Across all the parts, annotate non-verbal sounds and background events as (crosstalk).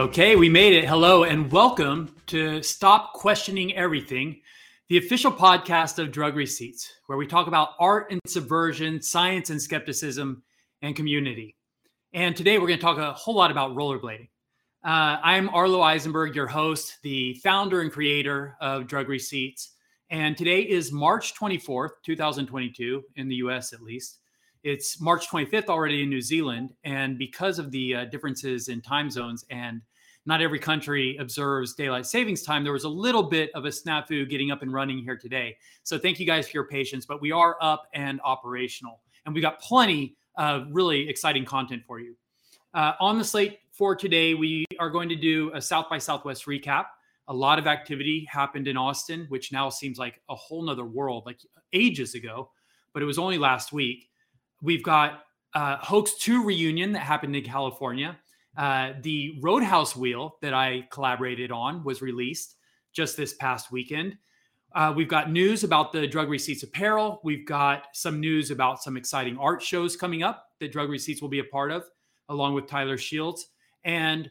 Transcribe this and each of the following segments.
Okay, we made it. Hello and welcome to Stop Questioning Everything, the official podcast of Drug Receipts, where we talk about art and subversion, science and skepticism, and community. And today we're going to talk a whole lot about rollerblading. Uh, I'm Arlo Eisenberg, your host, the founder and creator of Drug Receipts. And today is March 24th, 2022, in the US at least. It's March 25th already in New Zealand. And because of the uh, differences in time zones and not every country observes daylight savings time, there was a little bit of a snafu getting up and running here today. So thank you guys for your patience, but we are up and operational. And we got plenty of really exciting content for you. Uh, on the slate for today, we are going to do a South by Southwest recap. A lot of activity happened in Austin, which now seems like a whole nother world, like ages ago, but it was only last week. We've got uh, Hoax 2 reunion that happened in California. Uh, the Roadhouse wheel that I collaborated on was released just this past weekend. Uh, we've got news about the Drug Receipts apparel. We've got some news about some exciting art shows coming up that Drug Receipts will be a part of, along with Tyler Shields. And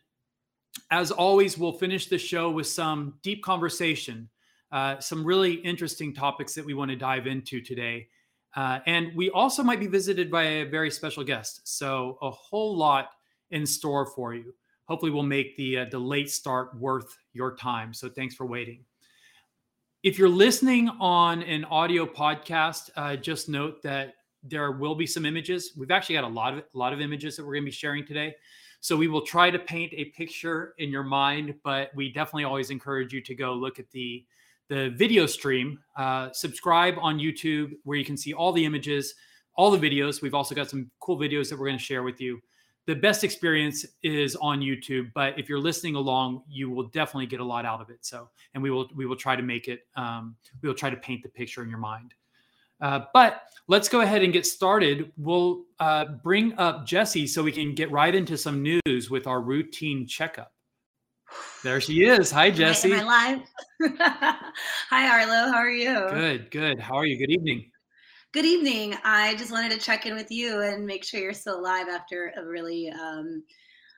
as always, we'll finish the show with some deep conversation, uh, some really interesting topics that we want to dive into today. Uh, and we also might be visited by a very special guest. So, a whole lot in store for you. Hopefully, we'll make the, uh, the late start worth your time. So, thanks for waiting. If you're listening on an audio podcast, uh, just note that there will be some images. We've actually got a lot of a lot of images that we're going to be sharing today. So we will try to paint a picture in your mind, but we definitely always encourage you to go look at the the video stream. Uh, subscribe on YouTube where you can see all the images, all the videos. We've also got some cool videos that we're going to share with you. The best experience is on YouTube, but if you're listening along, you will definitely get a lot out of it. So, and we will we will try to make it. Um, we will try to paint the picture in your mind. Uh, but let's go ahead and get started. We'll uh, bring up Jesse so we can get right into some news with our routine checkup. There she is. Hi, Jesse. Hi, live? (laughs) Hi, Arlo. How are you? Good, good. How are you? Good evening. Good evening. I just wanted to check in with you and make sure you're still alive after a really, um,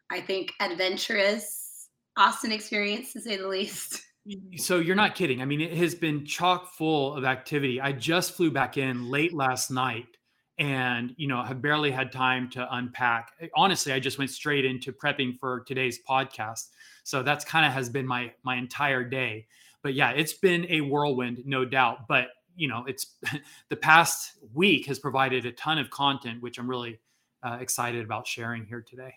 I think, adventurous Austin experience, to say the least. (laughs) So you're not kidding. I mean, it has been chock full of activity. I just flew back in late last night and, you know, have barely had time to unpack. Honestly, I just went straight into prepping for today's podcast. So that's kind of has been my my entire day. But yeah, it's been a whirlwind, no doubt. But, you know, it's (laughs) the past week has provided a ton of content which I'm really uh, excited about sharing here today.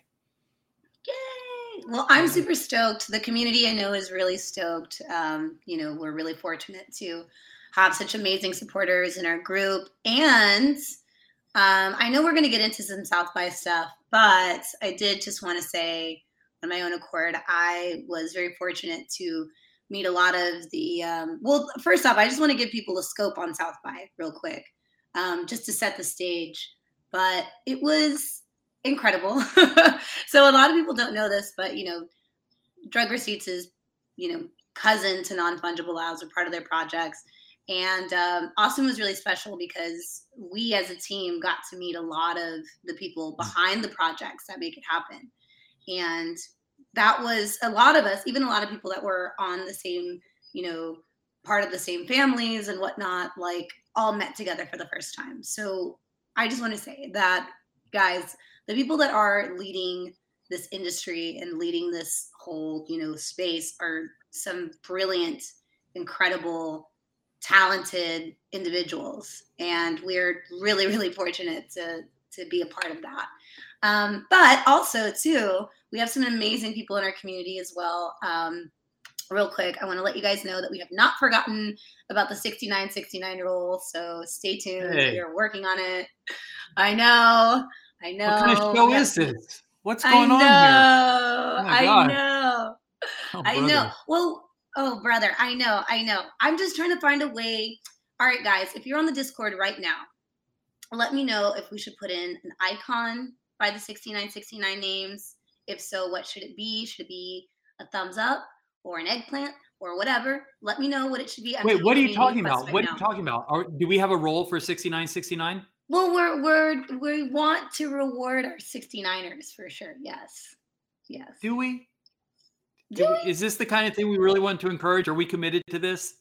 Yay! Well, I'm super stoked. The community I know is really stoked. Um, you know, we're really fortunate to have such amazing supporters in our group. And um, I know we're going to get into some South by stuff, but I did just want to say, on my own accord, I was very fortunate to meet a lot of the. Um, well, first off, I just want to give people a scope on South by real quick, um, just to set the stage. But it was incredible. (laughs) so a lot of people don't know this, but you know, drug receipts is you know cousin to non fungible labs or part of their projects. And um, Austin was really special because we as a team got to meet a lot of the people mm. behind the projects that make it happen. And that was a lot of us, even a lot of people that were on the same, you know, part of the same families and whatnot, like all met together for the first time. So I just want to say that, guys, the people that are leading this industry and leading this whole you know space are some brilliant incredible talented individuals and we're really really fortunate to to be a part of that um, but also too we have some amazing people in our community as well um, real quick i want to let you guys know that we have not forgotten about the 69 69 rule so stay tuned hey. we're working on it i know I know. What kind of show is this? What's going on here? Oh I know. Oh, I know. Well, oh brother, I know. I know. I'm just trying to find a way. All right, guys, if you're on the Discord right now, let me know if we should put in an icon by the 6969 names. If so, what should it be? Should it be a thumbs up or an eggplant or whatever? Let me know what it should be. I'm Wait, what are you talking about? Right what now. are you talking about? Are, do we have a role for 6969? Well, we're we're we want to reward our 69ers for sure. Yes. Yes. Do we? is this the kind of thing we really want to encourage? Are we committed to this?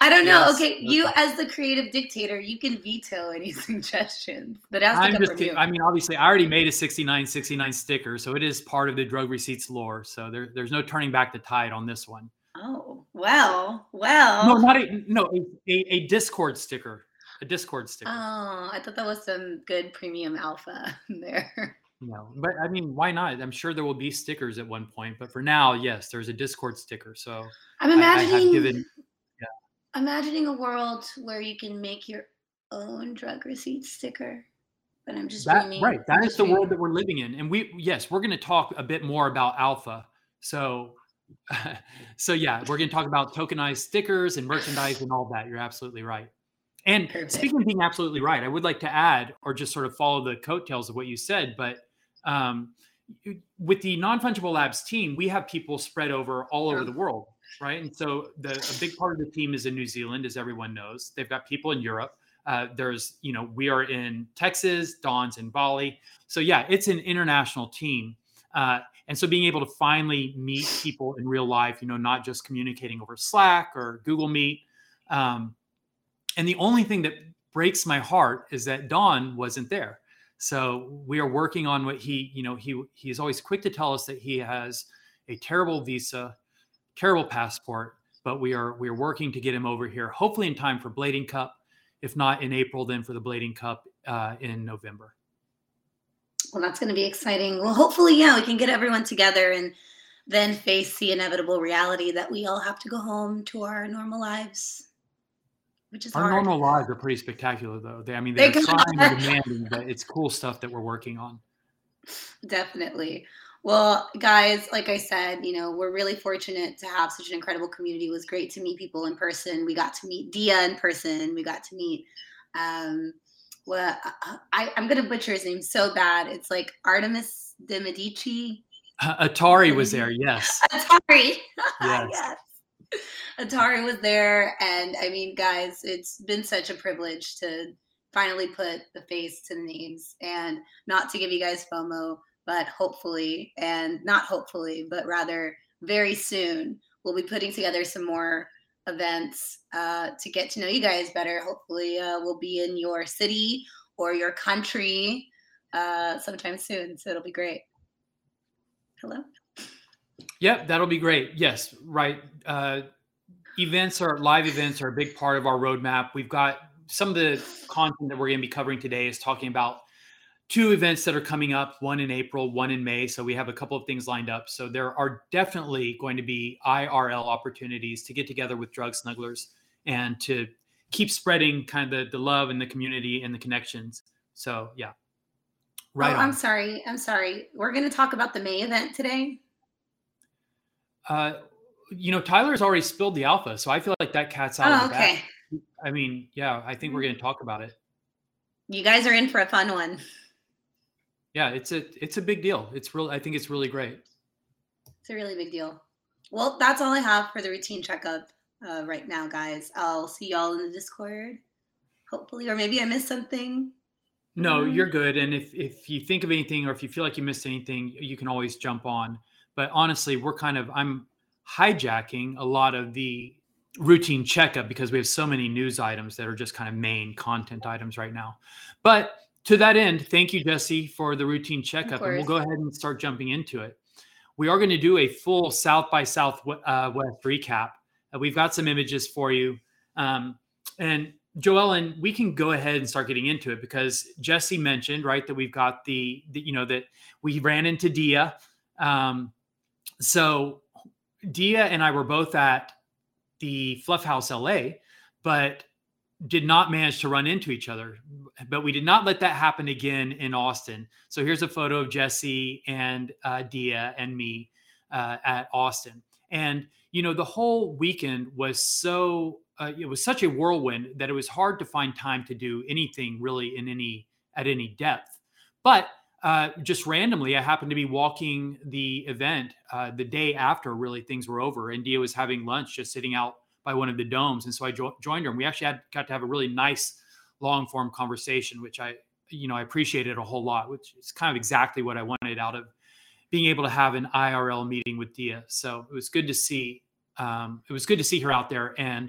I don't know. Yes. Okay, you as the creative dictator, you can veto any (laughs) suggestions, but as I'm just, I mean, obviously, I already made a 6969 sticker, so it is part of the drug receipts lore. So there, there's no turning back the tide on this one. Oh well, well. No, not a no a, a Discord sticker, a Discord sticker. Oh, I thought that was some good premium alpha (laughs) there. No, but I mean, why not? I'm sure there will be stickers at one point, but for now, yes, there's a Discord sticker. So I'm imagining. I, I have given imagining a world where you can make your own drug receipt sticker. But I'm just that, right. That is the world that we're living in, and we yes, we're going to talk a bit more about alpha. So, (laughs) so yeah, we're going to talk about tokenized stickers and merchandise and all that. You're absolutely right. And Perfect. speaking of being absolutely right, I would like to add, or just sort of follow the coattails of what you said, but um, with the non fungible labs team, we have people spread over all over the world right? And so the a big part of the team is in New Zealand, as everyone knows. They've got people in Europe. Uh, there's, you know, we are in Texas, Don's in Bali. So yeah, it's an international team. Uh, and so being able to finally meet people in real life, you know, not just communicating over Slack or Google Meet. Um, and the only thing that breaks my heart is that Don wasn't there. So we are working on what he, you know, he he is always quick to tell us that he has a terrible visa terrible passport, but we are we are working to get him over here, hopefully in time for Blading Cup. If not in April, then for the Blading Cup uh, in November. Well, that's going to be exciting. Well, hopefully, yeah, we can get everyone together and then face the inevitable reality that we all have to go home to our normal lives, which is our hard. normal lives are pretty spectacular, though. They, I mean, they're, they're trying and demanding, but it's cool stuff that we're working on. Definitely. Well, guys, like I said, you know, we're really fortunate to have such an incredible community. It was great to meet people in person. We got to meet Dia in person. We got to meet, um, well, I, am going to butcher his name so bad. It's like Artemis de Medici. Uh, Atari was there, yes. Atari. (laughs) yes. yes. Atari was there. And I mean, guys, it's been such a privilege to finally put the face to the names and not to give you guys FOMO but hopefully, and not hopefully, but rather very soon, we'll be putting together some more events uh, to get to know you guys better. Hopefully, uh, we'll be in your city or your country uh, sometime soon. So it'll be great. Hello. Yep, that'll be great. Yes, right. Uh, events are live events are a big part of our roadmap. We've got some of the content that we're going to be covering today is talking about two events that are coming up one in April, one in May. So we have a couple of things lined up. So there are definitely going to be IRL opportunities to get together with drug snugglers and to keep spreading kind of the, the love and the community and the connections. So yeah. Right. Oh, I'm sorry. I'm sorry. We're going to talk about the May event today. Uh, you know, Tyler's already spilled the alpha, so I feel like that cat's out oh, of the okay. bag. I mean, yeah, I think we're mm. going to talk about it. You guys are in for a fun one yeah, it's a it's a big deal. It's real. I think it's really great. It's a really big deal. Well, that's all I have for the routine checkup uh, right now, guys. I'll see y'all in the Discord, hopefully, or maybe I missed something. No, you're good. And if if you think of anything, or if you feel like you missed anything, you can always jump on. But honestly, we're kind of I'm hijacking a lot of the routine checkup because we have so many news items that are just kind of main content items right now. But to that end, thank you, Jesse, for the routine checkup. And we'll go ahead and start jumping into it. We are going to do a full South by Southwest uh, recap. Uh, we've got some images for you. Um, and Joellen, we can go ahead and start getting into it because Jesse mentioned, right, that we've got the, the you know, that we ran into Dia. Um, so Dia and I were both at the Fluff House LA, but did not manage to run into each other, but we did not let that happen again in Austin. So here's a photo of Jesse and uh, Dia and me uh, at Austin. And, you know, the whole weekend was so, uh, it was such a whirlwind that it was hard to find time to do anything really in any, at any depth. But uh, just randomly, I happened to be walking the event uh, the day after really things were over. And Dia was having lunch, just sitting out by one of the domes. And so I jo- joined her and we actually had got to have a really nice long form conversation, which I, you know, I appreciated a whole lot, which is kind of exactly what I wanted out of being able to have an IRL meeting with Dia. So it was good to see. Um, it was good to see her out there, and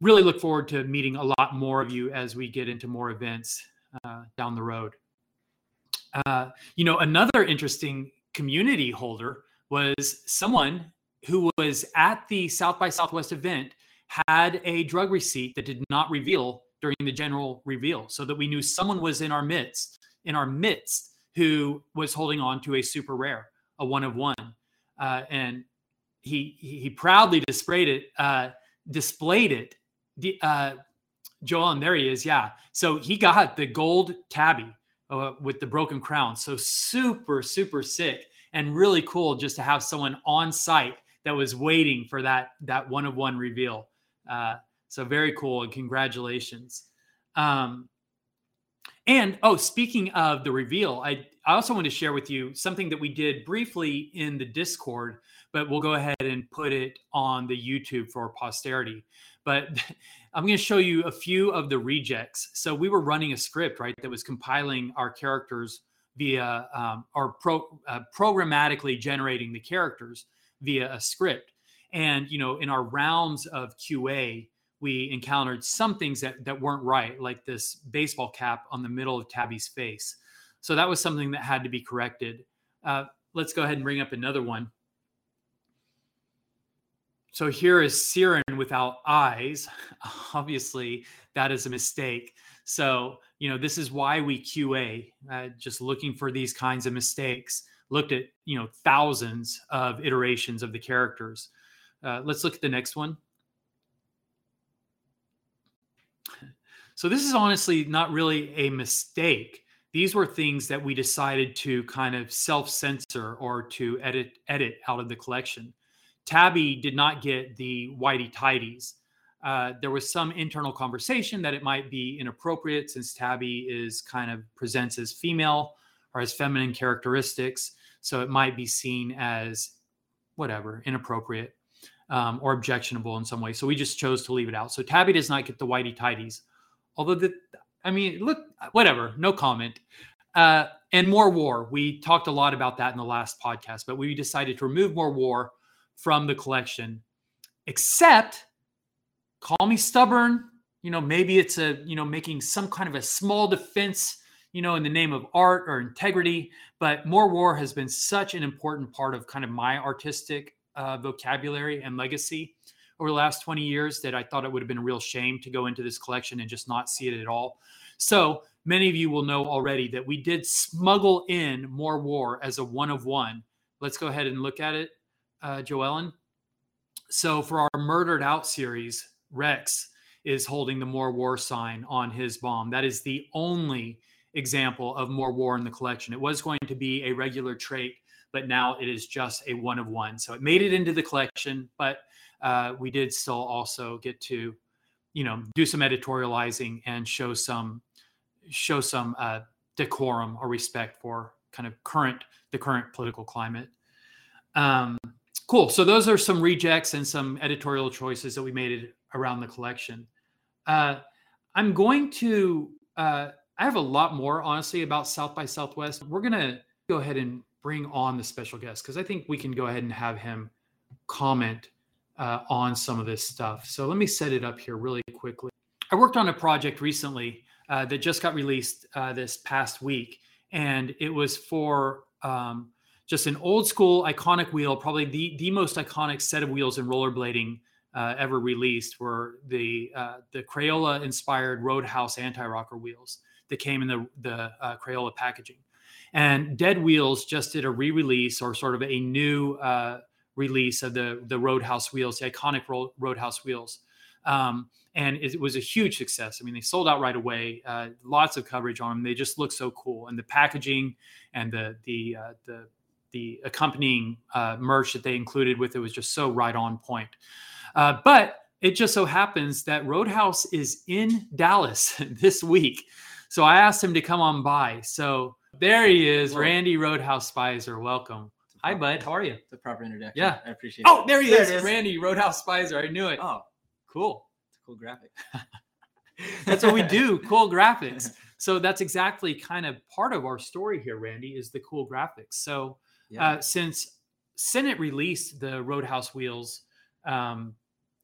really look forward to meeting a lot more of you as we get into more events uh, down the road. Uh, you know, another interesting community holder was someone who was at the South by Southwest event had a drug receipt that did not reveal during the general reveal so that we knew someone was in our midst in our midst who was holding on to a super rare a one of one. Uh, and he he proudly displayed it uh, displayed it. Uh, Joellen there he is yeah. So he got the gold tabby uh, with the broken crown. So super super sick and really cool just to have someone on site that was waiting for that that one of one reveal uh, so very cool and congratulations. Um, and oh, speaking of the reveal, I, I also want to share with you something that we did briefly in the Discord, but we'll go ahead and put it on the YouTube for posterity. But (laughs) I'm going to show you a few of the rejects. So we were running a script, right, that was compiling our characters via um, or pro, uh, programmatically generating the characters via a script. And you know, in our rounds of QA, we encountered some things that, that weren't right, like this baseball cap on the middle of Tabby's face. So that was something that had to be corrected. Uh, let's go ahead and bring up another one. So here is Siren without eyes. (laughs) Obviously, that is a mistake. So, you know, this is why we QA, uh, just looking for these kinds of mistakes, looked at, you know, thousands of iterations of the characters. Uh, let's look at the next one. So this is honestly not really a mistake. These were things that we decided to kind of self-censor or to edit edit out of the collection. Tabby did not get the whitey tidies. Uh, there was some internal conversation that it might be inappropriate since Tabby is kind of presents as female or as feminine characteristics. So it might be seen as whatever, inappropriate um, or objectionable in some way. So we just chose to leave it out. So Tabby does not get the whitey tidies. Although the, I mean, look, whatever, no comment. Uh, and more war. We talked a lot about that in the last podcast, but we decided to remove more war from the collection, except call me stubborn. You know, maybe it's a, you know, making some kind of a small defense, you know, in the name of art or integrity. But more war has been such an important part of kind of my artistic uh, vocabulary and legacy over the last 20 years that I thought it would have been a real shame to go into this collection and just not see it at all. So many of you will know already that we did smuggle in more war as a one of one. Let's go ahead and look at it, uh, Joellen. So for our Murdered Out series, Rex is holding the more war sign on his bomb. That is the only example of more war in the collection. It was going to be a regular trait, but now it is just a one of one. So it made it into the collection, but uh, we did still also get to, you know, do some editorializing and show some show some uh, decorum or respect for kind of current the current political climate. Um, cool. So those are some rejects and some editorial choices that we made around the collection. Uh, I'm going to. I have a lot more, honestly, about South by Southwest. We're gonna go ahead and bring on the special guest because I think we can go ahead and have him comment uh, on some of this stuff. So let me set it up here really quickly. I worked on a project recently uh, that just got released uh, this past week, and it was for um, just an old school iconic wheel, probably the the most iconic set of wheels in rollerblading uh, ever released were the uh, the Crayola inspired Roadhouse anti rocker wheels that came in the the uh, Crayola packaging. And Dead Wheels just did a re-release or sort of a new uh, release of the the Roadhouse wheels, the iconic Roadhouse wheels. Um, and it was a huge success. I mean, they sold out right away. Uh, lots of coverage on them. They just look so cool, and the packaging and the the uh, the the accompanying uh, merch that they included with it was just so right on point. Uh, but it just so happens that Roadhouse is in Dallas (laughs) this week, so I asked him to come on by. So there he is, Randy Roadhouse Spicer. Welcome. Hi, bud. How are you? The proper introduction. Yeah, I appreciate. It. Oh, there he there is. is. Randy Roadhouse Spicer. I knew it. Oh, cool. It's a cool graphic. (laughs) (laughs) that's what we do. Cool graphics. (laughs) So that's exactly kind of part of our story here, Randy, is the cool graphics. So yeah. uh, since Senate released the Roadhouse wheels. Um,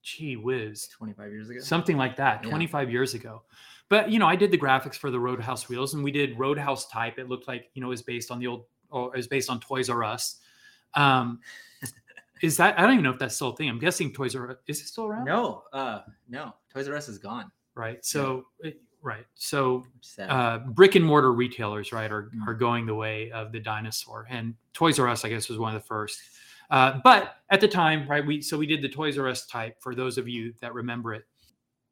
gee whiz, 25 years ago, something like that, yeah. 25 years ago. But you know, I did the graphics for the Roadhouse wheels, and we did Roadhouse type. It looked like you know it was based on the old, or is based on Toys R Us. Um, (laughs) is that I don't even know if that's still a thing. I'm guessing Toys R Us is it still around? No, uh, no, Toys R Us is gone. Right. So yeah. right. So uh, brick and mortar retailers, right, are mm-hmm. are going the way of the dinosaur, and Toys R Us, I guess, was one of the first. Uh, but at the time, right, we so we did the Toys R Us type for those of you that remember it.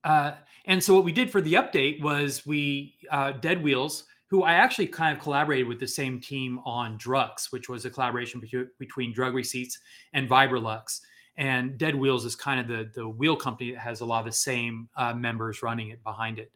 Uh, and so what we did for the update was we uh, Dead Wheels, who I actually kind of collaborated with the same team on Drux, which was a collaboration be- between Drug Receipts and Vibrolux. And Dead Wheels is kind of the the wheel company that has a lot of the same uh, members running it behind it.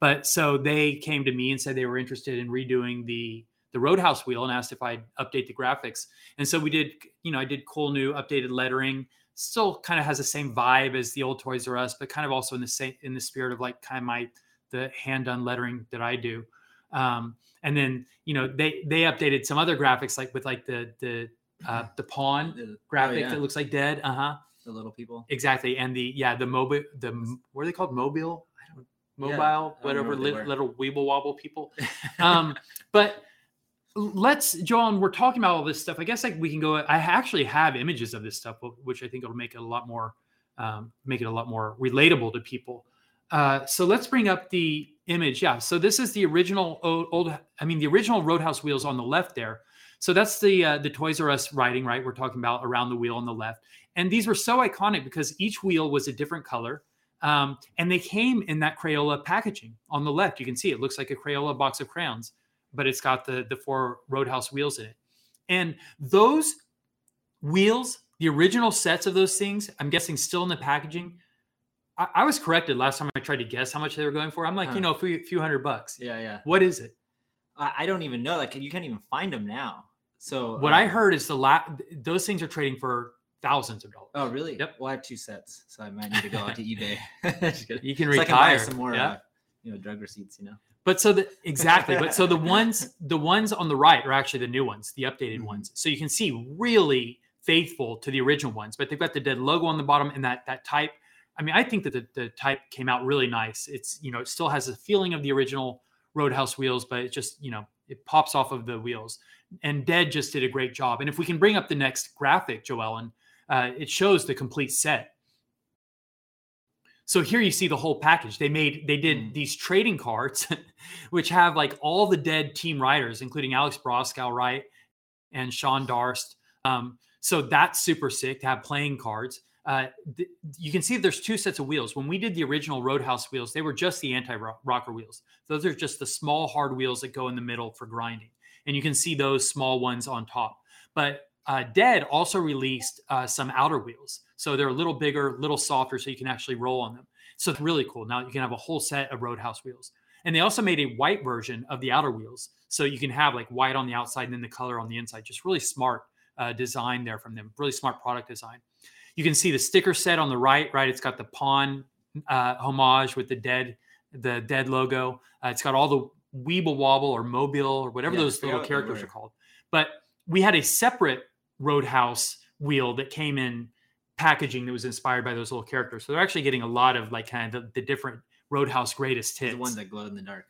But so they came to me and said they were interested in redoing the the Roadhouse wheel and asked if I'd update the graphics. And so we did, you know, I did cool new updated lettering. Still kind of has the same vibe as the old Toys R Us, but kind of also in the same in the spirit of like kind of my the hand done lettering that I do. Um, and then you know they they updated some other graphics like with like the the uh, (laughs) the pawn the, oh, graphic oh, yeah. that looks like dead. Uh huh. The little people. Exactly, and the yeah the mobile the what are they called mobile mobile yeah, whatever little, little weeble wobble people. (laughs) um, but let's john we're talking about all this stuff. I guess like we can go i actually have images of this stuff which i think will make it a lot more um, make it a lot more relatable to people. Uh, so let's bring up the image. Yeah so this is the original old, old, i mean the original roadhouse wheels on the left there. So that's the uh, the toys r us riding right? We're talking about around the wheel on the left. And these were so iconic because each wheel was a different color um, and they came in that crayola packaging on the left. You can see it looks like a crayola box of crayons but it's got the the four Roadhouse wheels in it. And those wheels, the original sets of those things, I'm guessing still in the packaging. I, I was corrected last time I tried to guess how much they were going for. I'm like, huh. you know, a few, few, hundred bucks. Yeah, yeah. What is it? I, I, don't even know. Like, you can't even find them now. So what uh, I heard is the la- those things are trading for thousands of dollars. Oh, really? Yep. Well, I have two sets, so I might need to go out to (laughs) eBay. (laughs) you can so retire some more, yeah. uh, you know, drug receipts. You know. But so the exactly, but so the (laughs) ones the ones on the right are actually the new ones, the updated mm-hmm. ones. So you can see really faithful to the original ones, but they've got the dead logo on the bottom and that that type. I mean, I think that the, the type came out really nice. It's you know, it still has a feeling of the original Roadhouse wheels, but it just, you know, it pops off of the wheels. And Dead just did a great job. And if we can bring up the next graphic, Joellen, uh, it shows the complete set. So here you see the whole package. They made they did mm. these trading cards, (laughs) which have like all the dead team riders, including Alex Broskow, right, and Sean Darst. Um, so that's super sick to have playing cards. Uh, th- you can see there's two sets of wheels. When we did the original Roadhouse wheels, they were just the anti-rocker wheels. Those are just the small hard wheels that go in the middle for grinding, and you can see those small ones on top. But uh, Dead also released uh, some outer wheels. So they're a little bigger, a little softer, so you can actually roll on them. So it's really cool. Now you can have a whole set of Roadhouse wheels. And they also made a white version of the outer wheels. So you can have like white on the outside and then the color on the inside. Just really smart uh, design there from them. Really smart product design. You can see the sticker set on the right, right? It's got the pawn uh, homage with the dead, the dead logo. Uh, it's got all the Weeble Wobble or Mobile or whatever yeah, those little characters are called. But we had a separate Roadhouse wheel that came in packaging that was inspired by those little characters. So they're actually getting a lot of like kind of the, the different Roadhouse greatest hits. The ones that glowed in the dark.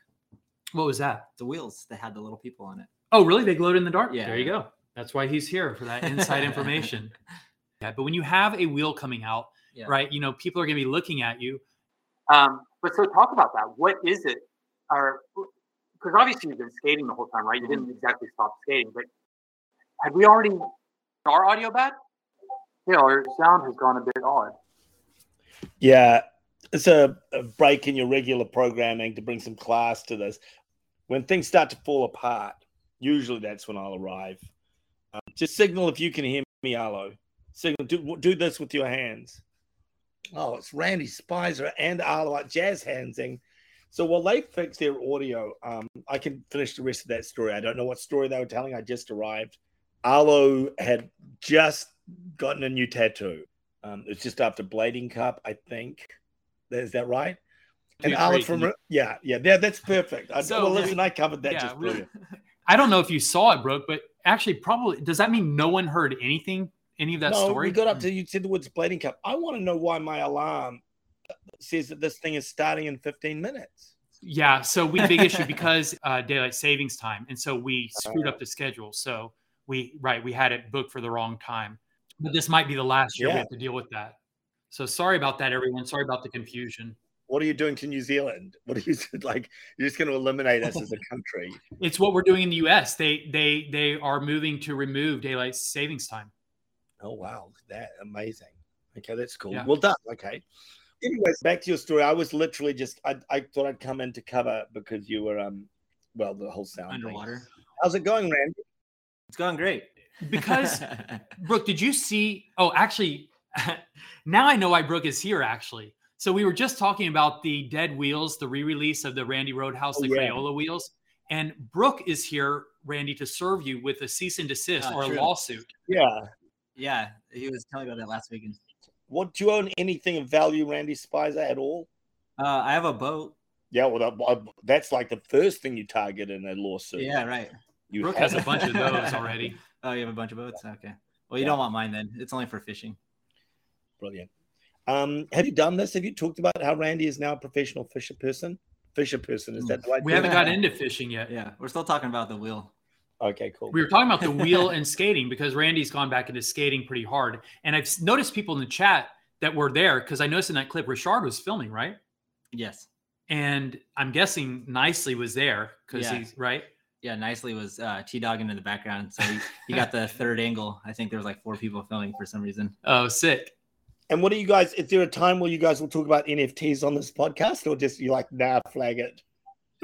What was that? The wheels that had the little people on it. Oh, really? They glowed in the dark? Yeah. There you go. That's why he's here for that inside information. (laughs) Yeah, but when you have a wheel coming out, yeah. right? You know, people are going to be looking at you. Um, but so talk about that. What is it? Or because obviously you've been skating the whole time, right? You didn't exactly stop skating, but had we already our audio bad? yeah, our sound has gone a bit odd. Yeah, it's a, a, break in your regular programming to bring some class to this. When things start to fall apart, usually that's when I'll arrive. Um, just signal if you can hear me, Arlo. Signal. Do, do this with your hands. Oh, it's Randy Spicer and Arlo at Jazz Handsing. So while they fix their audio, um, I can finish the rest of that story. I don't know what story they were telling. I just arrived. Arlo had just gotten a new tattoo. Um, it's just after Blading Cup, I think. Is that right? And Arlo from yeah, yeah, yeah, that's perfect. I, so, well, listen, I covered that yeah, just brilliant. (laughs) I don't know if you saw it, Brooke, but actually probably does that mean no one heard anything, any of that no, story? we got up to you said the Woods Blading Cup. I want to know why my alarm says that this thing is starting in 15 minutes. Yeah, so we big issue because uh, daylight savings time, and so we screwed up the schedule. So we right we had it booked for the wrong time, but this might be the last year we have to deal with that. So sorry about that, everyone. Sorry about the confusion. What are you doing to New Zealand? What are you (laughs) like? You're just going to eliminate us as a country? (laughs) It's what we're doing in the U.S. They they they are moving to remove daylight savings time. Oh wow, that amazing. Okay, that's cool. Yeah. Well done. Okay. Anyways, back to your story. I was literally just I, I thought I'd come in to cover because you were um well the whole sound thing. Underwater. How's it going, Randy? It's going great. Because (laughs) Brooke, did you see? Oh, actually, (laughs) now I know why Brooke is here. Actually, so we were just talking about the Dead Wheels, the re-release of the Randy Roadhouse, Oh, the yeah. Crayola wheels, and Brooke is here, Randy, to serve you with a cease and desist Oh, or a lawsuit. Yeah. yeah, he was telling me about that last weekend. What do you own anything of value, Randy Spicer, at all? Uh, I have a boat. Yeah, well, that, that's like the first thing you target in a lawsuit. Yeah, right. You Brooke have has a bunch of those (laughs) already. Oh, you have a bunch of boats. Okay. Well, you Yeah. don't want mine then. It's only for fishing. Brilliant. Um, have you done this? Have you talked about how Randy is now a professional fisher person? Fisher person, is that the right We haven't got into fishing yet. Yeah, we're still talking about the wheel. Okay, cool. We were talking about the wheel (laughs) and skating because Randy's gone back into skating pretty hard. And I've noticed people in the chat that were there because I noticed in that clip Richard was filming, right? Yes. And I'm guessing Nicely was there because Yeah. he's right. Yeah, nicely was uh, T dogging in the background, so he, he got the (laughs) third angle. I think there was like four people filming for some reason. Oh, sick. And what do you guys? Is there a time where you guys will talk about NFTs on this podcast, or just you like nah, flag it?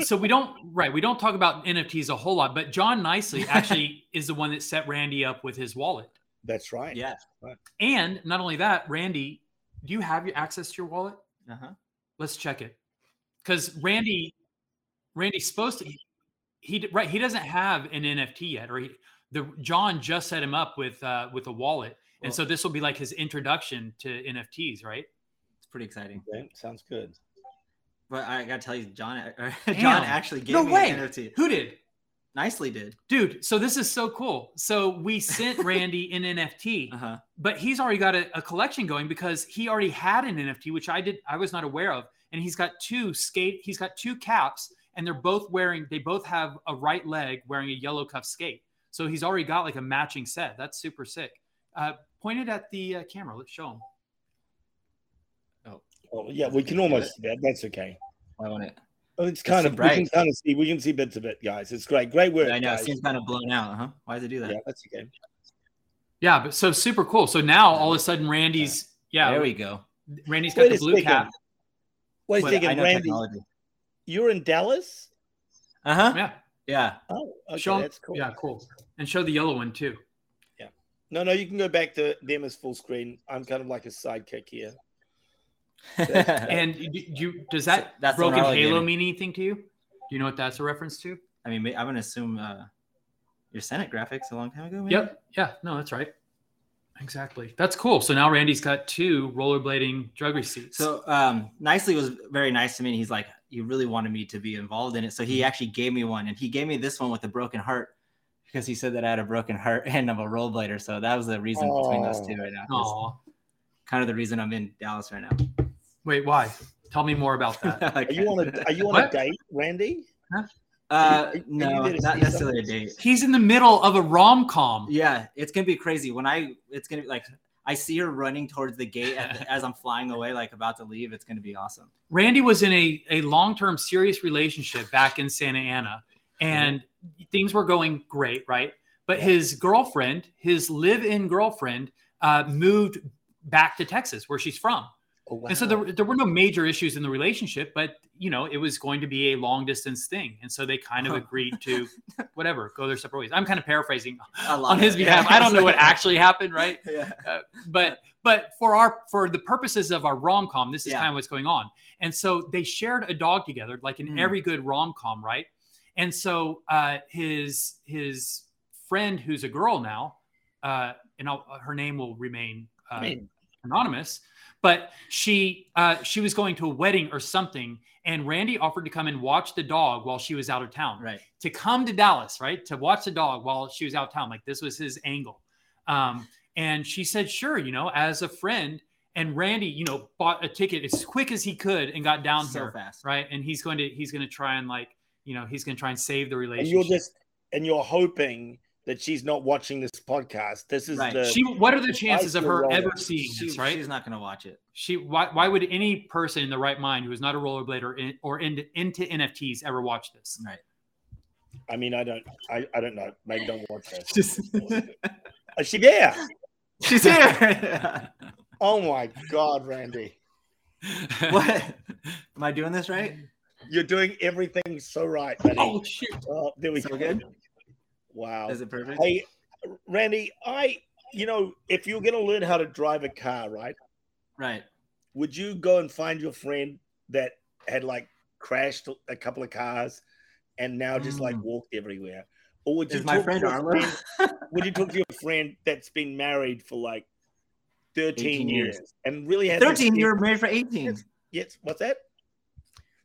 so we don't right we don't talk about nfts a whole lot but john nicely actually (laughs) is the one that set randy up with his wallet That's right. Yeah. and not only that randy do you have your access to your wallet Uh huh. let's check it because randy randy's supposed to he right he doesn't have an nft yet or he the john just set him up with uh with a wallet and Well- so this will be like his introduction to nfts right It's pretty exciting. Okay, sounds good. But I gotta tell you, John, (laughs) John actually gave no me way an NFT. who did Nicely did. dude so this is so cool so we sent (laughs) randy an nft Uh huh. but he's already got a, a collection going because he already had an NFT, which I did I was not aware of, and he's got two skate. He's got two caps, and they're both wearing. They both have a right leg wearing a yellow cuff skate. So he's already got like a matching set. That's super sick. Uh, pointed at the uh, camera. Let's show him. Well, yeah, we can almost see that. That's okay. I want it. Well, It's kind too of we can kind of see we can see bits of it, guys. It's great, great work. I know it seems kind of blown out. Huh? Why does it do that? Yeah, that's okay. Yeah, but so super cool. So now all of a sudden Randy's yeah, There we go. Randy's got Wait the blue second. cap. Wait a But I second, Randy. technology. You're in Dallas. Uh huh. Yeah, Yeah. Oh, okay, show 'em- that's cool. Yeah, cool. And show the yellow one too. Yeah. No, no, you can go back to them as full screen. I'm kind of like a sidekick here. (laughs) And you, you does that That's broken halo me. mean anything to you? Do you know what that's a reference to? I mean, I'm gonna assume uh, your Senate graphics a long time ago. Maybe? Yep. Yeah. No, that's right. Exactly. That's cool. So now Randy's got two rollerblading drug receipts. So um, nicely was very nice to me. and He's like, you really wanted me to be involved in it, so he actually gave me one, and he gave me this one with a broken heart because he said that I had a broken heart (laughs) and I'm a rollerblader. So that was the reason between those two right now. It's kind of the reason I'm in Dallas right now. Wait, why? Tell me more about that. (laughs) I Are you on a Are you on What? a date, Randy? Uh, Are you- are no, not see necessarily a date. He's in the middle of a rom com. Yeah, it's gonna be crazy when I. It's gonna be like I see her running towards the gate the, as I'm flying away, like about to leave. It's gonna be awesome. Randy was in a, a long term serious relationship back in Santa Ana, and things were going great, right? But his girlfriend, his live in girlfriend, uh, moved back to Texas, where she's from. Oh, wow. And so there, there were no major issues in the relationship, but you know, it was going to be a long distance thing. And so they kind of agreed to (laughs) whatever, go their separate ways. I'm kind of paraphrasing on his it. behalf. Yeah. I don't know what actually happened, right? (laughs) Yeah. Uh, but but for our for the purposes of our rom com, this is Yeah. kind of what's going on. And so they shared a dog together, like in Mm. every good rom com, right? And so uh, his his friend, who's a girl now, uh, and I'll, her name will remain uh, I mean, anonymous, But she uh, she was going to a wedding or something, and Randy offered to come and watch the dog while she was out of town. Right. To come to Dallas, right, to watch the dog while she was out of town. Like this was his angle. Um, and she said, "Sure, you know, as a friend." And Randy, you know, bought a ticket as quick as he could and got down So here, fast. right? And he's going to he's going to try and like, you know, he's going to try and save the relationship And you're just and you're hoping that she's not watching this podcast. This is Right. the she what are the chances of her ever seeing She- this, right? She's not going to watch it. She why why would any person in the right mind who is not a rollerblader or, in, or into, into NFTs ever watch this? Right. I mean, I don't I, I don't know. Maybe don't watch this. Just Is she there? (laughs) She's here. (laughs) Oh my god, Randy. what? Am I doing this right? You're doing everything so right, buddy. Oh shoot! Oh, there we So go. good? Wow. Is it perfect? Hey, Randy, I, you know, if you're going to learn how to drive a car, right, Right. would you go and find your friend that had like crashed a couple of cars and now just like Mm. walked everywhere? Or would you Is my talk friend to Arlo? friend- (laughs) would you talk to your friend that's been married for like 13 years, years. and really had 13, you were married for 18. Yes, what's that?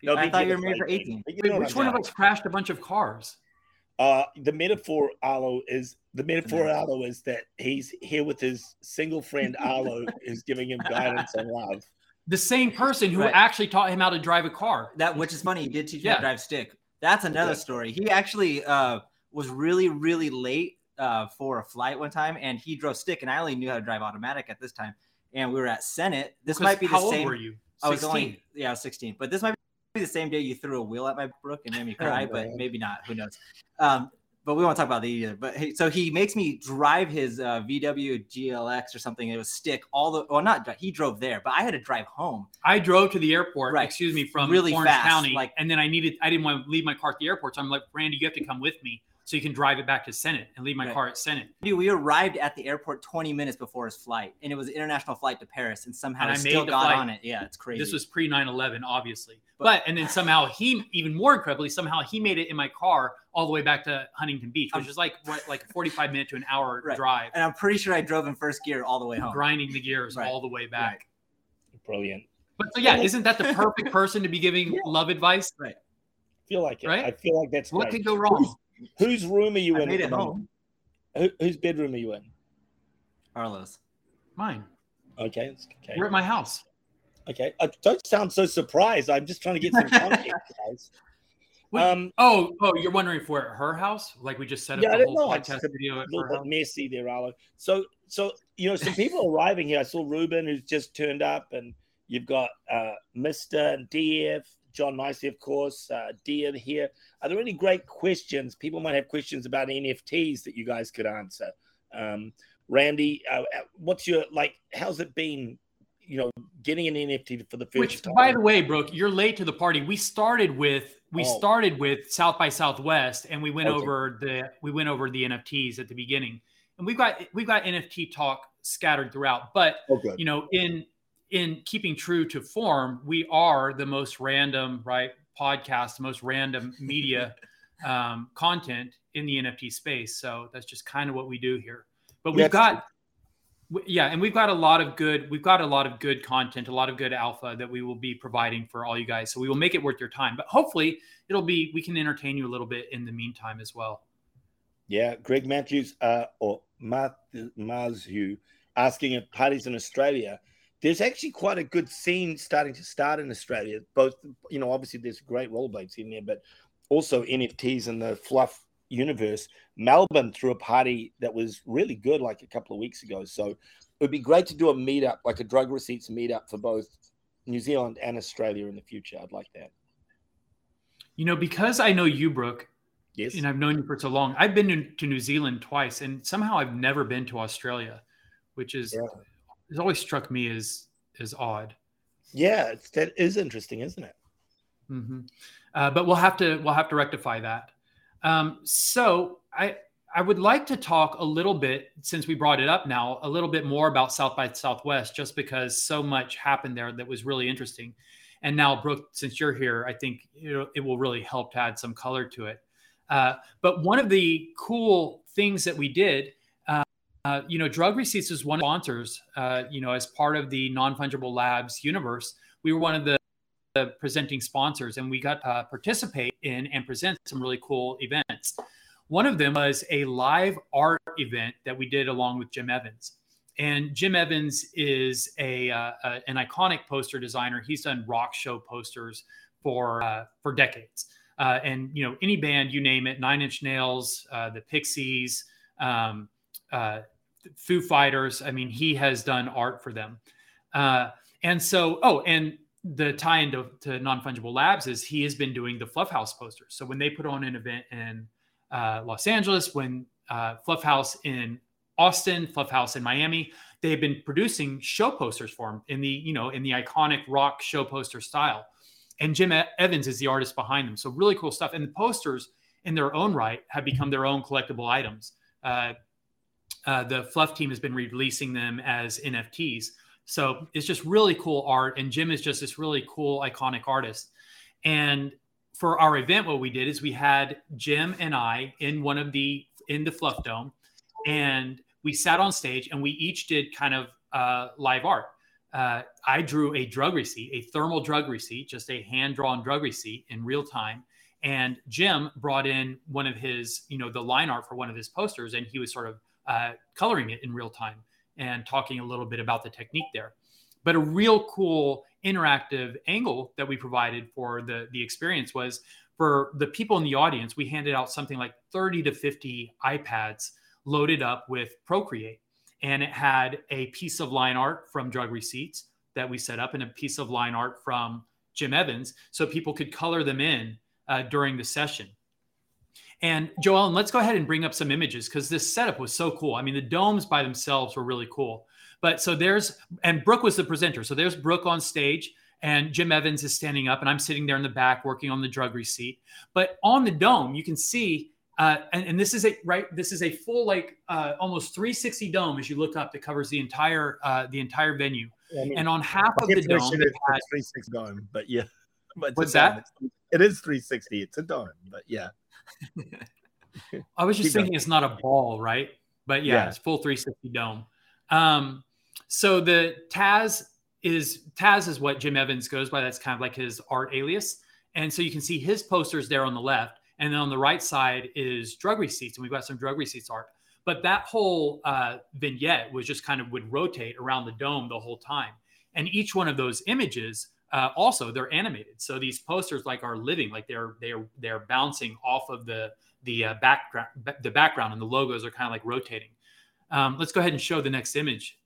No, I thought you were married for like, 18. Wait, which one of us crashed a bunch of cars? Uh, the metaphor, Arlo, is the metaphor, Yeah. Arlo, is that he's here with his single friend, Arlo, is giving him guidance and love. The same person who Right. actually taught him how to drive a car. That which is funny. He did teach me Yeah. to drive stick. That's another Yeah. story. He actually uh, was really, really late uh, for a flight one time, and he drove stick, and I only knew how to drive automatic at this time. And we were at Senate. This might be the how old same. were you? I was only yeah, I was 16. But this might be the same day you threw a wheel at my brook and made me (laughs) cry, but maybe not. Who knows? Um, but we won't talk about that either. But hey, so he makes me drive his uh, VW GLX or something. It was stick all the well, not he drove there, but I had to drive home. I drove to the airport, Right. excuse me, from Really Orange fast, County, like- and then I needed, I didn't want to leave my car at the airport, so I'm like, Randy, you have to come with me so you can drive it back to Senate and leave my Right. car at Senate. Dude, we arrived at the airport 20 minutes before his flight, and it was an international flight to Paris, and somehow And he I still got flight. on it. Yeah, it's crazy. This was pre 9/11, obviously, but and then somehow he, even more incredibly, somehow he made it in my car all the way back to Huntington Beach, which Um, is like what, like a 45 minute to an hour (laughs) Right. drive, and I'm pretty sure I drove in first gear all the way home. grinding the gears Right. all the way back. Brilliant. But so yeah, isn't that the perfect person to be giving (laughs) Yeah. love advice? Feel like it. Right? I feel like that's What great. could go wrong? Whose room are you I in? made it home. Who, whose bedroom are you in? Carlos. Mine. Okay, okay, We're at my house. okay. I don't sound so surprised. I'm just trying to get some (laughs) context, guys. Wait, Um, Oh, oh, you're wondering if we're at her house? Like we just set up Yeah, I the whole know. It's podcast a video a at little her bit house? messy there, Arlo. So, so you know, some people (laughs) arriving here. I saw Ruben, who's just turned up, and you've got uh, Mister and DF, John Nicely, of course, uh, Dean here. Are there any great questions? People might have questions about NFTs that you guys could answer. Um, Randy, uh, what's your like? How's it been? You know, getting an NFT for the first Which, time. by the way, Brooke, you're late to the party. We started with we Oh. started with South by Southwest, and we went Okay. over the we went over the NFTs at the beginning, and we've got we've got NFT talk scattered throughout. But oh, you know, in in keeping true to form, we are the most random right podcast, the most random (laughs) media um, content in the NFT space. So that's just kind of what we do here. But we've That's got w- yeah, and we've got a lot of good we've got a lot of good content, a lot of good alpha that we will be providing for all you guys. So we will make it worth your time. But hopefully, it'll be we can entertain you a little bit in the meantime as well. Yeah, Greg Matthews uh, or Mazhu asking if parties in Australia. There's actually quite a good scene starting to start in Australia. Both, you know, obviously there's great rollerblades in there, but also NFTs and the fluff universe. Melbourne threw a party that was really good like a couple of weeks ago. So it would be great to do a meetup, like a drug receipts meetup for both New Zealand and Australia in the future. I'd like that. You know, because I know you, Brooke, Yes. and I've known you for so long. I've been to, New Zealand twice, and somehow I've never been to Australia, which is Yeah. Has always struck me as as odd. yeah, it's, that is interesting, isn't it? hmm Uh, but we'll have to we'll have to rectify that. Um, so I I would like to talk a little bit since we brought it up now a little bit more about South by Southwest, just because so much happened there that was really interesting. And now, Brooke, since you're here, I think you know, it will really help to add some color to it. Uh, but one of the cool things that we did uh, you know, Drug Receipts is one of the sponsors. Uh, you know, as part of the non fungible labs universe, we were one of the, the presenting sponsors, and we got to uh, participate in and present some really cool events. One of them was a live art event that we did along with Jim Evans. And Jim Evans is a, uh, an iconic poster designer. He's done rock show posters for for decades. And you know, any band you name it, Nine Inch Nails, the Pixies. Um, uh, Foo Fighters. I mean, he has done art for them. Uh, and so, oh, and the tie into to non fungible labs is he has been doing the Fluff House posters. So when they put on an event in uh, Los Angeles, when uh, Fluff House in Austin, Fluff House in Miami, they've been producing show posters for him in the you know in the iconic rock show poster style. And Jim Evans is the artist behind them. So really cool stuff. And the posters in their own right have become their own collectible items. Uh, uh, the Fluff team has been releasing them as NFTs. So it's just really cool art. And Jim is just this really cool, iconic artist. And for our event, what we did is we had Jim and I in one of the in the Fluff Dome, and we sat on stage and we each did kind of uh, live art. Uh, I drew a drug receipt, a thermal drug receipt, just a hand drawn drug receipt in real time. And Jim brought in one of his, you know, the line art for one of his posters, and he was sort of uh, coloring it in real time and talking a little bit about the technique there. But a real cool interactive angle that we provided for the, the experience was for the people in the audience, we handed out something like 30 to 50 iPads loaded up with Procreate. And it had a piece of line art from Drug Receipts that we set up and a piece of line art from Jim Evans so people could color them in uh, during the session. And Joellen, let's go ahead and bring up some images because this setup was so cool. I mean, the domes by themselves were really cool. But so there's, and Brooke was the presenter. So there's Brooke on stage, and Jim Evans is standing up, and I'm sitting there in the back working on the drug receipt. But on the dome, you can see, uh, and, and, this is a right, this is a full like uh, almost 360 dome as you look up that covers the entire uh, the entire venue. I mean, and on half of the dome, it has 360 dome, but yeah. (laughs) But what's that? It is 360. It's a dome, but yeah. I was (laughs) just Keep thinking going. it's not a ball, right? But yeah, yeah. it's full 360 dome. Um, so the Taz is Taz is what Jim Evans goes by. That's kind of like his art alias. And so you can see his posters there on the left. And then on the right side is drug receipts. And we've got some drug receipts art. But that whole uh, vignette was just kind of would rotate around the dome the whole time. And each one of those images uh, also they're animated. So these posters like are living like they're they're they're bouncing off of the the uh, background the background and the logos are kind of like rotating. Um, let's go ahead and show the next image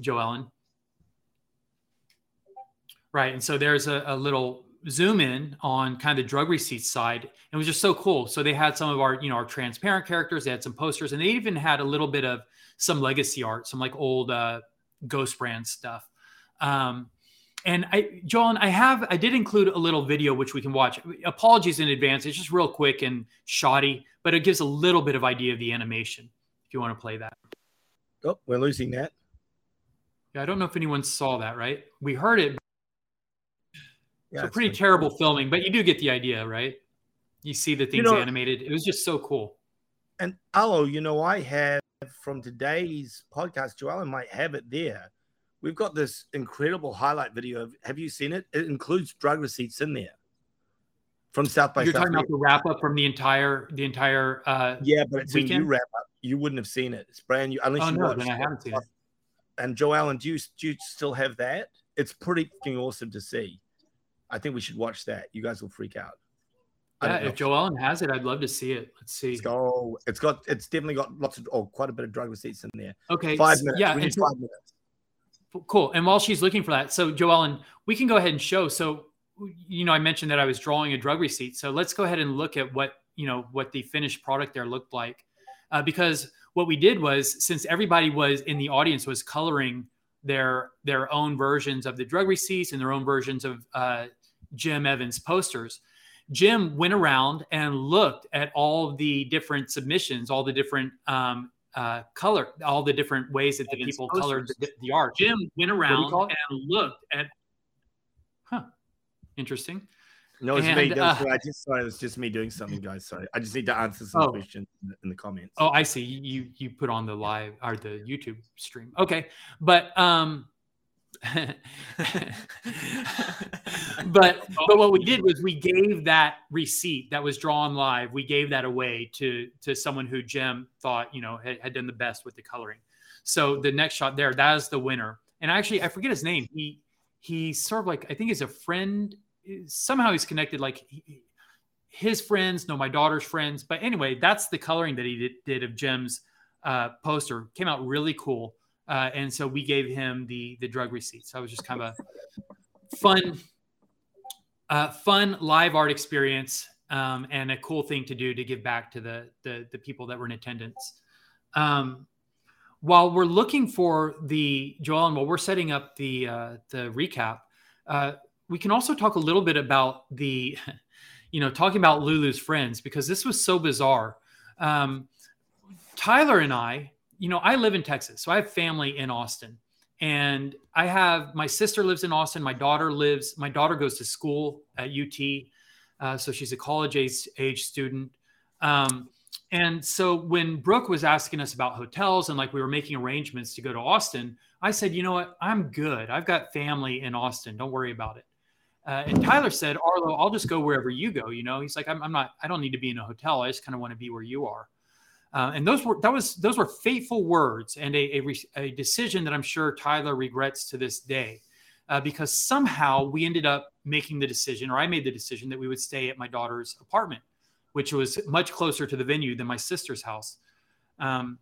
joellen. Right and so there's a, a little zoom in on kind of the drug receipts side. It was just so cool. So they had some of our you know our transparent characters. They had some posters and they even had a little bit of some legacy art some like old uh, ghost brand stuff. Um, and I, John, I have, I did include a little video which we can watch. Apologies in advance. It's just real quick and shoddy, but it gives a little bit of idea of the animation. If you want to play that. Oh, we're losing that. Yeah, I don't know if anyone saw that. Right? We heard it. Yeah, so pretty terrible cool. filming, but you do get the idea, right? You see the things you know, animated. It was just so cool. And Arlo, you know, I have from today's podcast, Joellen might have it there we've got this incredible highlight video. Of, have you seen it? It includes drug receipts in there from South by South. You're South. talking about the wrap up from the entire the entire uh, yeah, but it's weekend? a new wrap up. You wouldn't have seen it. It's brand new. Unless oh, you no, then I haven't seen it. And Joellen, do you do you still have that? It's pretty fucking awesome to see. I think we should watch that. You guys will freak out. Yeah, if Joellen has it, I'd love to see it. Let's see. Let's go. It's got. It's definitely got lots of, oh, quite a bit of drug receipts in there. Okay, five minutes. Yeah, five minutes. Cool. And while she's looking for that, so Joellen, we can go ahead and show. So, you know, I mentioned that I was drawing a drug receipt. So let's go ahead and look at what you know what the finished product there looked like, uh, because what we did was since everybody was in the audience was coloring their their own versions of the drug receipts and their own versions of uh, Jim Evans posters. Jim went around and looked at all the different submissions, all the different um, uh, color, all the different ways that the people colored the, the, art. Jim went around and looked at, huh, interesting. No, it's And, me. Uh, right. I just sorry, it was just me doing something, guys. Sorry, I just need to answer some Oh. questions in the, in the comments. Oh, I see. You you put on the live or the YouTube stream. Okay, but um, but but what we did was we (laughs) gave that receipt that was drawn live. We gave that away to to someone who Jim thought you know had, had done the best with the coloring. So the next shot there, that is the winner. And actually, I forget his name. He he's sort of like I think he's a friend. Somehow he's connected. Like he, his friends know my daughter's friends. But anyway, that's the coloring that he did, did of Jim's uh, poster. Came out really cool. Uh, and so we gave him the the drug receipt. So it was just kind of a fun, uh, fun live art experience um, and a cool thing to do to give back to the the, the people that were in attendance. Um, while we're looking for the Joellen while we're setting up the uh, the recap, uh, we can also talk a little bit about the, (laughs) you know, talking about Lulu's friends because this was so bizarre. Um, Tyler and I, you know, I live in Texas, so I have family in Austin, and I have my sister lives in Austin. My daughter lives. My daughter goes to school at UT, uh, so she's a college age, age student. Um, and so when Brooke was asking us about hotels and like we were making arrangements to go to Austin, I said, you know what, I'm good. I've got family in Austin. Don't worry about it. Uh, and Tyler said, Arlo, I'll just go wherever you go. You know, he's like, I'm, I'm not, I don't need to be in a hotel. I just kind of want to be where you are. Uh, and those were that was those were fateful words and a, a, a decision that I'm sure Tyler regrets to this day, uh, because somehow we ended up making the decision, or I made the decision that we would stay at my daughter's apartment, which was much closer to the venue than my sister's house. Um,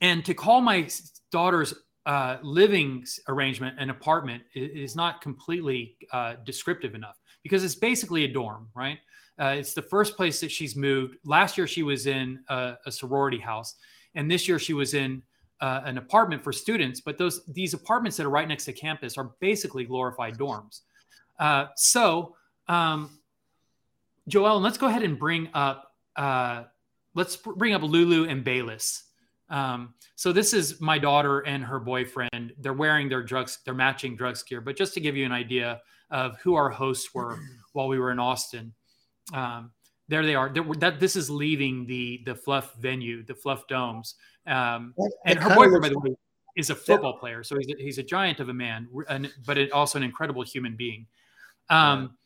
and to call my daughter's uh, living arrangement an apartment is not completely uh, descriptive enough because it's basically a dorm, right? Uh, it's the first place that she's moved. Last year, she was in a, a sorority house, and this year she was in uh, an apartment for students. But those these apartments that are right next to campus are basically glorified dorms. Uh, so, um, Joel, let's go ahead and bring up uh, let's bring up Lulu and Bayless. Um, so this is my daughter and her boyfriend. They're wearing their drugs, their matching drugs gear. But just to give you an idea of who our hosts were (clears throat) while we were in Austin, um, there they are. There, that this is leaving the the Fluff venue, the Fluff Domes. Um, and her boyfriend, by the way, is a football player, so he's a, he's a giant of a man, and, but it, also an incredible human being. Um,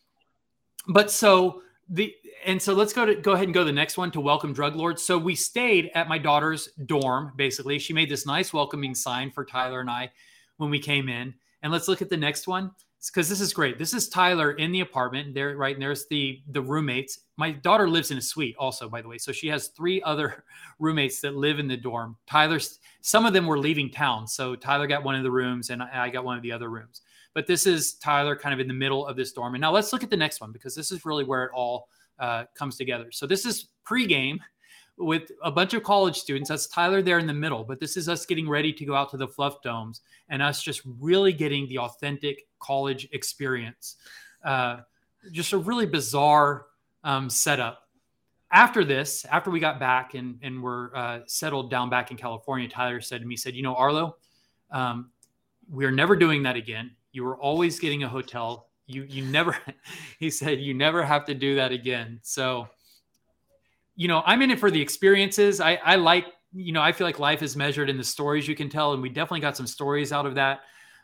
But so the and so let's go to go ahead and go to the next one to welcome drug lords. So we stayed at my daughter's dorm. Basically, she made this nice welcoming sign for Tyler and I when we came in. And let's look at the next one because this is great. This is Tyler in the apartment. There, right, and there's the the roommates. My daughter lives in a suite, also, by the way. So she has three other (laughs) roommates that live in the dorm. Tyler's some of them were leaving town, so Tyler got one of the rooms, and I got one of the other rooms. But this is Tyler, kind of in the middle of this dorm. And now let's look at the next one because this is really where it all uh, comes together. So this is pregame with a bunch of college students. That's Tyler there in the middle, but this is us getting ready to go out to the Fluff Domes and us just really getting the authentic college experience. Uh, just a really bizarre um, setup. After this, after we got back and and were uh, settled down back in California, Tyler said to me, said, "You know, Arlo, um, we're never doing that again. You were always getting a hotel. You you never." (laughs) he said, "You never have to do that again." So you know, I'm in it for the experiences. I, I like, you know, I feel like life is measured in the stories you can tell, and we definitely got some stories out of that.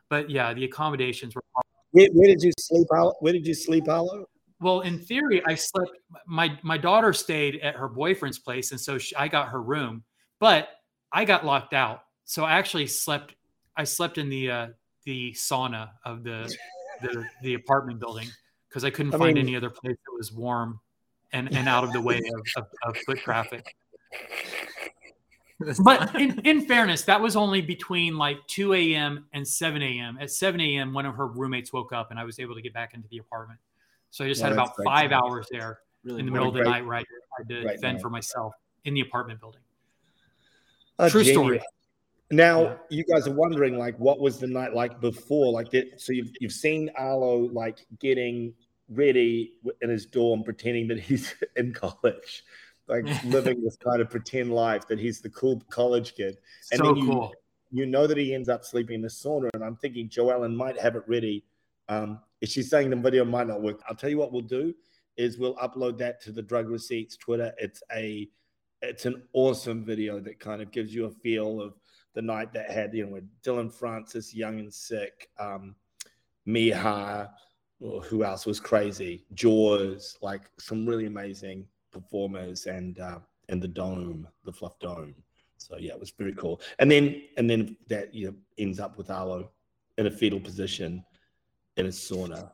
But yeah, the accommodations were Where, where did you sleep? Arlo? Where did you sleep, Arlo? well. In theory, I slept. My my daughter stayed at her boyfriend's place, and so she, I got her room. But I got locked out, so I actually slept. I slept in the uh, the sauna of the the, the apartment building because I couldn't I find mean- any other place that was warm and, and out of the way of, of, of foot traffic. but in, (laughs) in fairness, that was only between like 2 a.m. and 7 a.m. At 7 a.m., one of her roommates woke up and I was able to get back into the apartment. So I just Yeah, had about great. five hours there Really in the middle of the great- night where I had to great fend night. for myself in the apartment building. Oh, True genuine. story. Now Yeah. you guys are wondering like what was the night like before? Like that so you've you've seen Arlo like getting ready in his dorm pretending that he's (laughs) in college. Like (laughs) living this kind of pretend life that he's the cool college kid. And so then you- cool. You know that he ends up sleeping in the sauna, and I'm thinking Joellen might have it ready um, if she's saying the video might not work, I'll tell you what we'll do is we'll upload that to the drug receipts Twitter. It's a it's an awesome video that kind of gives you a feel of the night that had you know with Dillon Francis, Young and Sick, um, Mija, who else was crazy, Jauz, like some really amazing performers, and uh, and the dome, the fluff dome. So yeah, it was very cool. And then and then that you know, ends up with Arlo in a fetal position in a sauna.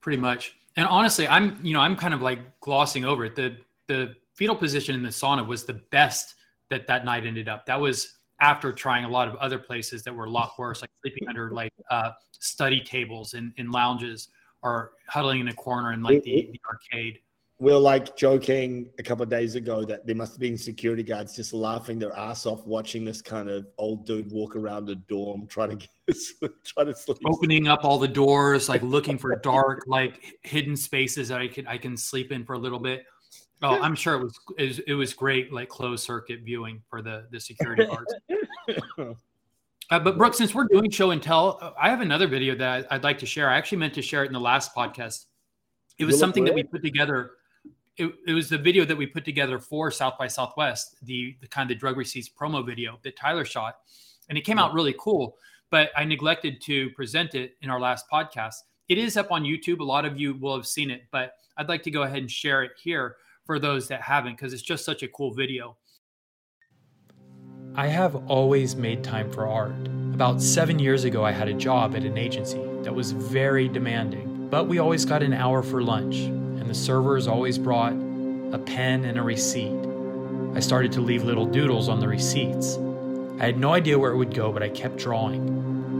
Pretty much. And honestly, I'm you know I'm kind of like glossing over it. The the fetal position in the sauna was the best that that night ended up. That was after trying a lot of other places that were a lot worse, like sleeping under like uh, study tables in, in lounges or huddling in a corner in like the, the arcade we are like joking a couple of days ago that there must have been security guards just laughing their ass off watching this kind of old dude walk around a dorm trying to get (laughs) trying to sleep. Opening up all the doors, like looking for dark, like hidden spaces that I can I can sleep in for a little bit. Oh, I'm sure it was it was, it was great, like closed circuit viewing for the the security guards. (laughs) Uh, but Brooke, since we're doing show and tell, I have another video that I'd like to share. I actually meant to share it in the last podcast. It was something that we put together it, it was the video that we put together for South by Southwest, the, the kind of the drug receipts promo video that Tyler shot. And it came out really cool, but I neglected to present it in our last podcast. It is up on YouTube. A lot of you will have seen it, but I'd like to go ahead and share it here for those that haven't because it's just such a cool video. I have always made time for art. About seven years ago, I had a job at an agency that was very demanding, but we always got an hour for lunch and the servers always brought a pen and a receipt. I started to leave little doodles on the receipts. I had no idea where it would go, but I kept drawing,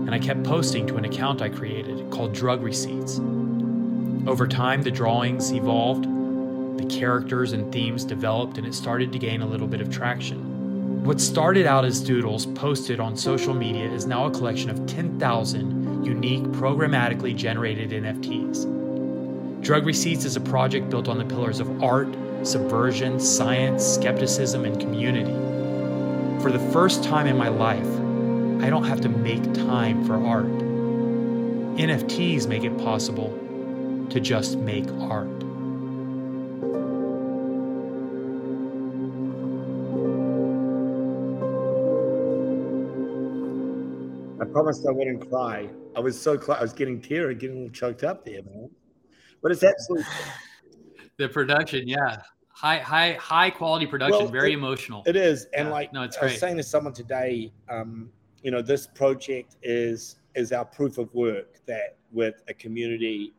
and I kept posting to an account I created called Drug Receipts. Over time, the drawings evolved, the characters and themes developed, and it started to gain a little bit of traction. What started out as doodles posted on social media is now a collection of 10,000 unique, programmatically generated NFTs. Drug Receipts is a project built on the pillars of art, subversion, science, skepticism, and community. For the first time in my life, I don't have to make time for art. NFTs make it possible to just make art. Promised I wouldn't cry. I was so close. I was getting teary, getting a little choked up there, man but it's absolutely (sighs) the production. Yeah, high, high, high quality production. Well, very it, emotional. It is, and yeah. like no, it's. I was saying to someone today, um, you know, this project is is our proof of work that with a community,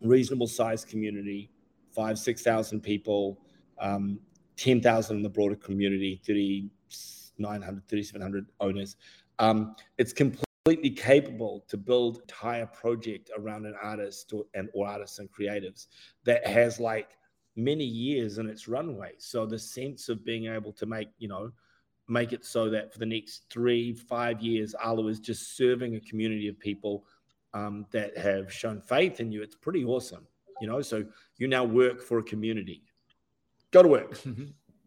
reasonable sized community, five six thousand people, um, ten thousand in the broader community, 3,900, 3,700 owners. Um, it's completely capable to build entire project around an artist or, and or artists and creatives that has like many years in its runway. So the sense of being able to make, you know, make it so that for the next three, five years, Arlo is just serving a community of people um, that have shown faith in you. It's pretty awesome, you know. So you now work for a community. Go to work.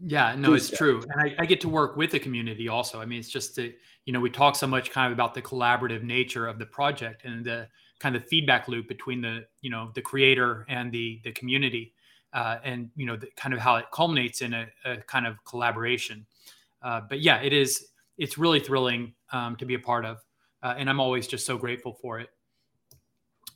Yeah, no, it's true. And I, I, get to work with the community also. I mean, it's just that, you know, we talk so much kind of about the collaborative nature of the project and the kind of feedback loop between the, you know, the creator and the the community. Uh, and you know, the, kind of how it culminates in a, a kind of collaboration. Uh, but yeah, it is. It's really thrilling um, to be a part of, uh, and I'm always just so grateful for it.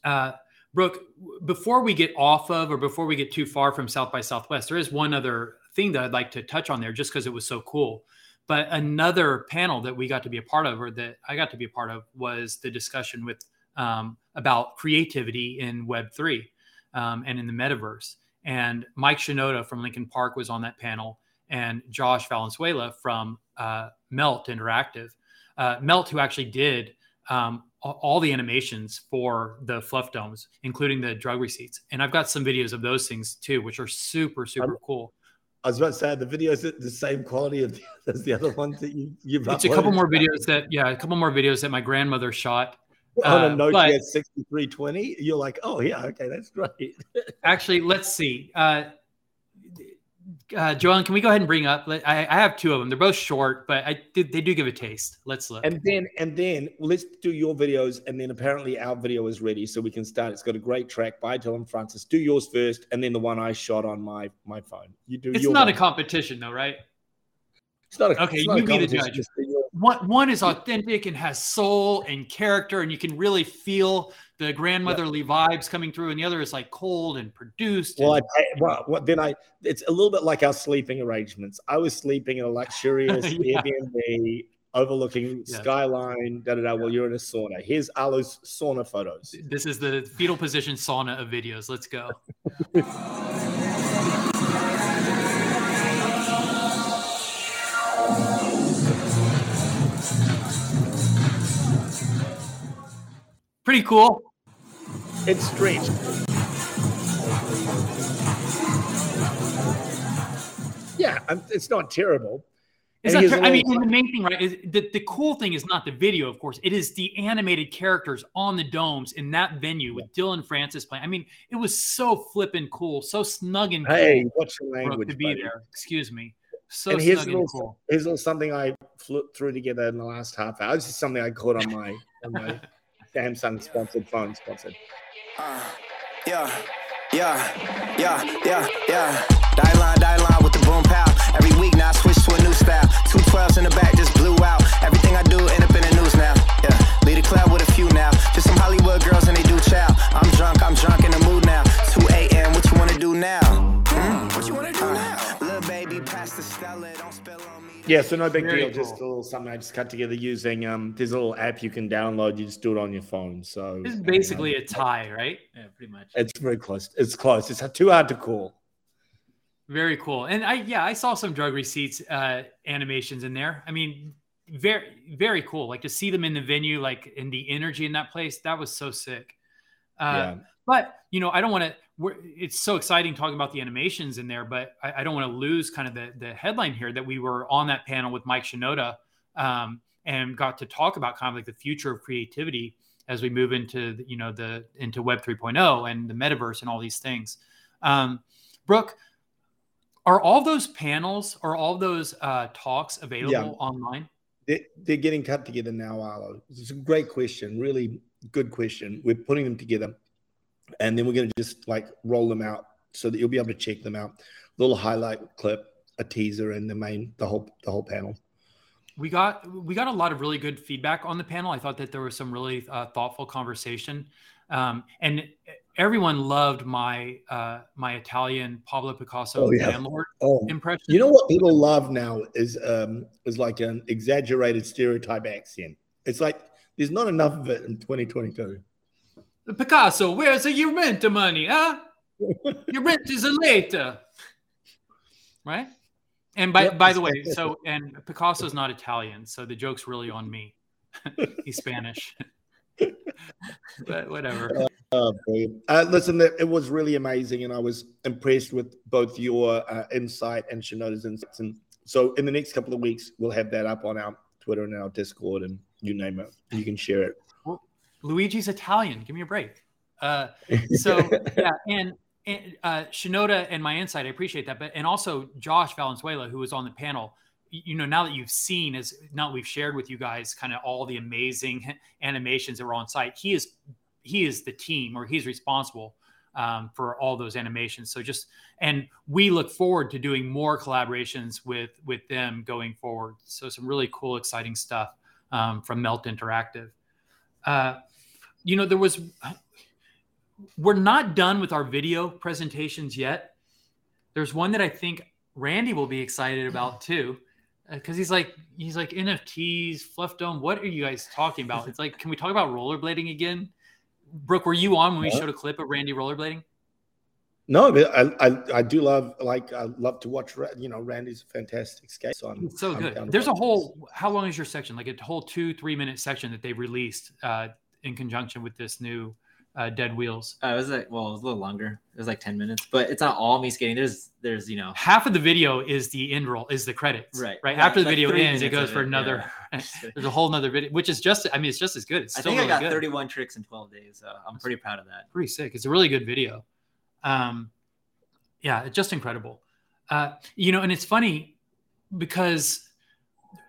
Uh, Brooke, before we get off of, or before we get too far from South by Southwest, there is one other thing that I'd like to touch on there just because it was so cool. But another panel that we got to be a part of, or that I got to be a part of, was the discussion with um, about creativity in Web three um, and in the metaverse. And Mike Shinoda from Linkin Park was on that panel, and Josh Valenzuela from uh, Melt Interactive. Uh, Melt, who actually did um, all the animations for the fluff domes, including the drug receipts. And I've got some videos of those things too, which are super, super cool. I was about to say the video is the same quality of the, (laughs) as the other ones that you you've. It's uploaded. a couple more videos that yeah, a couple more videos that my grandmother shot. On a uh, Nokia sixty three twenty, you're like, oh yeah, okay, that's great. (laughs) actually, let's see. Uh, uh, Joan, can we go ahead and bring up? I, I have two of them. They're both short, but I they do give a taste. Let's look. And then and then let's do your videos, and then apparently our video is ready, so we can start. It's got a great track by Dillon Francis. Do yours first, and then the one I shot on my my phone. You do. It's not one. a competition, though, right? It's not a, Okay, it's not you a be the competition, judge. just do your- One one is authentic and has soul and character, and you can really feel the grandmotherly vibes coming through. And the other is like cold and produced. Well, I and- pay, well, then I it's a little bit like our sleeping arrangements. I was sleeping in a luxurious (laughs) Yeah. Airbnb overlooking Yeah. skyline. Da da da. Well, you're in a sauna. Here's Arlo's sauna photos. this is the fetal position sauna of videos. Let's go. (laughs) Pretty cool. It's strange. Yeah, I'm- it's not terrible. It's And not ter- I mean, and the main thing, right, is the, the cool thing is not the video, of course. It is the animated characters on the domes in that venue with Dillon Francis playing. I mean, it was so flippin' cool, so snug and cool Hey, what's your language? to be buddy? there. Excuse me. So and here's a little, and cool. here's a little something I flipped through together in the last half hour. This is something I caught on my on my Samsung sponsored phone sponsored. Uh, yeah, yeah, yeah, yeah, yeah. Die line, die line with the boom pow. Every week now I switch to a new style. Two twelves in the back just blew out. Everything I do end up in the news now. Yeah, lead a club with a few now. Just some Hollywood girls and they do chow. I'm drunk, I'm drunk in the mood now. 2 a.m. What you wanna do now? Yeah, so no big Very deal. Just a little something I just cut together using um. There's a little app you can download. You just do it on your phone. So This is um, basically a tie, right? Yeah, pretty much. It's very close. It's close. It's too hard to call. Very cool. And I, yeah, I saw some drug receipts uh, animations in there. I mean, very, very cool. Like to see them in the venue, like in the energy in that place, that was so sick. Uh, yeah. But you know, I don't want to. It's so exciting talking about the animations in there, but I, I don't want to lose kind of the the headline here that we were on that panel with Mike Shinoda um, and got to talk about kind of like the future of creativity as we move into the, you know the into Web 3.0 and the metaverse and all these things. Um, Brooke, are all those panels or all those uh, talks available Yeah. online? They're, they're getting cut together now, Arlo. It's a great question. Really good question. We're putting them together, and then we're going to just like roll them out so that you'll be able to check them out. little highlight clip, a teaser, and the main the whole the whole panel. we got we got a lot of really good feedback on the panel. I thought that there was some really uh, thoughtful conversation, um, and everyone loved my uh, my Italian Pablo Picasso Oh, yeah. landlord Oh, impression. you know what people love now is um is like an exaggerated stereotype accent. It's like there's not enough of it in 2022. Picasso, where's your rent money? Huh? (laughs) Your rent is a later, right? And by Yep. by the way, so and Picasso's not Italian, so the joke's really on me. (laughs) He's Spanish, (laughs) but whatever. Oh. Uh, listen, it it was really amazing, and I was impressed with both your uh, insight and Shinoda's insights. And so, in the next couple of weeks, we'll have that up on our Twitter and our Discord, and you name it, you can share it. Luigi's Italian. Give me a break. Uh, (laughs) so yeah, and, and uh, Shinoda and my insight, I appreciate that. But and also Josh Valenzuela, who was on the panel. You know, now that you've seen, as now we've shared with you guys, kind of all the amazing (laughs) animations that were on site. He is he is the team, or he's responsible um, for all those animations. So just and we look forward to doing more collaborations with with them going forward. So some really cool, exciting stuff um, from Melt Interactive. Uh, you know, there was we're not done with our video presentations yet. There's one that I think Randy will be excited about too, because he's like he's like NFTs, fluff dome. What are you guys talking about? It's like, can we talk about rollerblading again? Brooke, were you on when we showed a clip of Randy rollerblading? No, but I, I I do love like I love to watch. You know, Randy's fantastic skate. So I'm It's so I'm good. There's a whole. How long is your section? Like a whole two, three minute section that they've released uh, in conjunction with this new uh, Dead Wheels. Uh, it was like well, it was a little longer. It was like ten minutes, but it's not all me skating. There's there's you know Half of the video is the end roll, is the credits. Right. Right. Yeah, After the like video ends, it goes for it, another. yeah. (laughs) There's a whole nother video, which is just. I mean, it's just as good. It's I still think I got good. 31 tricks in 12 days. So I'm pretty proud of that. pretty sick. It's a really good video. Um, yeah, it's just incredible. Uh, you know, and it's funny because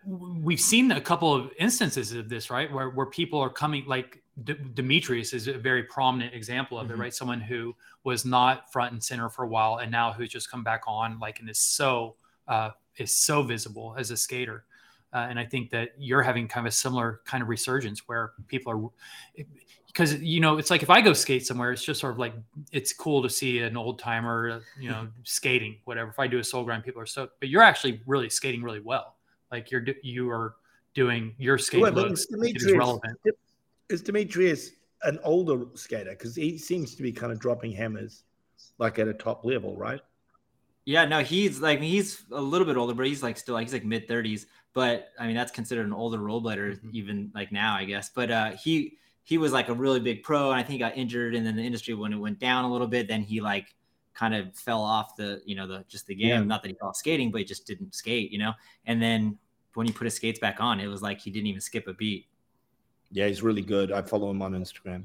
we've seen a couple of instances of this, right? Where where people are coming, like D- Demetrius is a very prominent example of mm-hmm. it, right? Someone who was not front and center for a while, and now who's just come back on, like, and is so uh, is so visible as a skater. Uh, and I think that you're having kind of a similar kind of resurgence where people are, because you know, it's like if I go skate somewhere, it's just sort of like it's cool to see an old timer, you know, (laughs) skating, whatever. If I do a soul grind, people are so, but you're actually really skating really well. Like you're you are doing your skate well, looks is relevant. Is Demetrius an older skater? Because he seems to be kind of dropping hammers, like at a top level, right? Yeah, no, he's like he's a little bit older, but he's like still like he's like mid thirties. But I mean, that's considered an older rollerblader mm-hmm. even like now, I guess. But uh, he he was like a really big pro, and I think he got injured, and then the industry when it went down a little bit, then he like kind of fell off the you know the just the game. Yeah. Not that he fell off skating, but he just didn't skate, you know. And then when he put his skates back on, it was like he didn't even skip a beat. Yeah, he's really good. I follow him on Instagram.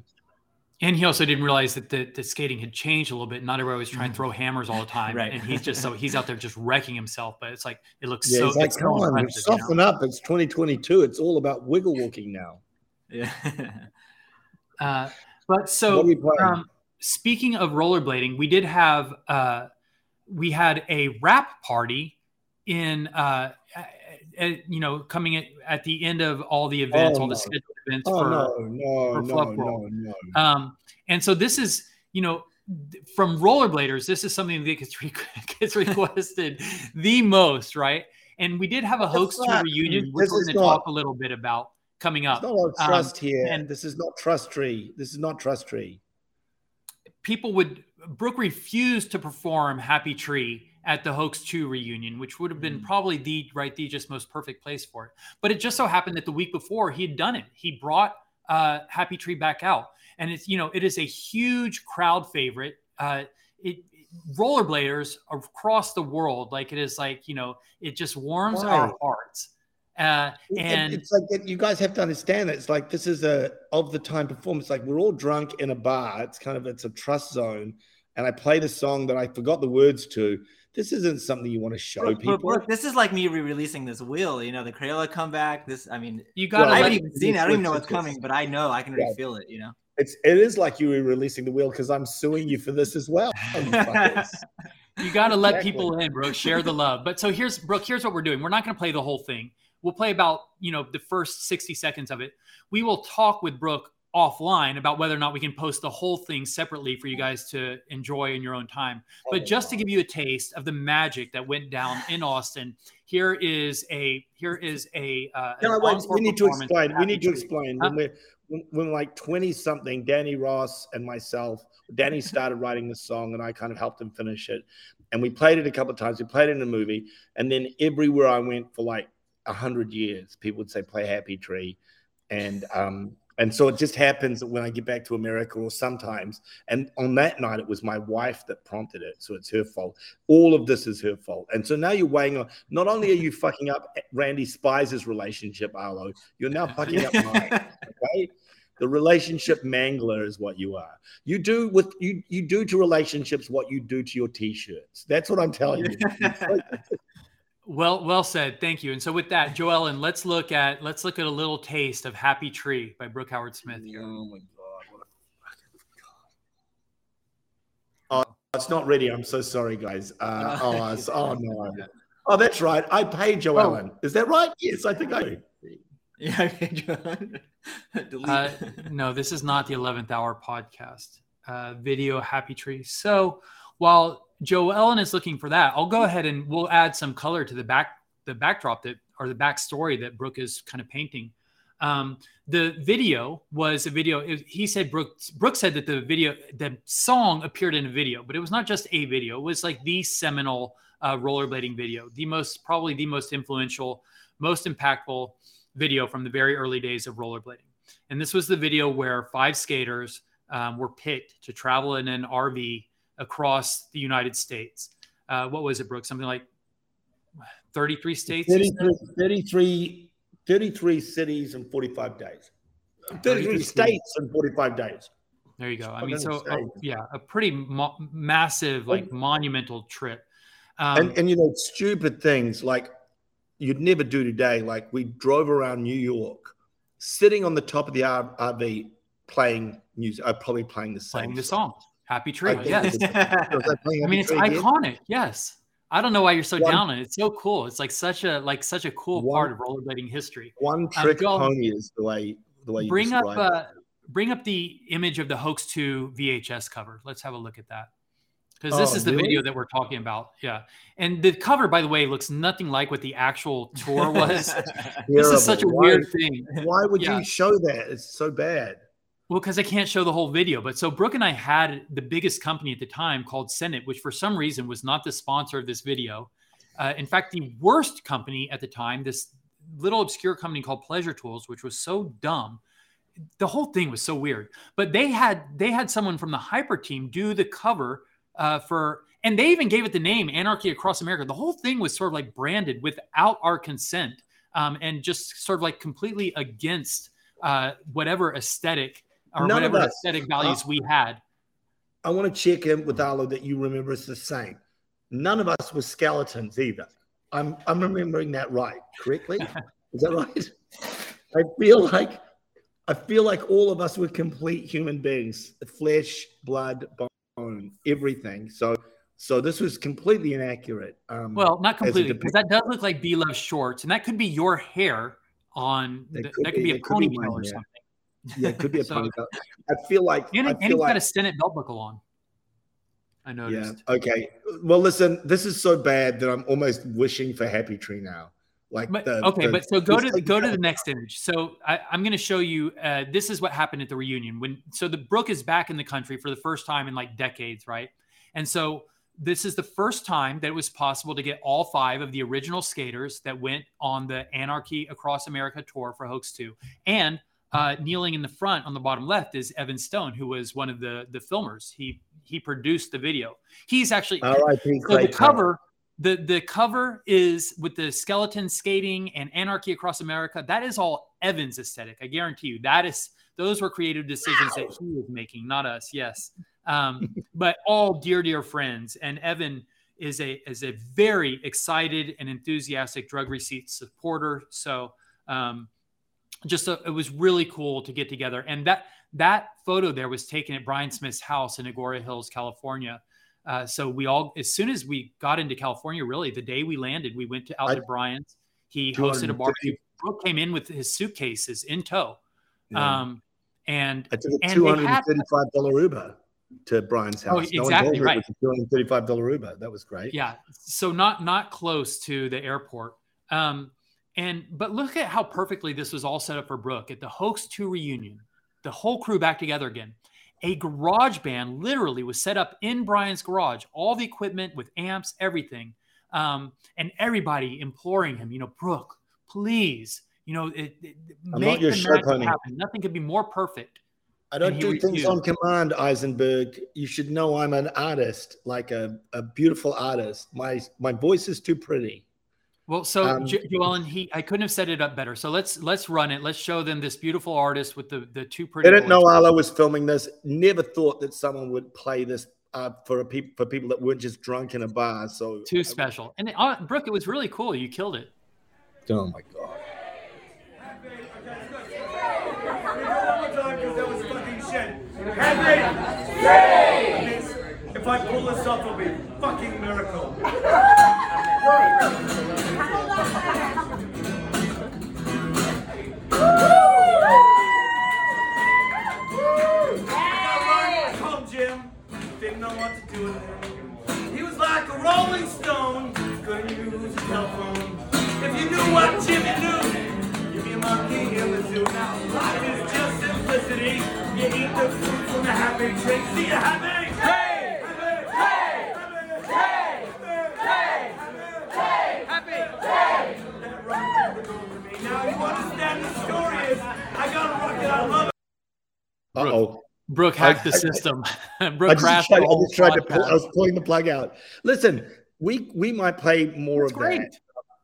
And he also didn't realize that the, the skating had changed a little bit. Not everybody was trying to throw hammers all the time, (laughs) right? And he's just so he's out there just wrecking himself. But it's like it looks yeah, so. He's like, come on, soften you know? up. It's 2022. It's all about wiggle walking now. (laughs) Yeah. uh, but so um, speaking of rollerblading, we did have uh, we had a wrap party in uh, at, you know coming at, at the end of all the events, oh, all the scheduled events oh, for, no, no, for Fluff no, World. No, no. Um, and so this is you know from rollerbladers, this is something that gets, (laughs) re- gets requested the most, right? And we did have a hoax tour reunion, which we're going to talk a little bit about coming up. no trust um, here, and this is not trust tree. This is not trust tree. People would Brooke refused to perform Happy Tree at the Hoax 2 reunion, which would have been mm. probably the right, the just most perfect place for it. But it just so happened that the week before he had done it. He brought uh, Happy Tree back out. And it's, you know, it is a huge crowd favorite. Uh, it, rollerbladers across the world, like it is like, you know, it just warms our hearts. Uh, and it's like you guys have to understand that it's like this is a of the time performance. Like we're all drunk in a bar. It's kind of it's a trust zone, and I play the song that I forgot the words to, this isn't something you want to show look, people. Look, this is like me re-releasing this wheel. You know, the Crayola comeback. This, I mean, you got. Well, I haven't even seen it. I don't even know what's coming, but I know I can really yeah. feel it. You know, it's it is like you re-releasing the wheel because I'm suing you for this as well. (laughs) you got to let people in, bro. Share the love. But so here's Brooke. Here's what we're doing. We're not going to play the whole thing. We'll play about you know the first 60 seconds of it. We will talk with Brooke offline about whether or not we can post the whole thing separately for you guys to enjoy in your own time. But just to give you a taste of the magic that went down in Austin, here is a here is a. Uh, no, wait, we need to explain. We need to explain when we're when, when like twenty something. Danny Ross and myself. Danny (laughs) started writing the song, and I kind of helped him finish it. And we played it a couple of times. We played it in a movie, and then everywhere I went for like a hundred years, people would say, "Play Happy Tree," and um, and so it just happens that when I get back to America, or sometimes, and on that night, it was my wife that prompted it. So it's her fault. All of this is her fault. And so now you're weighing on, not only are you (laughs) fucking up Randy Spies' relationship, Arlo, you're now fucking up mine. (laughs) Okay. The relationship mangler is what you are. You do with you you do to relationships what you do to your t-shirts. That's what I'm telling you. (laughs) Well, well said. Thank you. And so with that, Joellen, let's look at let's look at a little taste of Happy Tree by Brooke Howard Smith here. Oh my god. What a fucking god. Oh, it's not ready. I'm so sorry, guys. Uh, (laughs) oh, oh no. Oh, that's right. I paid Joellen. Oh. Is that right? Yes, I think I do. (laughs) Yeah, (laughs) uh, no, this is not the 11th hour podcast. Uh, video Happy Tree. So while Joellen is looking for that. I'll go ahead and we'll add some color to the back the backdrop that or the backstory that Brooke is kind of painting. Um, the video was a video. It, he said Brooke Brooke said that the video the song appeared in a video, but it was not just a video. It was like the seminal uh, rollerblading video, the most probably the most influential, most impactful video from the very early days of rollerblading. And this was the video where five skaters um, were picked to travel in an RV across the United States. Uh, what was it, Brooke? Something like 33 states? 33, 33, 33 cities in 45 days. 33 states in 45 days. There you go. I mean, so uh, yeah, a pretty mo- massive, like monumental trip. Um, and and you know stupid things like you'd never do today. Like we drove around New York, sitting on the top of the RV playing music. Uh, probably playing the same playing the song, Happy Tree. (laughs) I Yes. it was- was I mean, it's iconic. Yes. I don't know why you're so One- down on it. It's so cool. It's like such a like such a cool One- part of rollerblading history. One trick go- pony is the way the way you Bring up uh, bring up the image of the Hoax 2 VHS cover. Let's have a look at that. Because this Oh, is the really? video that we're talking about. Yeah. And the cover, by the way, looks nothing like what the actual tour was. (laughs) this is such a Terrible. weird thing. Why would Yeah. you show that? It's so bad. Well, because I can't show the whole video. But so Brooke and I had the biggest company at the time called Senate, which for some reason was not the sponsor of this video. Uh, in fact, the worst company at the time, this little obscure company called Pleasure Tools, which was so dumb. The whole thing was so weird. But they had they had someone from the Hyper team do the cover uh, for, and they even gave it the name Anarchy Across America. The whole thing was sort of like branded without our consent, um, and just sort of like completely against uh, whatever aesthetic or None of whatever aesthetic values we had. I want to check in with Arlo that you remember us the same. None of us were skeletons either. I'm I'm remembering that right, correctly? (laughs) Is that right? I feel like I feel like all of us were complete human beings, flesh, blood, bone, everything. So so this was completely inaccurate. Um, Well, not completely, because that does look like B Love shorts, and that could be your hair on. That the- could that could be- be a that could be ponytail or something. Yeah, it could be a (laughs) So-. I feel like And, I and he's feel got a Senate belt buckle on. I noticed. yeah. Okay. Well, listen, this is so bad that I'm almost wishing for Happy Tree now. Like But, the, okay, the- but so go to like- go to the next image. So I, I'm going to show you. Uh, this is what happened at the reunion when. So the Brooke is back in the country for the first time in like decades, right? And so this is the first time that it was possible to get all five of the original skaters that went on the Anarchy Across America tour for Hoax Two, and uh, kneeling in the front on the bottom left is Evan Stone, who was one of the the filmers. He he produced the video. He's actually R.I.P. so the cover the the cover is with the skeleton skating and anarchy across america that is all evan's aesthetic i guarantee you that is those were creative decisions that he was making not us yes um, (laughs) but all dear dear friends and evan is a is a very excited and enthusiastic drug receipt supporter so um, just a, it was really cool to get together and that that photo there was taken at brian smith's house in agoura hills california uh, so we all, as soon as we got into California, really the day we landed, we went to out I- to Brian's. He hosted a 250 barbecue. Brooke came in with his suitcases in tow, Yeah. um, and I took a two hundred and thirty-five dollar Uber to Brian's house. Oh, exactly, me right. It was a two hundred thirty-five dollar Uber. That was great. yeah, so not not close to the airport. Um, and but look at how perfectly this was all set up for Brooke at the Hoax Two reunion. The whole crew back together again. A garage band literally was set up in Brian's garage, all the equipment with amps, everything, um, and everybody imploring him, you know, Brooke, please, you know, it, it, make the magic pony. happen. Nothing could be more perfect. I don't do things refused. on command, Eisenberg. You should know I'm an artist, like a, a beautiful artist. My my voice is too pretty. Well, so Um, Jo- Joellen, he I couldn't have set it up better. So let's let's run it. Let's show them this beautiful artist with the the two pretty. They didn't know Arlo was filming this. Never thought that someone would play this uh, for a peop for people that weren't just drunk in a bar. So too special. And uh, Brooke, it was really cool. You killed it. Oh my god. If I pull this off, it'll be a fucking miracle. You lose a rolling stone, couldn't use a telephone? If you knew what Jimmy knew, you'd be a monkey in the zoo. Now, life is just simplicity. You eat the fruit from the happy tree. See you happy? Hey! Me. Understand the story is I got a rocket, I love it. Uh oh. Brooke hacked the I- I- system. (laughs) I Brooke just, crashed tried, I just tried to pull. I was pulling the plug out. Listen, we we might play more That's of great. that.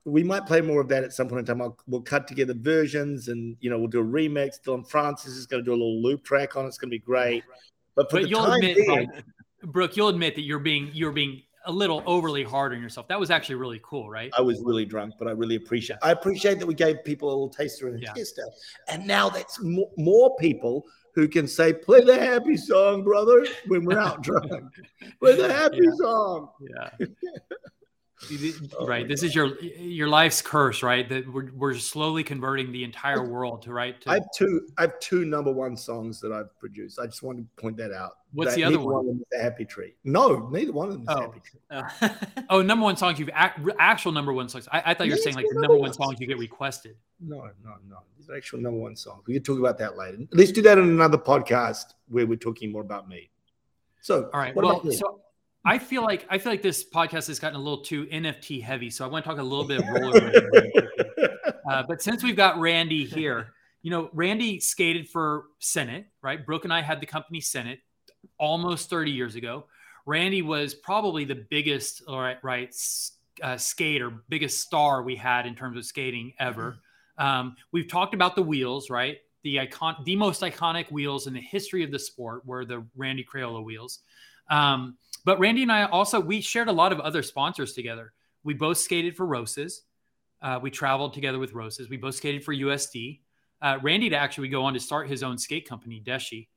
We might play more of that at some point in time. I'll, we'll cut together versions, and you know we'll do a remix. Dillon Francis is going to do a little loop track on. it. It's going to be great. But for But the you'll time admit, being, Brooke, you'll admit that you're being you're being a little overly hard on yourself. That was actually really cool, right? I was really drunk, but I really appreciate. I appreciate that we gave people a little taster and a Yeah. taster, and now that's more, more people who can say, "Play the happy song, brother," when we're out (laughs) drunk. Play the happy Yeah. song. Yeah. (laughs) right. This is your your life's curse, right? That we're we're slowly converting the entire world to right. To, I have two. I have two number one songs that I've produced. I just want to point that out. What's That the other neither one? of them is a happy tree. No, neither one of them is Oh. happy tree. Uh, (laughs) oh, number one songs you've ac- actual number one songs. I, I thought you were Yes, saying like the number number one ones. songs you get requested. No, no, no. These are actual number one songs. We can talk about that later. Let's do that in another podcast where we're talking more about me. So, All right. What well, about me? so I feel like I feel like this podcast has gotten a little too NFT heavy. So I want to talk a little bit of (laughs) quickly. Uh, but since we've got Randy here, you know, Randy skated for Senate, right? Brooke and I had the company Senate almost 30 years ago. Randy was probably the biggest, all right, right, uh, skater, biggest star we had in terms of skating ever. Um, we've talked about the wheels, right? The icon, the most iconic wheels in the history of the sport were the Randy Crayola wheels. Um, but Randy and I also we shared a lot of other sponsors together. We both skated for Roces. Uh, we traveled together with Roces. We both skated for USD. Uh, Randy to actually go on to start his own skate company, Deshi.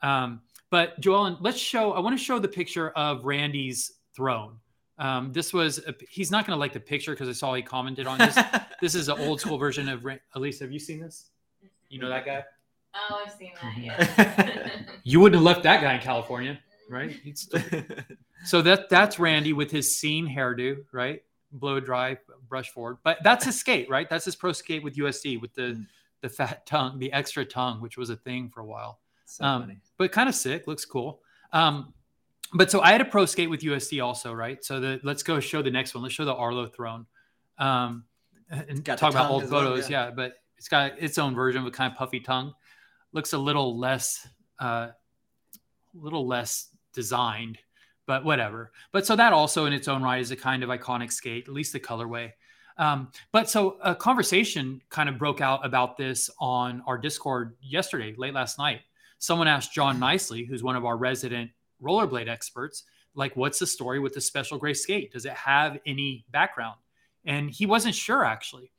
Um, but Joellen, let's show. I want to show the picture of Randy's throne. Um, this was a, he's not going to like the picture because I saw he commented on this. (laughs) this is an old school version of Ran- Elisa. Have you seen this? You know that guy? Oh, I've seen that. Yeah. (laughs) You wouldn't have left that guy in California, right? (laughs) Still- so that that's Randy with his scene hairdo, right? Blow dry, brush forward. But that's his skate, right? That's his pro skate with USD with the the fat tongue, the extra tongue, which was a thing for a while. so Um. But kind of sick, looks cool. Um, but so I had a pro skate with USD also, right? So the let's go show the next one. Let's show the Arlo throne. Um, and got talk about old as well, photos, yeah. yeah. But it's got its own version of a kind of puffy tongue. Looks a little less, uh, little less designed, but whatever. But so that also in its own right is a kind of iconic skate, at least the colorway. Um, but so a conversation kind of broke out about this on our Discord yesterday, late last night. Someone asked John Nicely, who's one of our resident rollerblade experts, like, what's the story with the special gray skate? Does it have any background? And he wasn't sure actually.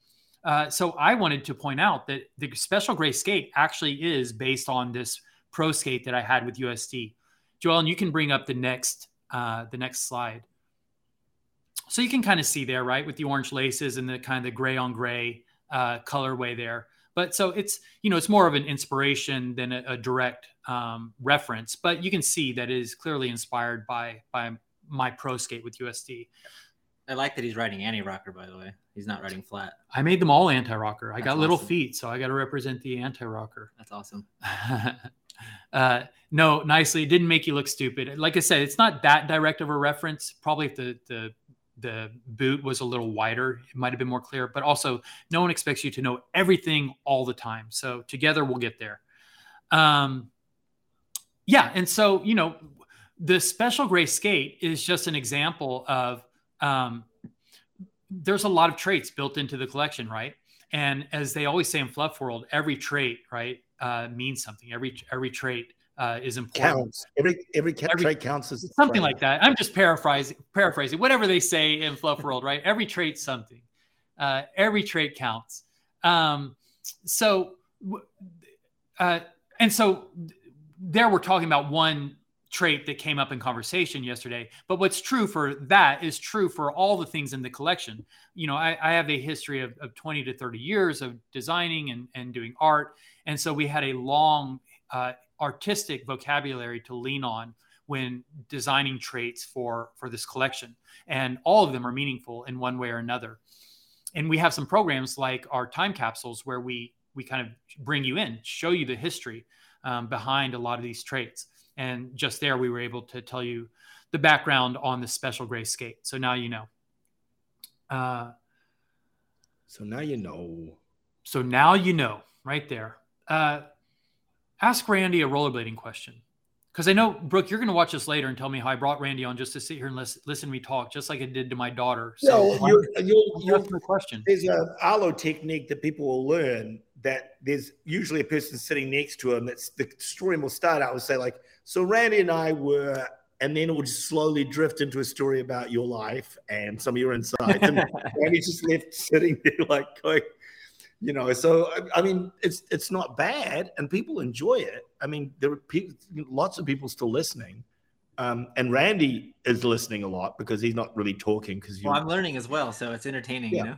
Uh, so I wanted to point out that the special gray skate actually is based on this pro skate that I had with USD. Joel, and you can bring up the next uh, the next slide. So you can kind of see there, right, with the orange laces and the kind of the gray on gray uh, colorway there. But so it's you know it's more of an inspiration than a, a direct um, reference, but you can see that it is clearly inspired by by my pro skate with USD. I like that he's riding anti-rocker, by the way. He's not riding flat. I made them all anti-rocker. I That's got little awesome. feet, so I got to represent the anti-rocker. That's awesome. (laughs) uh, no, nicely. It didn't make you look stupid. Like I said, it's not that direct of a reference. Probably if the the the boot was a little wider, it might have been more clear. But also, no one expects you to know everything all the time. So together, we'll get there. Um, yeah, and so you know, the special gray skate is just an example of. Um, there's a lot of traits built into the collection, right? And as they always say in Fluff World, every trait, right, uh, means something. Every every trait uh, is important. counts. Every every, Every- trait counts as Something like that. I'm just paraphrasing, paraphrasing whatever they say in Fluff World, right? Every trait something. Uh, every trait counts. Um, so, uh, and so there we're talking about one trait that came up in conversation yesterday. But what's true for that is true for all the things in the collection. You know, I, I have a history of, of 20 to 30 years of designing and, and doing art. And so we had a long uh, artistic vocabulary to lean on when designing traits for for this collection and all of them are meaningful in one way or another and we have some programs like our time capsules where we we kind of bring you in show you the history um, behind a lot of these traits and just there we were able to tell you the background on the special gray skate. So now you know. Uh, So now you know. so now you know right there. Uh, ask randy a rollerblading question because i know brooke you're going to watch this later and tell me how i brought randy on just to sit here and listen, listen to me talk just like i did to my daughter so So why you'll, you'll, you you'll, ask a question there's a Arlo technique that people will learn that there's usually a person sitting next to him. That's the story will start out and say like, so Randy and I were and then it would slowly drift into a story about your life and some of your insights. And (laughs) Randy's just left sitting there, like going, you know. So I, I mean, it's it's not bad, and people enjoy it. I mean, there are people, lots of people still listening. Um, and Randy is listening a lot because he's not really talking because. Well, I'm learning as well, so it's entertaining, Yeah. you know.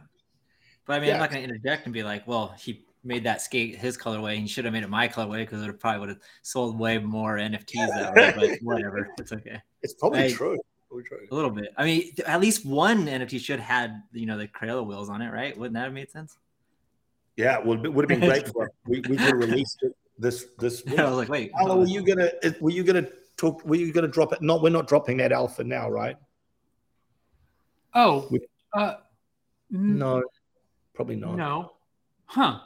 But I mean, Yeah. I'm not going to interject and be like, "Well, he made that skate his colorway, and he should have made it my colorway because it probably would have sold way more NFTs that way." But (laughs) whatever, it's okay. It's probably I- true. A little bit. I mean, at least one NFT should have had you know the Crayola wheels on it, right? Wouldn't that have made sense? Yeah, it would, would have been great for us. (laughs) We, we could have released it this this week. I was like, wait, Carla, were you gonna were you gonna talk? Were you gonna drop it? No, we're not dropping that alpha now, right? Oh, We- uh, n- No, probably not. no. Huh.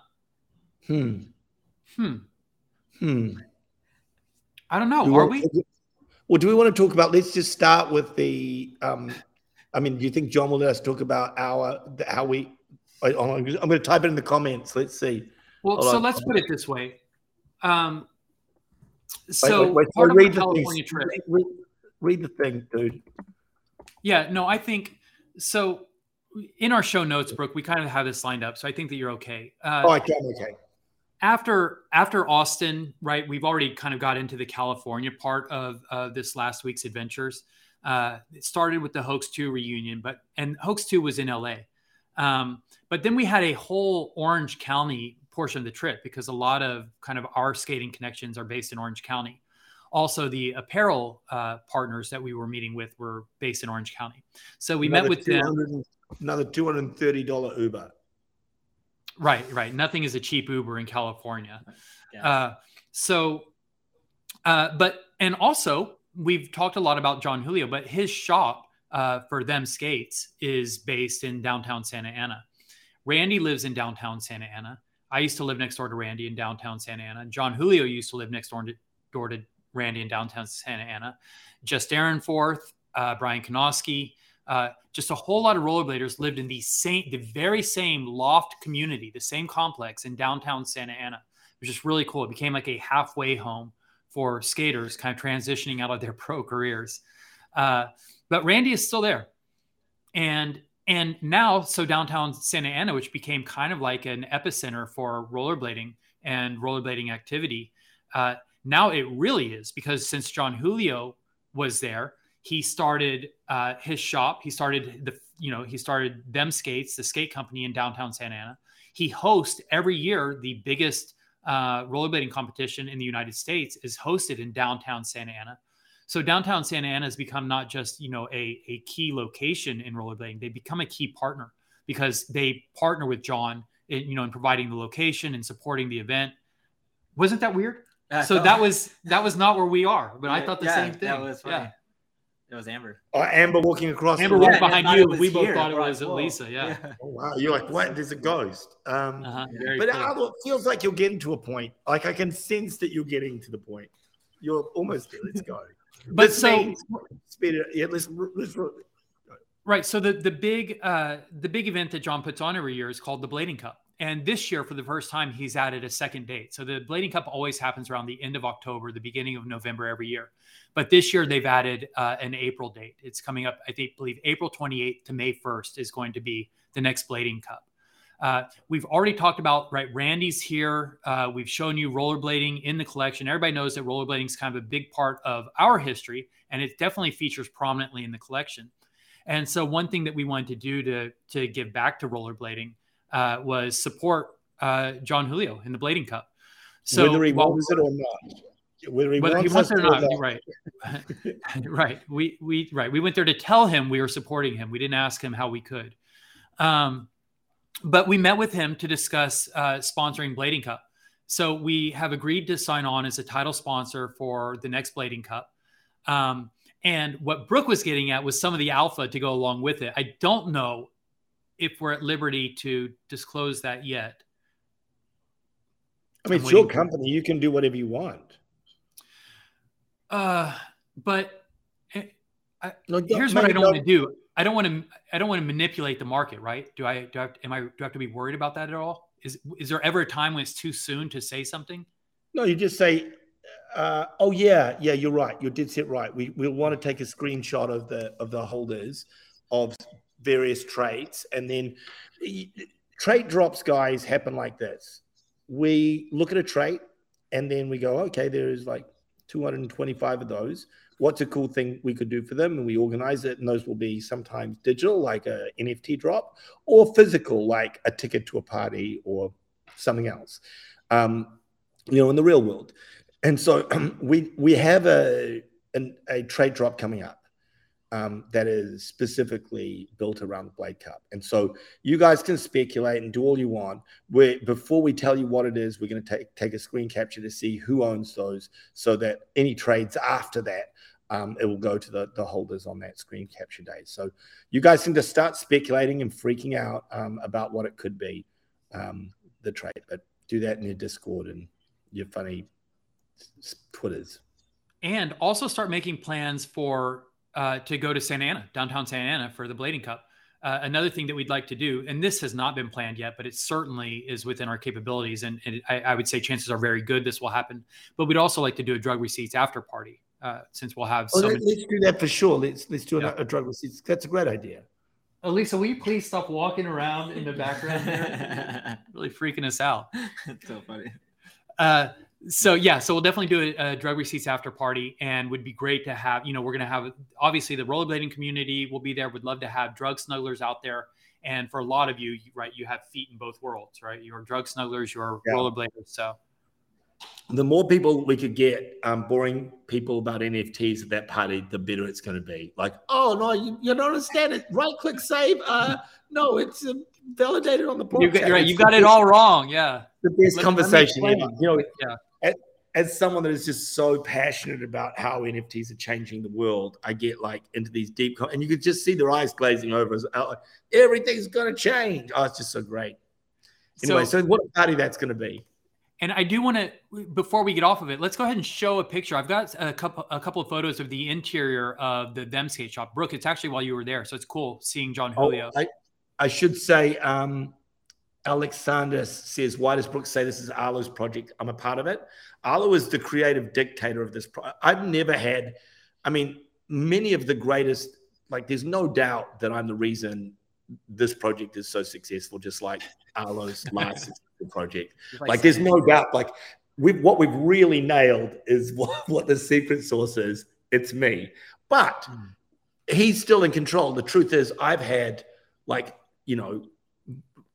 Hmm. Hmm. Hmm. I don't know. Do Are want- we? Well, do we want to talk about? Let's just start with the. Um, I mean, do you think John will let us talk about our the- how we? I, I'm going to type it in the comments. Let's see. Well, Hold so on. let's put it this way. Um, so wait, wait, part of read the the California thing. trip. Read, read, read the thing, dude. Yeah, no, I think so. In our show notes, Brooke, we kind of have this lined up, so I think that you're okay. Uh, Oh, I can. Okay. after after Austin, right? We've already kind of got into the California part of uh, this last week's adventures. Uh, it started with the Hoax Two reunion, but and Hoax Two was in LA, um, but then we had a whole Orange County portion of the trip because a lot of kind of our skating connections are based in Orange County. Also, the apparel uh, partners that we were meeting with were based in Orange County. So we met with them. Another two hundred and thirty dollar Uber. Right, right. Nothing is a cheap Uber in California. Yeah. Uh, so, uh, but and also we've talked a lot about Jon Julio, but his shop uh, for them skates is based in downtown Santa Ana. Randy lives in downtown Santa Ana. I used to live next door to Randy in downtown Santa Ana. Jon Julio used to live next door to, door to Randy in downtown Santa Ana. Jess Dyrenforth, uh, Brian Konoski, uh, just a whole lot of rollerbladers lived in the same, the very same loft community, the same complex in downtown Santa Ana. It was just really cool. It became like a halfway home for skaters, kind of transitioning out of their pro careers. Uh, but Randy is still there, and and now so downtown Santa Ana, which became kind of like an epicenter for rollerblading and rollerblading activity. Uh, now it really is because since Jon Julio was there, he started uh, his shop. He started the you know he started them skates, the skate company in downtown Santa Ana. He hosts every year the biggest uh, rollerblading competition in the United States is hosted in downtown Santa Ana. So downtown Santa Ana has become not just you know a, a key location in rollerblading; they become a key partner because they partner with John, in, you know, in providing the location and supporting the event. Wasn't that weird? Uh, so that (laughs) was that was not where we are, but I thought the Yeah, same thing. That was funny. Yeah. It was Amber. Oh, Amber walking across. Amber the walked. Yeah, behind you. We both here. thought it was whoa. Lisa. Yeah. Oh, wow. You're like, what? There's a ghost. Um, Uh-huh. Very but cool. It feels like you're getting to a point. Like I can sense that you're getting to the point. You're almost there. Let's go. But Let's so- speed- speed it. Yeah, let's let's. Right. So the the big uh, the big event that John puts on every year is called the Blading Cup, and this year for the first time he's added a second date. So the Blading Cup always happens around the end of October, the beginning of November every year, but this year they've added uh, an April date. It's coming up. I think believe April 28th to May 1st is going to be the next Blading Cup. Uh, we've already talked about right. Randy's here. Uh, we've shown you rollerblading in the collection. Everybody knows that rollerblading is kind of a big part of our history, and it definitely features prominently in the collection. And so, one thing that we wanted to do to to give back to rollerblading uh, was support uh, Jon Julio in the Blading Cup. So whether he wants it or not. Whether he whether wants, he wants it or not, right? (laughs) right. We we right. We went there to tell him we were supporting him. We didn't ask him how we could. Um, but we met with him to discuss uh, sponsoring Blading Cup. So we have agreed to sign on as a title sponsor for the next Blading Cup. Um, and what Brooke was getting at was some of the alpha to go along with it. I don't know if we're at liberty to disclose that yet. I mean, I'm it's your company. You can do whatever you want. Uh, but No, here's what I don't want to do. I don't want to. I don't want to manipulate the market, right? Do I? Do I? Am I? Do I have to be worried about that at all? Is Is there ever a time when it's too soon to say something? No, you just say, Uh, oh yeah, yeah, you're right. You did sit right. We we'll want to take a screenshot of the of the holders of various traits, and then trait drops, guys, happen like this. We look at a trait, and then we go, okay, there is like 225 of those. What's a cool thing we could do for them? And we organize it, and those will be sometimes digital, like a NFT drop, or physical, like a ticket to a party or something else. Um, you know, in the real world. And so (clears throat) we we have a an, a trade drop coming up um, that is specifically built around the Blade Cup. And so you guys can speculate and do all you want. we before we tell you what it is, we're going to take take a screen capture to see who owns those, so that any trades after that. Um, it will go to the, the holders on that screen capture day. So you guys can just start speculating and freaking out um, about what it could be, um, the trade. But do that in your Discord and your funny Twitters. And also start making plans for uh, to go to Santa Ana, downtown Santa Ana, for the Blading Cup. Uh, another thing that we'd like to do, and this has not been planned yet, but it certainly is within our capabilities, and, and I, I, would say chances are very good this will happen. But we'd also like to do a drug receipts after party, uh, since we'll have. Oh, so let's do that for sure. Let's let's do yeah. a, a drug receipts. That's a great idea. Elisa, will you please stop walking around in the background (laughs) really freaking us out. (laughs) It's so funny. Uh, so yeah, so we'll definitely do a, a, drug receipts after party, and would be great to have. You know, we're going to have obviously the rollerblading community will be there. Would love to have drug snugglers out there, and for a lot of you, right, you have feet in both worlds, right? You're drug snugglers, you're yeah. rollerbladers. So the more people we could get um, boring people about NFTs at that party, the better it's going to be. Like, oh no, you, you don't understand it. Right click save. Uh, no, it's uh, validated on the blockchain. You got, right, you got it all wrong. Yeah, the best Let, conversation. You know, yeah as someone that is just so passionate about how NFTs are changing the world, I get like into these deep, and you could just see their eyes glazing over as uh, everything's going to change. Oh, it's just so great. Anyway, so, so what a party that's going to be. And I do want to, before we get off of it, let's go ahead and show a picture. I've got a couple, a couple of photos of the interior of the Them Skate Shop. Brooke, it's actually while you were there, so it's cool seeing John oh, Julio. Oh, I, I should say, um, Alexander says, "Why does Brooks say this is Arlo's project? I'm a part of it." Arlo is the creative dictator of this. Pro- I've never had, I mean, many of the greatest, like, there's no doubt that I'm the reason this project is so successful, just like Arlo's (laughs) last project. Like, there's no doubt, like, we've, what we've really nailed is (laughs) what, what the secret sauce is. It's me. But mm. he's still in control. The truth is, I've had, like, you know,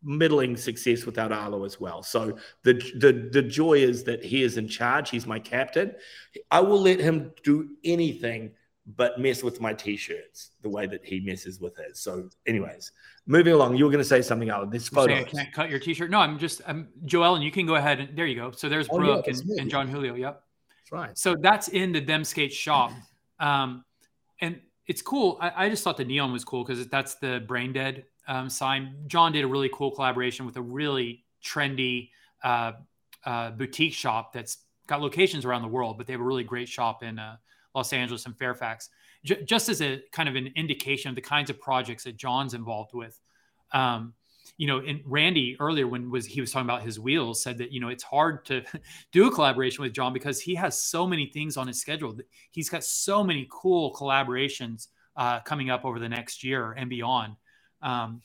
middling success without Arlo as well. So the, the the joy is that he is in charge. He's my captain. I will let him do anything but mess with my t-shirts the way that he messes with his. So, anyways, moving along. You were going to say something out this photo. I can't cut your t-shirt. No, I'm just I'm Joel, and you can go ahead and there you go. So there's Brooke oh, yeah, and, and, Jon Julio. Yep. That's right. So that's in the Them Skate shop. Um, and it's cool. I, I just thought the neon was cool because that's the brain dead um, sign. John did a really cool collaboration with a really trendy uh, uh, boutique shop that's got locations around the world, but they have a really great shop in uh, Los Angeles and Fairfax. J- just as a kind of an indication of the kinds of projects that John's involved with. Um, you know, and Randy earlier when was he was talking about his wheels said that you know it's hard to (laughs) do a collaboration with John because he has so many things on his schedule. He's got so many cool collaborations uh, coming up over the next year and beyond. Um,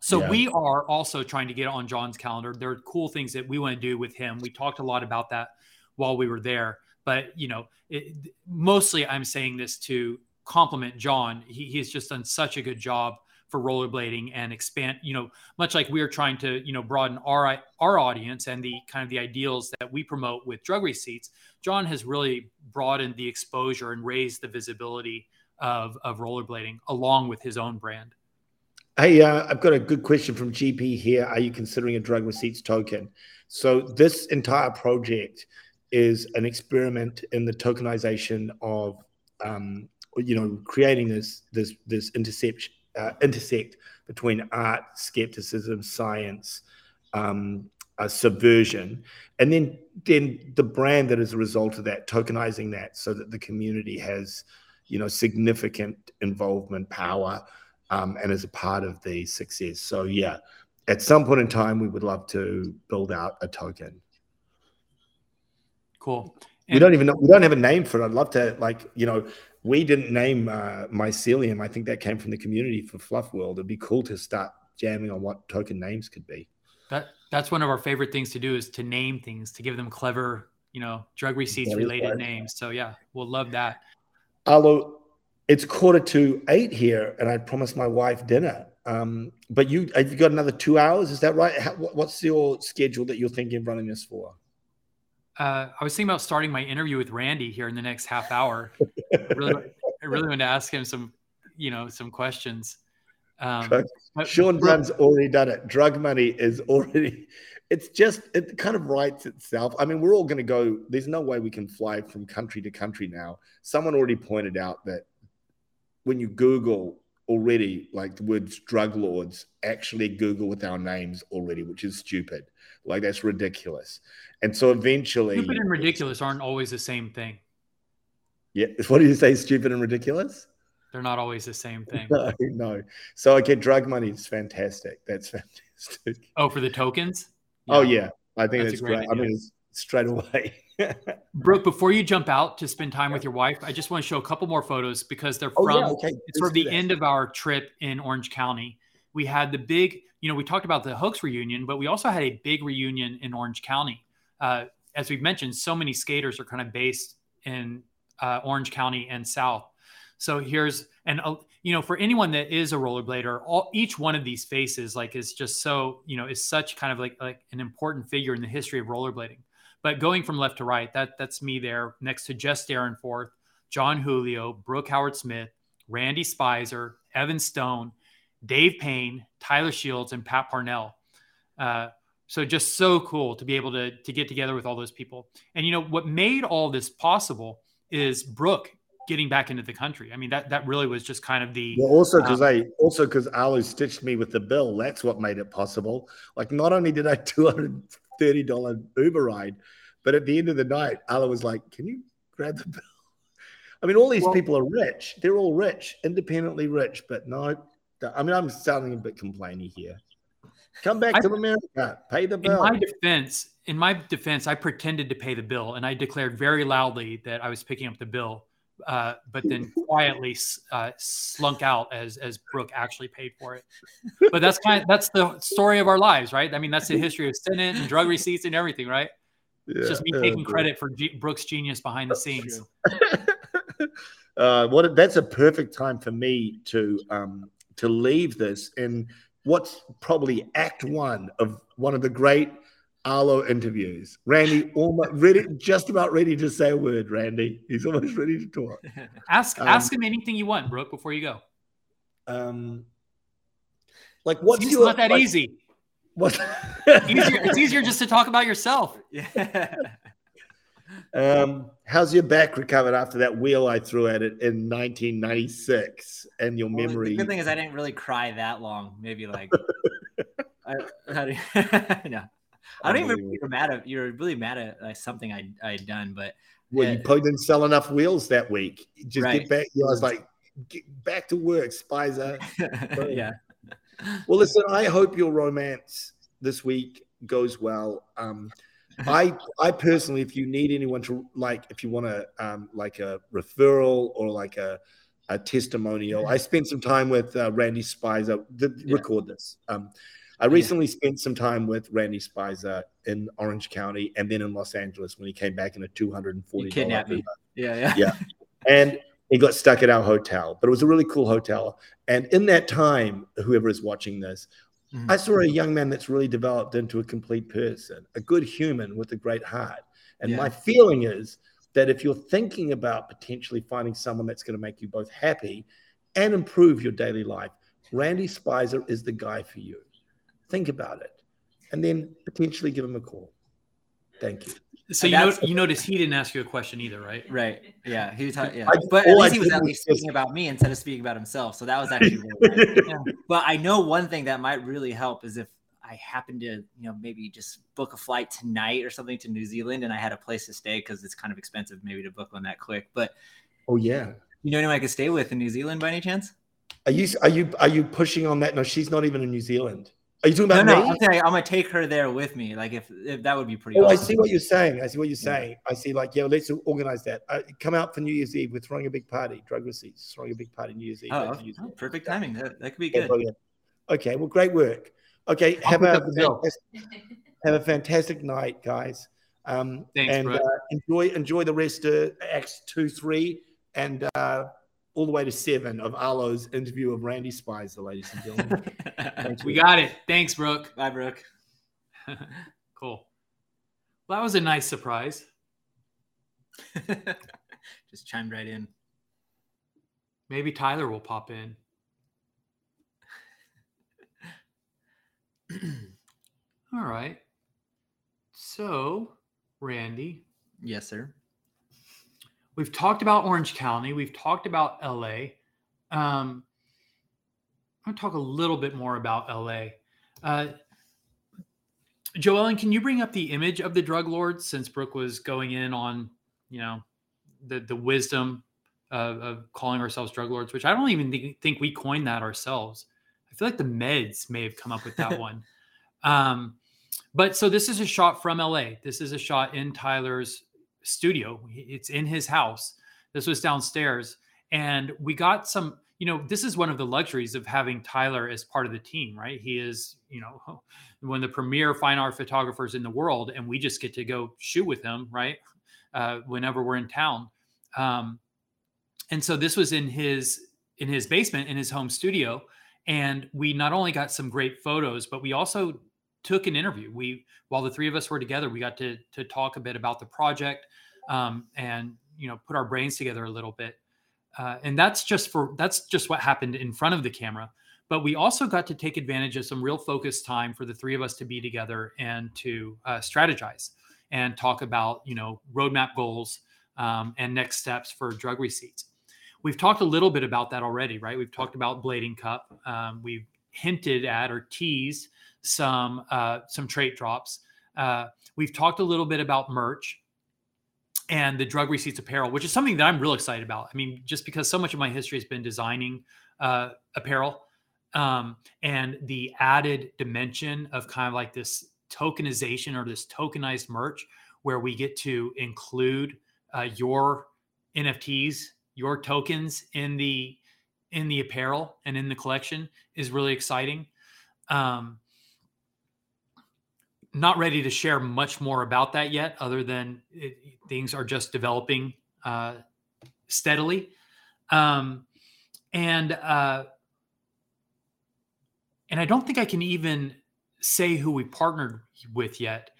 so yeah. we are also trying to get on John's calendar. There are cool things that we want to do with him. We talked a lot about that while we were there, but you know, it, mostly I'm saying this to compliment John. He, he's just done such a good job for rollerblading and expand. You know, much like we are trying to you know broaden our our audience and the kind of the ideals that we promote with drug receipts. John has really broadened the exposure and raised the visibility of of rollerblading along with his own brand. Hey, uh, I've got a good question from GP here. Are you considering a drug receipts token? So this entire project is an experiment in the tokenization of, um, you know, creating this this this intercept uh, intersect between art, skepticism, science, um, subversion, and then then the brand that is a result of that, tokenizing that so that the community has, you know, significant involvement, power um, and as a part of the success. So yeah, at some point in time, we would love to build out a token. Cool. we don't even know. We don't have a name for it. I'd love to, like, you know, we didn't name uh, mycelium. I think that came from the community for Fluff World. It'd be cool to start jamming on what token names could be. That that's one of our favorite things to do is to name things, to give them clever, you know, drug receipts related names. So yeah, we'll love that. Arlo, it's quarter to eight here, and I promised my wife dinner. Um, but you, have you got another two hours? Is that right? How, what's your schedule that you're thinking of running this for? Uh, I was thinking about starting my interview with Randy here in the next half hour. I really, I really want to ask him some, you know, some questions. Um, but Sean Dunn's already done it. Drug money is already. (laughs) It's just it kind of writes itself. I mean, we're all going to go. There's no way we can fly from country to country now. Someone already pointed out that when you Google already, like the words drug lords, actually Google with our names already, which is stupid. Like that's ridiculous. And so eventually, stupid and ridiculous aren't always the same thing. yeah. (laughs) What do you say? Stupid and ridiculous? They're not always the same thing. (laughs) No, no. So okay, drug money is fantastic. That's (laughs) fantastic. Oh, for the tokens? Oh yeah, I think That's that's, great great. I mean, it's straight away. Brooke, before you jump out to spend time with your wife, I just want to show a couple more photos because they're oh from yeah, okay. it's sort of the end of our trip in Orange County. We had the big, you know, we talked about the Hoax reunion, but we also had a big reunion in Orange County. Uh, as we've mentioned, so many skaters are kind of based in uh, Orange County and South. So here's, and uh, you know, for anyone that is a rollerblader, all each one of these faces, like, is just so, you know, is such kind of like like an important figure in the history of rollerblading. But going from left to right, that that's me there next to Jess Dyrenforth, Jon Julio, Brooke Howard Smith, Randy Spicer, Evan Stone, Dave Payne, Tyler Shields, and Pat Parnell. Uh, so just so cool to be able to to get together with all those people. And you know what made all this possible is Brooke getting back into the country. I mean that that really was just kind of the Well, also because Um, I also because Arlo stitched me with the bill. That's what made it possible. Like, not only did I (laughs) two hundred thirty dollar Uber ride, but at the end of the night, Arlo was like, "Can you grab the bill?" (laughs) I mean, all these Well- people are rich. They're all rich, independently rich. But no, I mean, I'm sounding a bit complainy here. Come back I- to America, pay the bill. in my defense, in my defense, I pretended to pay the bill and I declared very loudly that I was picking up the bill, uh, but then (laughs) quietly uh, slunk out as as Brooke actually paid for it. But that's kind of, that's the story of our lives, right? I mean, that's the history of Senate and drug receipts and everything, right? It's just me taking credit for G- Brooke's genius behind the scenes. (laughs) uh, what that's a perfect time for me to um, to leave this in what's probably act one of one of the great Arlo interviews. Randy almost ready, just about ready to say a word. Randy, he's almost ready to talk. (laughs) Ask Um, ask him anything you want, Brooke, before you go. Um, like what's it's your not that like, easy. What? Easier, it's easier just to talk about yourself. (laughs) Yeah. Um, how's your back recovered after that wheel I threw at it in 1996? And your Well, memory? The good thing is I didn't really cry that long. Maybe like (laughs) I, how do you, no. I don't even remember you're mad at you're really mad at like, something I I had done, but Well, you Yeah. probably didn't sell enough wheels that week. Just Right. get back. You know, I was like, get back to work, Spicer. (laughs) yeah. Well, listen, I hope your romance this week goes well. Um, (laughs) I, I personally, if you need anyone to like, if you want to, um, like a referral or like a, a testimonial, I spent some time with uh, Randy Spicer. The, Yeah. Record this. Um, I recently spent some time with Randy Spicer in Orange County and then in Los Angeles when he came back in a two hundred and You kidnapped me. Yeah, yeah. Yeah. and he got stuck at our hotel. But it was a really cool hotel. And in that time, whoever is watching this, Mhm. I saw a young man that's really developed into a complete person, a good human with a great heart. And Yeah. my feeling is that if you're thinking about potentially finding someone that's going to make you both happy and improve your daily life, Randy Spicer is the guy for you. Think about it and then potentially give him a call. Thank you. So And you know, you notice he didn't ask you a question either, right? Right. Yeah. He was talking. Yeah. I- but at all I least he was at was least just- speaking about me instead of speaking about himself. So that was actually really nice. (laughs) Yeah. But I know one thing that might really help is if I happen to, you know, maybe just book a flight tonight or something to New Zealand and I had a place to stay because it's kind of expensive maybe to book one that quick. But Oh, yeah. you know anyone I could stay with in New Zealand by any chance? Are you are you are you pushing on that? No, she's not even in New Zealand. Are you talking about no, me? I'm saying I'm gonna take her there with me. Like if, if that would be pretty. Oh, I see what you're saying. I see what you're saying. I see, like, yeah, let's organize that. Uh, come out for New Year's Eve. We're throwing a big party. Drug receipts. Throwing a big party New Year's Eve. Oh, okay. Year's Oh, Eve. perfect timing. That, that could be Yeah, good. brilliant. Okay, well, great work. Okay, have a have a fantastic night, guys. Um, Thanks, and uh, enjoy enjoy the rest of Acts two, three, and uh, all the way to seven of Arlo's interview of Randy Spicer, ladies and gentlemen. (laughs) We got it. Thanks, Brooke. Bye, Brooke. (laughs) cool. Well, that was a nice surprise. (laughs) Just chimed right in. Maybe Tyler will pop in. (clears throat) All right. So, Randy, Yes, sir. We've talked about Orange County. We've talked about LA. Um, I'm going to talk a little bit more about LA. Uh, Joellen, can you bring up the image of the drug lords since Brooke was going in on, you know, the the wisdom of, of calling ourselves drug lords, which I don't even think, think we coined that ourselves. I feel like the meds may have come up with that (laughs) one. Um, but so this is a shot from LA. This is a shot in Tyler's studio. It's in his house. This was downstairs. And we got some, you know, this is one of the luxuries of having Tyler as part of the team, right? He is, you know, (laughs) one of the premier fine art photographers in the world, and we just get to go shoot with him, right? Uh, whenever we're in town. Um, and so this was in his in his basement in his home studio and we not only got some great photos but we also took an interview. We while the three of us were together we got to to talk a bit about the project um, and you know put our brains together a little bit. Uh, and that's just for that's just what happened in front of the camera. But we also got to take advantage of some real focused time for the three of us to be together and to uh, strategize and talk about you know roadmap goals um, and next steps for drug receipts. We've talked a little bit about that already right? We've talked about blading cup. Um, we've hinted at or teased some uh, some trait drops. Uh, we've talked a little bit about merch and the drug receipts apparel which is something that i'm real excited about. I mean just because so much of my history has been designing uh, apparel um, and the added dimension of kind of like this tokenization or this tokenized merch where we get to include uh, your nfts your tokens in the in the apparel and in the collection is really exciting. Um, not ready to share much more about that yet other than it, things are just developing uh, steadily um, and uh, and i don't think i can even say who we partnered with yet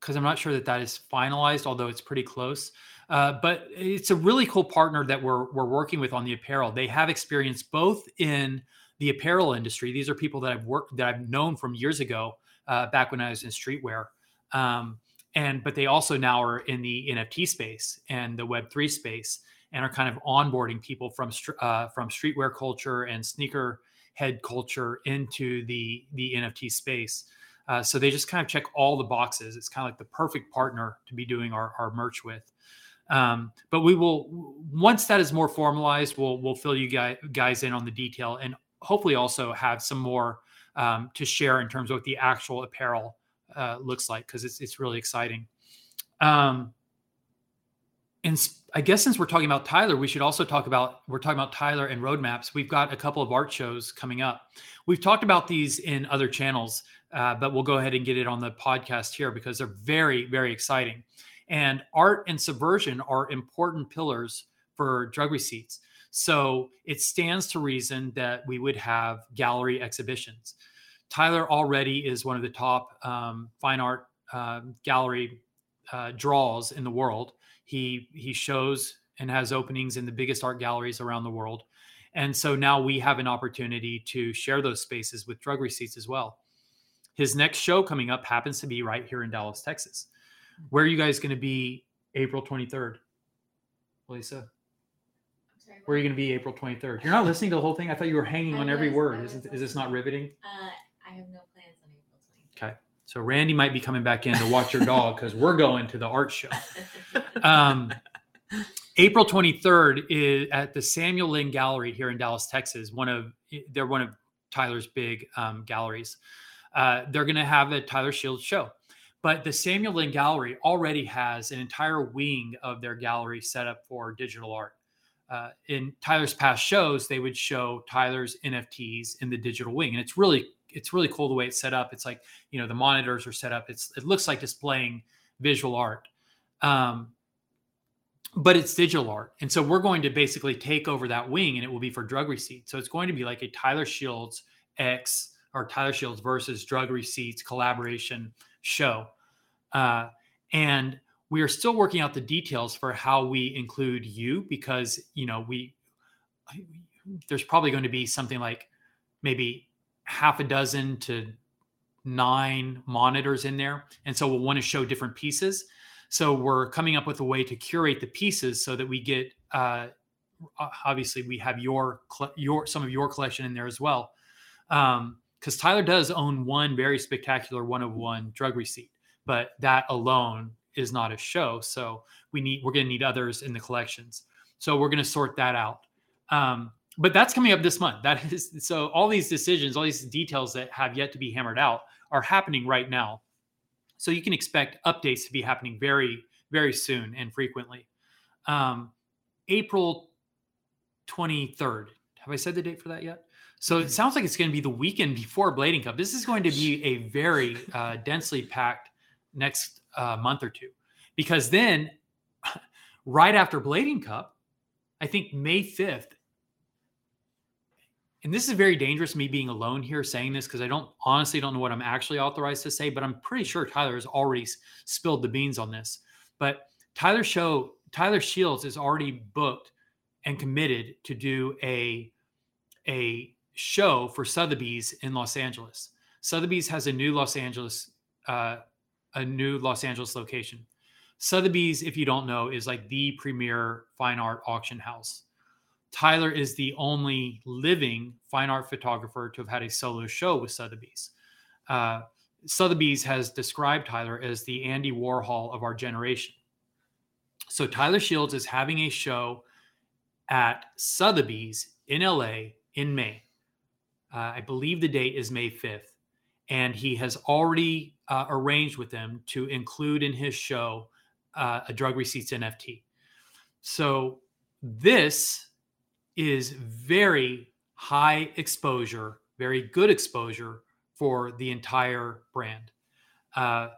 because i'm not sure that that is finalized although it's pretty close uh, but it's a really cool partner that we're we're working with on the apparel. They have experience both in the apparel industry. These are people that I've worked that I've known from years ago, uh, back when I was in streetwear. Um, and but they also now are in the NFT space and the Web three space, and are kind of onboarding people from uh, from streetwear culture and sneaker head culture into the the NFT space. Uh, so they just kind of check all the boxes. It's kind of like the perfect partner to be doing our, our merch with. Um, but we will once that is more formalized, we'll we'll fill you guys guys in on the detail and hopefully also have some more um, to share in terms of what the actual apparel uh, looks like because it's it's really exciting. Um, and I guess since we're talking about Tyler, we should also talk about we're talking about Tyler and roadmaps. We've got a couple of art shows coming up. We've talked about these in other channels, uh, but we'll go ahead and get it on the podcast here because they're very very exciting. And art and subversion are important pillars for drug receipts. So it stands to reason that we would have gallery exhibitions. Tyler already is one of the top um, fine art um, gallery uh, draws in the world. He he shows and has openings in the biggest art galleries around the world, and so now we have an opportunity to share those spaces with drug receipts as well. His next show coming up happens to be right here in Dallas, Texas. Where are you guys going to be April 23rd? Lisa, I'm sorry, where are you going to be April 23rd? You're not listening to the whole thing. I thought you were hanging I on every word. Is, was is this not riveting? Uh, I have no plans on April 23rd. Okay. So Randy might be coming back in to watch your dog because we're going to the art show. (laughs) Um, April 23rd is at the Samuel Lynne Gallery here in Dallas, Texas. One of they're one of Tyler's big um, galleries. uh, they're going to have a Tyler Shields show. But the Samuel Lynne Gallery already has an entire wing of their gallery set up for digital art. Uh, in Tyler's past shows, they would show Tyler's NFTs in the digital wing, and it's really it's really cool the way it's set up. It's like you know the monitors are set up. It's it looks like displaying visual art, um, but it's digital art, and so we're going to basically take over that wing, and it will be for drug receipts. So it's going to be like a Tyler Shields X or Tyler Shields versus drug receipts collaboration show, uh, and we are still working out the details for how we include you because you know we there's probably going to be something like maybe half a dozen to nine monitors in there. And so we'll want to show different pieces. So we're coming up with a way to curate the pieces so that we get uh, obviously we have your your some of your collection in there as well. Because um, tyler does own one very spectacular one of one drug receipt but that alone is not a show. So we need we're going to need others in the collections. So we're going to sort that out. Um, but that's coming up this month. That is so all these decisions, all these details that have yet to be hammered out are happening right now. So you can expect updates to be happening very very soon and frequently. Um, April 23rd. Have I said the date for that yet? So it sounds like it's going to be the weekend before Blading Cup. This is going to be a very uh, densely packed next uh, month or two, because then (laughs) right after Blading Cup, I think May 5th, and this is very dangerous me being alone here saying this because I don't honestly don't know what I'm actually authorized to say, but I'm pretty sure Tyler has already spilled the beans on this. But Tyler show Tyler Shields is already booked and committed to do a a show for Sotheby's in Los Angeles. Sotheby's has a new Los Angeles uh, a new Los Angeles location. Sotheby's, if you don't know, is like the premier fine art auction house. Tyler is the only living fine art photographer to have had a solo show with Sotheby's. Uh, Sotheby's has described Tyler as the Andy Warhol of our generation. So Tyler Shields is having a show at Sotheby's in LA in May. Uh, I believe the date is May 5th. And he has already uh, arranged with them to include in his show uh, a drug receipts NFT. So this is very high exposure, very good exposure for the entire brand. Uh,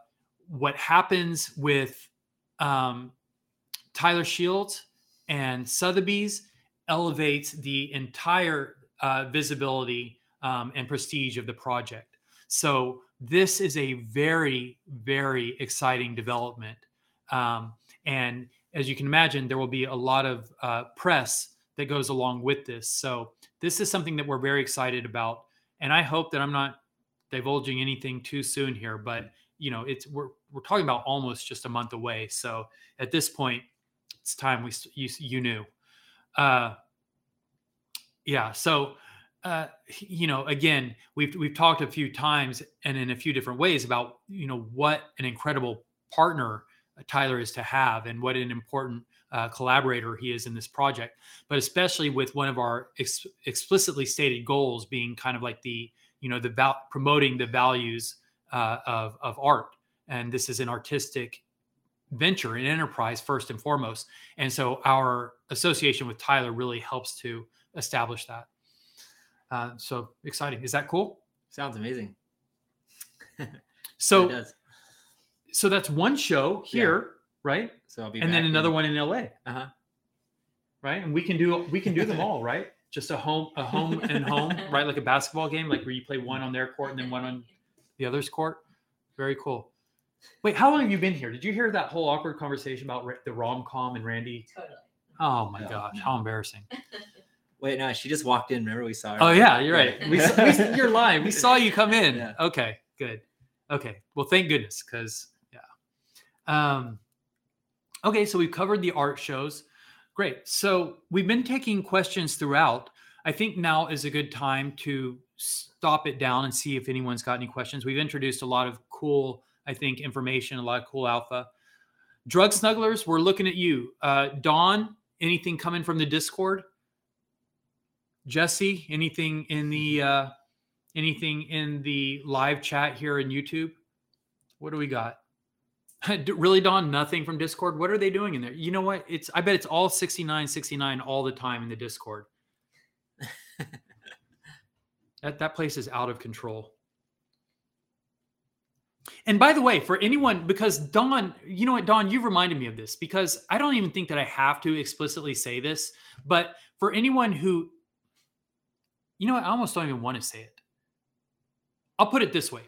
what happens with um, Tyler Shields and Sotheby's elevates the entire uh, visibility um, and prestige of the project. So this is a very, very exciting development. Um, and as you can imagine, there will be a lot of uh, press that goes along with this. So this is something that we're very excited about. And I hope that I'm not divulging anything too soon here, but you know, it's we're we're talking about almost just a month away. So at this point, it's time we you you knew. Uh, yeah. So uh, you know, again, we've we've talked a few times and in a few different ways about you know what an incredible partner uh, Tyler is to have and what an important uh, collaborator he is in this project. But especially with one of our ex- explicitly stated goals being kind of like the you know the val- promoting the values uh, of of art, and this is an artistic venture, an enterprise first and foremost. And so our association with Tyler really helps to establish that. Uh, so exciting. Is that cool? Sounds amazing. (laughs) so, so that's one show here, yeah. right? So I'll be and then another one in LA. Uh huh. Right, and we can do we can do them (laughs) all, right? Just a home, a home and home, (laughs) right? Like a basketball game, like where you play one on their court and then one on the other's court. Very cool. Wait, how long have you been here? Did you hear that whole awkward conversation about the rom com and Randy? Totally. Oh my gosh, how embarrassing! Wait, no, she just walked in. Remember we saw her. Oh yeah, you're right. We, we, you're lying. We saw you come in. Yeah. Okay, good. Okay, well, thank goodness, because yeah. Um, okay, so we've covered the art shows. Great. So we've been taking questions throughout. I think now is a good time to stop it down and see if anyone's got any questions. We've introduced a lot of cool, I think, information, a lot of cool alpha. Drug snugglers, we're looking at you. Uh, Dawn, anything coming from the Discord? Jesse, anything in the uh, Anything in the live chat here in YouTube? What do we got? (laughs) really, Don? Nothing from Discord. What are they doing in there? You know what? It's I bet it's all 69, 69 all the time in the Discord. (laughs) that that place is out of control. And by the way, for anyone, because Don, you know what, Don, you've reminded me of this because I don't even think that I have to explicitly say this, but for anyone who, you know I almost don't even want to say it. I'll put it this way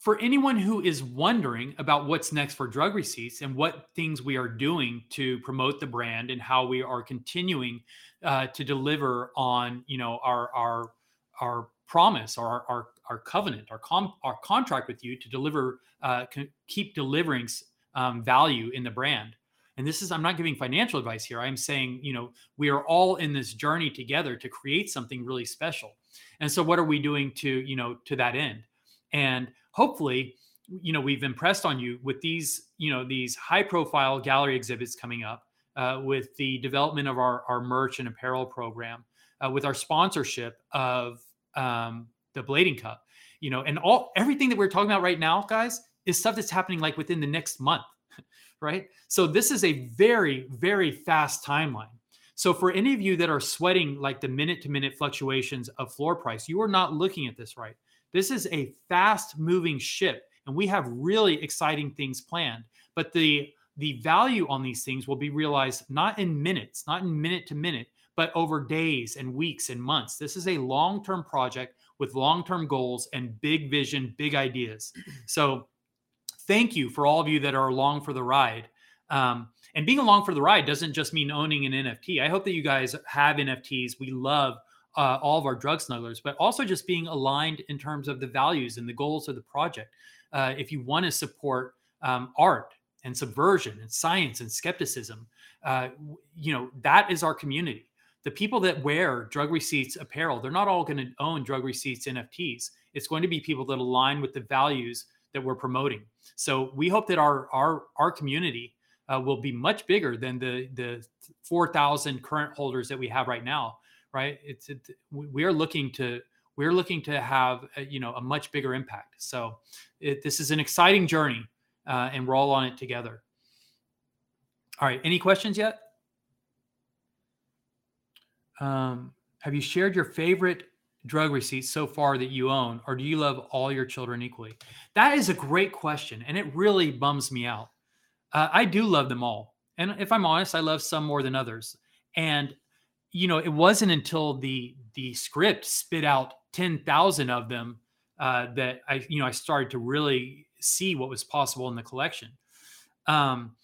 for anyone who is wondering about what's next for drug receipts and what things we are doing to promote the brand and how we are continuing uh, to deliver on you know our our our promise or our our, our covenant our com- our contract with you to deliver uh, keep delivering um, value in the brand and this is i'm not giving financial advice here. I'm saying you know we are all in this journey together to create something really special. And so what are we doing to you know to that end? And hopefully you know we've impressed on you with these you know these high profile gallery exhibits coming up uh, with the development of our, our merch and apparel program uh, with our sponsorship of um, the blading cup. You know and all everything that we're talking about right now guys is stuff that's happening like within the next month (laughs) right so this is a very very fast timeline so for any of you that are sweating like the minute to minute fluctuations of floor price you are not looking at this right this is a fast moving ship, and we have really exciting things planned. But the the value on these things will be realized not in minutes, not in minute to minute, but over days and weeks and months. This is a long term project with long term goals and big vision, big ideas. So, thank you for all of you that are along for the ride. Um, and being along for the ride doesn't just mean owning an NFT. I hope that you guys have NFTs. We love uh, all of our drug snugglers, but also just being aligned in terms of the values and the goals of the project. Uh, if you want to support um, art and subversion and science and skepticism, uh, you know that is our community. The people that wear drug receipts apparel, they're not all going to own drug receipts NFTs. It's going to be people that align with the values that we're promoting. So we hope that our our our community uh, will be much bigger than the the 4,000 current holders that we have right now right? It's it, we are looking to we're looking to have a, you know a much bigger impact. So it, this is an exciting journey, uh, and we're all on it together. All right, any questions yet? Um, have you shared your favorite drug receipts so far that you own, or do you love all your children equally? That is a great question, and it really bums me out. Uh, I do love them all, and if I'm honest, I love some more than others. And you know, it wasn't until the the script spit out ten thousand of them uh, that I, you know, I started to really see what was possible in the collection. Um,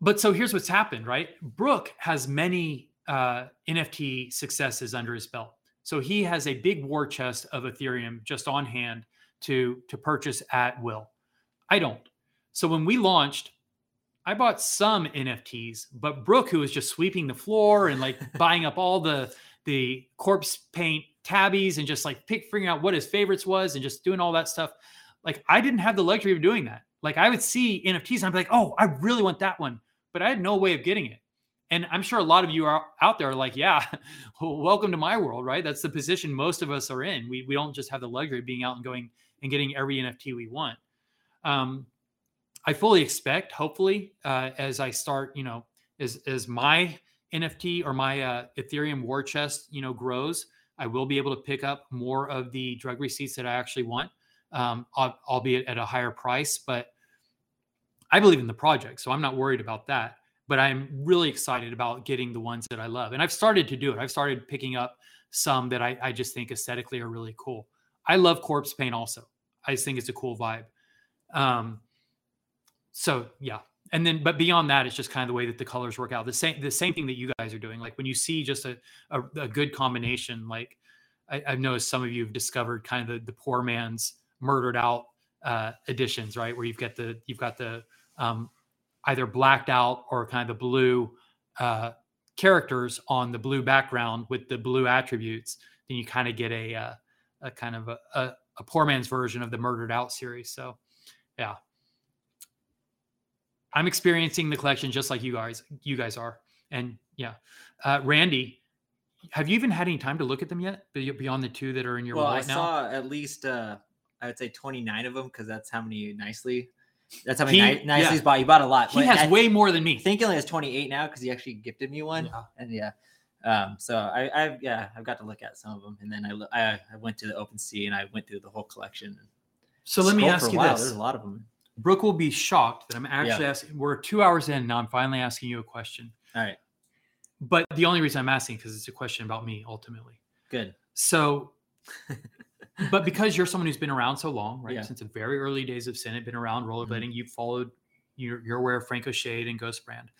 but so here's what's happened, right? Brooke has many uh, NFT successes under his belt. So he has a big war chest of Ethereum just on hand to to purchase at will. I don't. So when we launched, I bought some NFTs, but Brooke, who was just sweeping the floor and like (laughs) buying up all the the corpse paint tabbies and just like pick figuring out what his favorites was and just doing all that stuff. Like I didn't have the luxury of doing that. Like I would see NFTs and I'd be like, oh, I really want that one, but I had no way of getting it. And I'm sure a lot of you are out there like, yeah, (laughs) welcome to my world, right? That's the position most of us are in. We we don't just have the luxury of being out and going and getting every NFT we want. Um, I fully expect, hopefully, uh, as I start, you know, as as my NFT or my uh, Ethereum war chest, you know, grows, I will be able to pick up more of the drug receipts that I actually want, um, albeit at a higher price. But I believe in the project, so I'm not worried about that. But I'm really excited about getting the ones that I love, and I've started to do it. I've started picking up some that I, I just think aesthetically are really cool. I love corpse paint also. I just think it's a cool vibe. Um, so yeah and then but beyond that it's just kind of the way that the colors work out the same the same thing that you guys are doing like when you see just a, a, a good combination like I, have noticed some of you have discovered kind of the, the poor man's murdered out uh editions right where you've got the you've got the um either blacked out or kind of the blue uh characters on the blue background with the blue attributes then you kind of get a uh, a kind of a, a, a poor man's version of the murdered out series so yeah I'm experiencing the collection just like you guys you guys are. And yeah, uh, Randy, have you even had any time to look at them yet? Beyond the two that are in your well, I wallet now. saw at least uh, I would say 29 of them because that's how many nicely. That's how many He- ni- nicely yeah. he's bought. He bought a lot. he has I way more than me. I think he only has 28 now because he actually gifted me one. Yeah. And yeah. Um, so I, I, yeah, I've got to look at some of them, and then I, I, I went to the open sea and I went through the whole collection. So let me ask you while. this: There's a lot of them. Brooke will be shocked that I'm actually asking. We're two hours in now. I'm finally asking you a question. All right, But the only reason I'm asking because it's a question about me ultimately. good. So, (laughs) but because you're someone who's been around so long, right? Yeah. Since the very early days of Senate, been around rollerblading, you've followed, you're, you're aware of Franco Shade and Ghost Brand.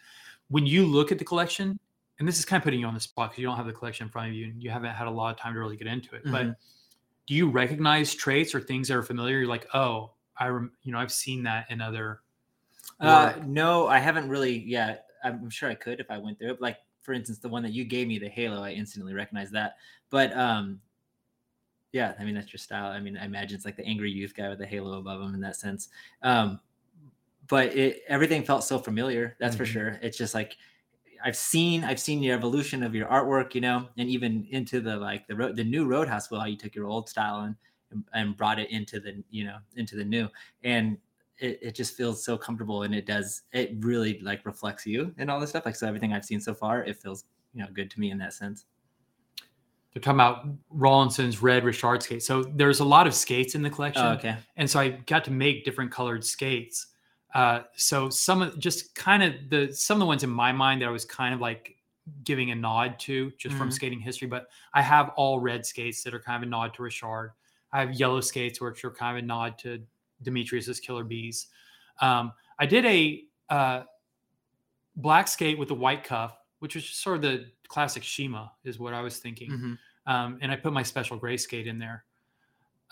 When you look at the collection, and this is kind of putting you on the spot because you don't have the collection in front of you and you haven't had a lot of time to really get into it. But Mhm. do you recognize traits or things that are familiar? You're like, oh, I, rem- you know, I've seen that in other. Uh, no, I haven't really. Yeah, I'm sure I could if I went through it. Like for instance, the one that you gave me, the Halo, I instantly recognized that. But um, yeah, I mean that's your style. I mean, I imagine it's like the angry youth guy with the halo above him in that sense. Um, but it everything felt so familiar. That's for Mhm. sure. It's just like I've seen I've seen your evolution of your artwork, you know, and even into the like the road the new Roadhouse wheel, how you took your old style and and brought it into the you know into the new and it, it just feels so comfortable and it does it really like reflects you and all this stuff like so everything i've seen so far it feels you know good to me in that sense They're talking about Rawlinson's red Richard skate. So there's a lot of skates in the collection. oh, okay and so I got to make different colored skates. Uh, so some of just kind of the some of the ones in my mind that I was kind of like giving a nod to just from Mhm. skating history. But I have all red skates that are kind of a nod to Richard. I have yellow skates which are kind of a nod to Demetrius's Killer Bees. Um, I did a uh, black skate with a white cuff, which was just sort of the classic Shima, is what I was thinking Mhm. um, and I put my special gray skate in there.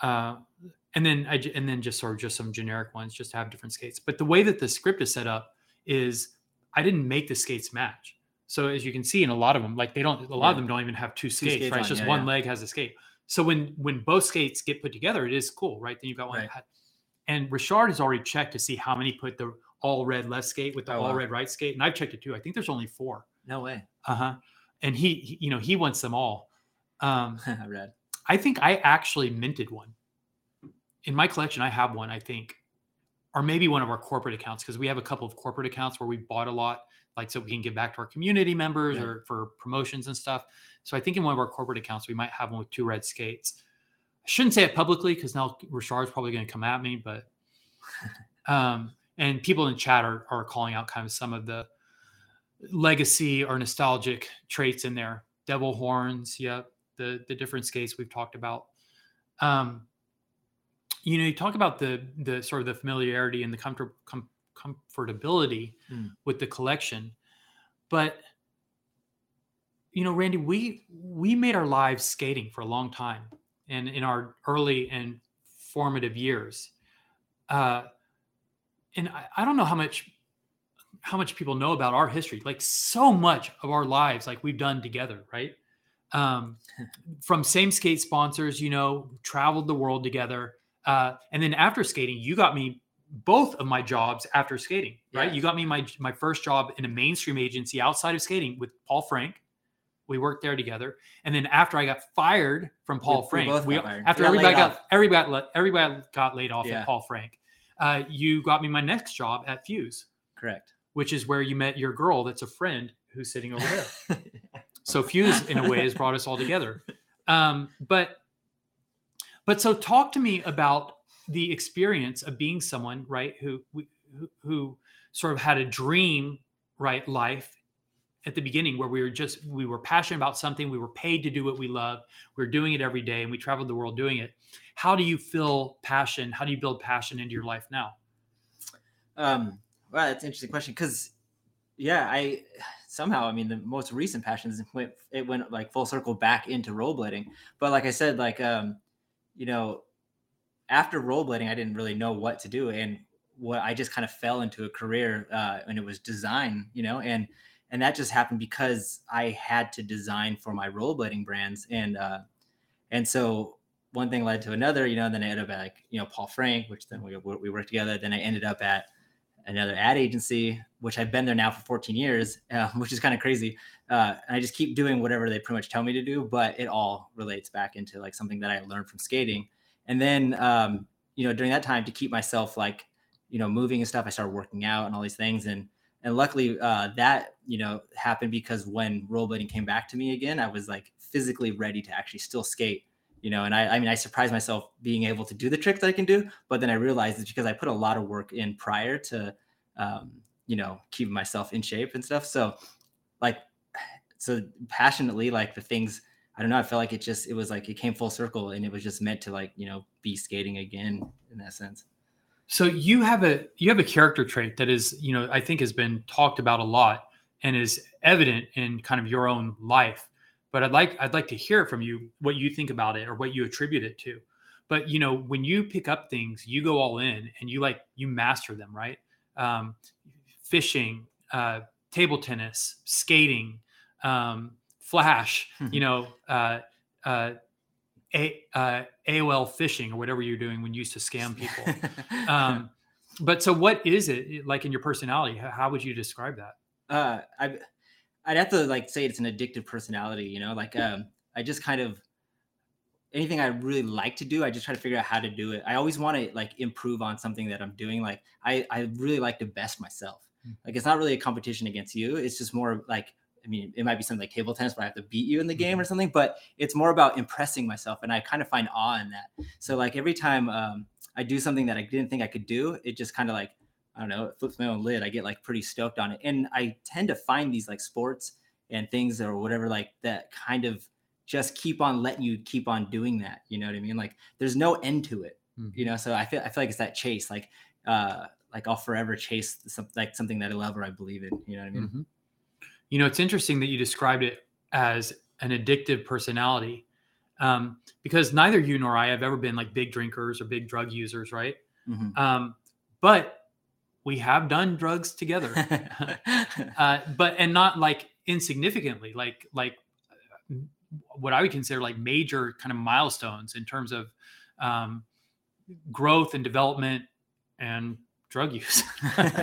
Uh, and then I and then just sort of just some generic ones just to have different skates. But the way that the script is set up is I didn't make the skates match. So as you can see in a lot of them, like they don't a lot of them don't even have two skates, skates right? It's just yeah, one yeah. leg has a skate. So when when both skates get put together, it is cool, right? Then you've got one. Right. And Richard has already checked to see how many put the all red left skate with the Oh, all wow. red right skate, and I've checked it too. I think there's only four. no way Uh huh. And he, he, you know, he wants them all. Um, (laughs) red I think I actually minted one. In my collection, I have one, I think, or maybe one of our corporate accounts because we have a couple of corporate accounts where we bought a lot, like so we can give back to our community members Yeah. or for promotions and stuff. So I think in one of our corporate accounts, we might have one with two red skates. I shouldn't say it publicly because now Richard's probably going to come at me, but (laughs) um, and people in chat are, are calling out kind of some of the legacy or nostalgic traits in there. Devil horns, yep, the the different skates we've talked about. Um, you know, you talk about the the sort of the familiarity and the comfort, com- comfortability Mm. with the collection, but you know, Randy, we we made our lives skating for a long time, and in our early and formative years, uh, and I, I don't know how much how much people know about our history. Like so much of our lives, like we've done together, right? Um, (laughs) from same skate sponsors, you know, traveled the world together, uh, and then after skating, you got me both of my jobs after skating, right? Yeah. You got me my my first job in a mainstream agency outside of skating with Paul Frank. We worked there together, and then after I got fired from Paul We- Frank, we, got after We got everybody got off. everybody got everybody got laid off Yeah. at Paul Frank. Uh, you got me my next job at Fuse, correct which is where you met your girl that's a friend who's sitting over there. (laughs) So Fuse, in a way, has brought us all together. Um, but but so talk to me about the experience of being someone right who who, who sort of had a dream right life at the beginning where we were just we were passionate about something we were paid to do what we love we were doing it every day and we traveled the world doing it how do you feel passion how do you build passion into your life now Um, well, that's an interesting question because, yeah, I somehow, I mean, the most recent passions went it went like full circle back into rollerblading. But like I said, like um, you know, after rollerblading, I didn't really know what to do, and what I just kind of fell into a career, uh, and it was design, you know, and and that just happened because I had to design for my rollerblading brands, and uh, and so one thing led to another, you know. Then I ended up at like you know Paul Frank, which then we we worked together. Then I ended up at another ad agency, which I've been there now for 14 years, (laughs) uh, which is kind of crazy. Uh, and I just keep doing whatever they pretty much tell me to do, but it all relates back into like something that I learned from skating. And then, um, you know, during that time to keep myself like, you know, moving and stuff, I started working out and all these things. And, and luckily uh, that, you know, happened because when rollerblading came back to me again, I was like physically ready to actually still skate you know and I, I mean i surprised myself being able to do the tricks that i can do but then i realized it's because i put a lot of work in prior to um, you know keeping myself in shape and stuff. So like (sighs) so passionately like the things i don't know i felt like it just it was like it came full circle and it was just meant to like you know be skating again in that sense. So you have a you have a character trait that is you know i think has been talked about a lot and is evident in kind of your own life but I'd like I'd like to hear from you what you think about it or what you attribute it to. But you know, when you pick up things, you go all in and you like you master them, right? Um, fishing, uh, table tennis, skating, um, flash, Mm-hmm. you know, uh, uh, a, uh, AOL phishing or whatever you're doing when you used to scam people. (laughs) um, but so, what is it like in your personality? How, how would you describe that? uh i i'd have to like say it's an addictive personality you know like um i just kind of anything i really like to do i just try to figure out how to do it. I always want to like improve on something that i'm doing like i i really like to best myself. Mm. like it's not really a competition against you it's just more like i mean it might be something like table tennis where i have to beat you in the game or something but it's more about impressing myself and i kind of find awe in that. So like every time um i do something that i didn't think i could do it just kind of like I don't know, it flips my own lid. I get like pretty stoked on it. And I tend to find these like sports and things or whatever like that kind of just keep on letting you keep on doing that. You know what I mean? Like there's no end to it. You know, so I feel I feel like it's that chase. Like uh like I'll forever chase some, like something that I love or I believe in. You know what I mean? Mhm. You know, it's interesting that you described it as an addictive personality um, because neither you nor I have ever been like big drinkers or big drug users, right? Mhm. Um, but we have done drugs together, (laughs) uh, but and not like insignificantly, like like what I would consider like major kind of milestones in terms of um, growth and development and drug use.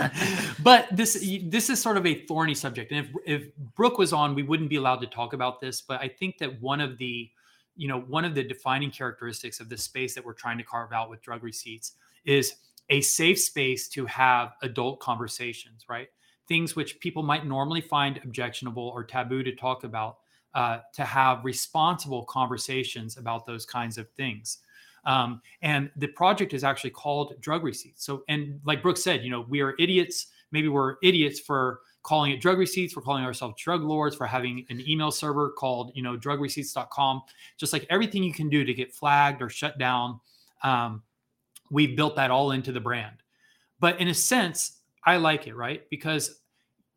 (laughs) but this this is sort of a thorny subject, and if if Brooke was on, we wouldn't be allowed to talk about this. But I think that one of the you know one of the defining characteristics of the space that we're trying to carve out with drug receipts is a safe space to have adult conversations, right? Things which people might normally find objectionable or taboo to talk about, uh, to have responsible conversations about those kinds of things. Um, and the project is actually called Drug Receipts. So, and like Brooke said, you know, we are idiots. Maybe we're idiots for calling it drug receipts, for calling ourselves drug lords, for having an email server called, you know, drugreceipts.com. Just like everything you can do to get flagged or shut down. Um, we've built that all into the brand. But in a sense, I like it, right? Because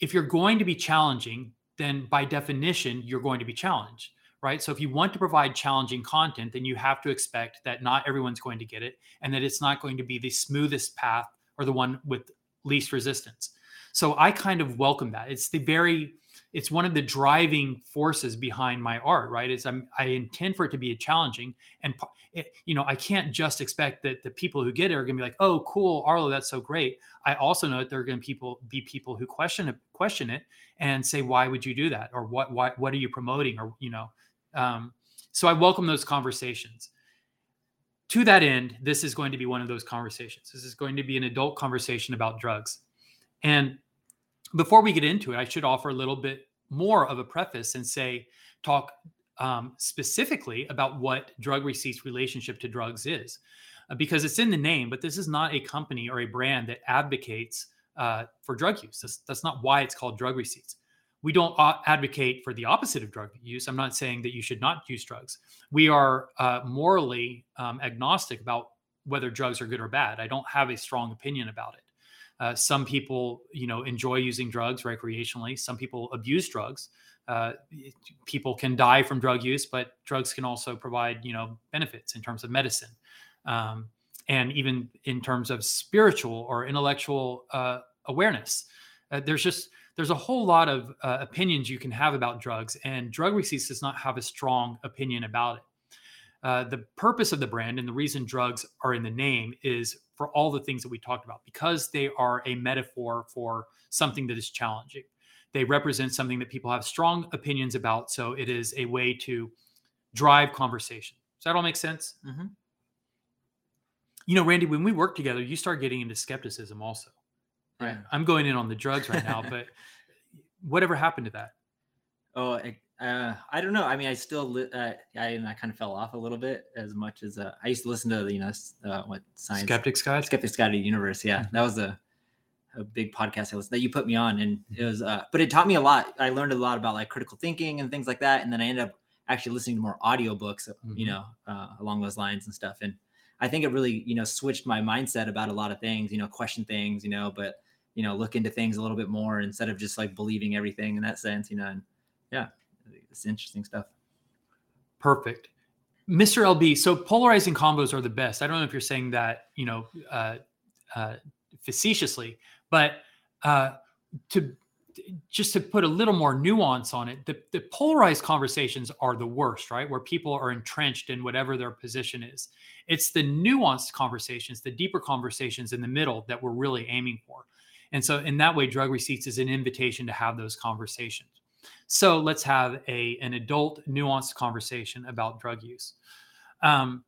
if you're going to be challenging, then by definition, you're going to be challenged, right? So if you want to provide challenging content, then you have to expect that not everyone's going to get it and that it's not going to be the smoothest path or the one with least resistance. So I kind of welcome that. It's the very it's one of the driving forces behind my art, right? Is I'm, I intend for it to be challenging, and it, you know, I can't just expect that the people who get it are going to be like, "Oh, cool, Arlo, that's so great." I also know that there are going to people be people who question it, question it, and say, "Why would you do that?" or "What, why, what are you promoting?" or you know, um, so I welcome those conversations. To that end, this is going to be one of those conversations. This is going to be an adult conversation about drugs, and before we get into it, I should offer a little bit more of a preface and say, talk um, specifically about what Drug Receipts' relationship to drugs is, uh, because it's in the name. But this is not a company or a brand that advocates uh, for drug use. That's, that's not why it's called Drug Receipts. We don't uh, advocate for the opposite of drug use. I'm not saying that you should not use drugs. We are uh, morally um, agnostic about whether drugs are good or bad. I don't have a strong opinion about it. Uh, some people, you know, enjoy using drugs recreationally. Some people abuse drugs. Uh, people can die from drug use, but drugs can also provide, you know, benefits in terms of medicine, um, and even in terms of spiritual or intellectual uh, awareness. Uh, there's just there's a whole lot of uh, opinions you can have about drugs, and drug receipts does not have a strong opinion about it. uh, the purpose of the brand and the reason drugs are in the name is for all the things that we talked about because they are a metaphor for something that is challenging. They represent something that people have strong opinions about. So it is a way to drive conversation. Does that all make sense? Mm-hmm. You know, Randy, when we work together, you start getting into skepticism also. Right. Yeah. I'm going in on the drugs right now, but (laughs) whatever happened to that? Oh, I- uh, I don't know. I mean, I still, li- uh, I, I kind of fell off a little bit as much as uh, I used to listen to, the you know, uh, what science Skeptics guys? Skeptics Guide to the Universe. Yeah, that was a a big podcast I listened that you put me on, and it was. Uh, but it taught me a lot. I learned a lot about like critical thinking and things like that, and then I ended up actually listening to more audiobooks, you Mhm. know, uh, along those lines and stuff. And I think it really, you know, switched my mindset about a lot of things. You know, question things, you know, but you know, look into things a little bit more instead of just like believing everything in that sense. You know, and yeah, it's interesting stuff. Perfect. Mr. LB, so polarizing combos are the best. I don't know if you're saying that, you know, uh, uh, facetiously, but uh, to just to put a little more nuance on it, the, the polarized conversations are the worst, right? Where people are entrenched in whatever their position is. It's the nuanced conversations, the deeper conversations in the middle that we're really aiming for. And so, in that way, drug receipts is an invitation to have those conversations. So let's have a an adult nuanced conversation about drug use. Um,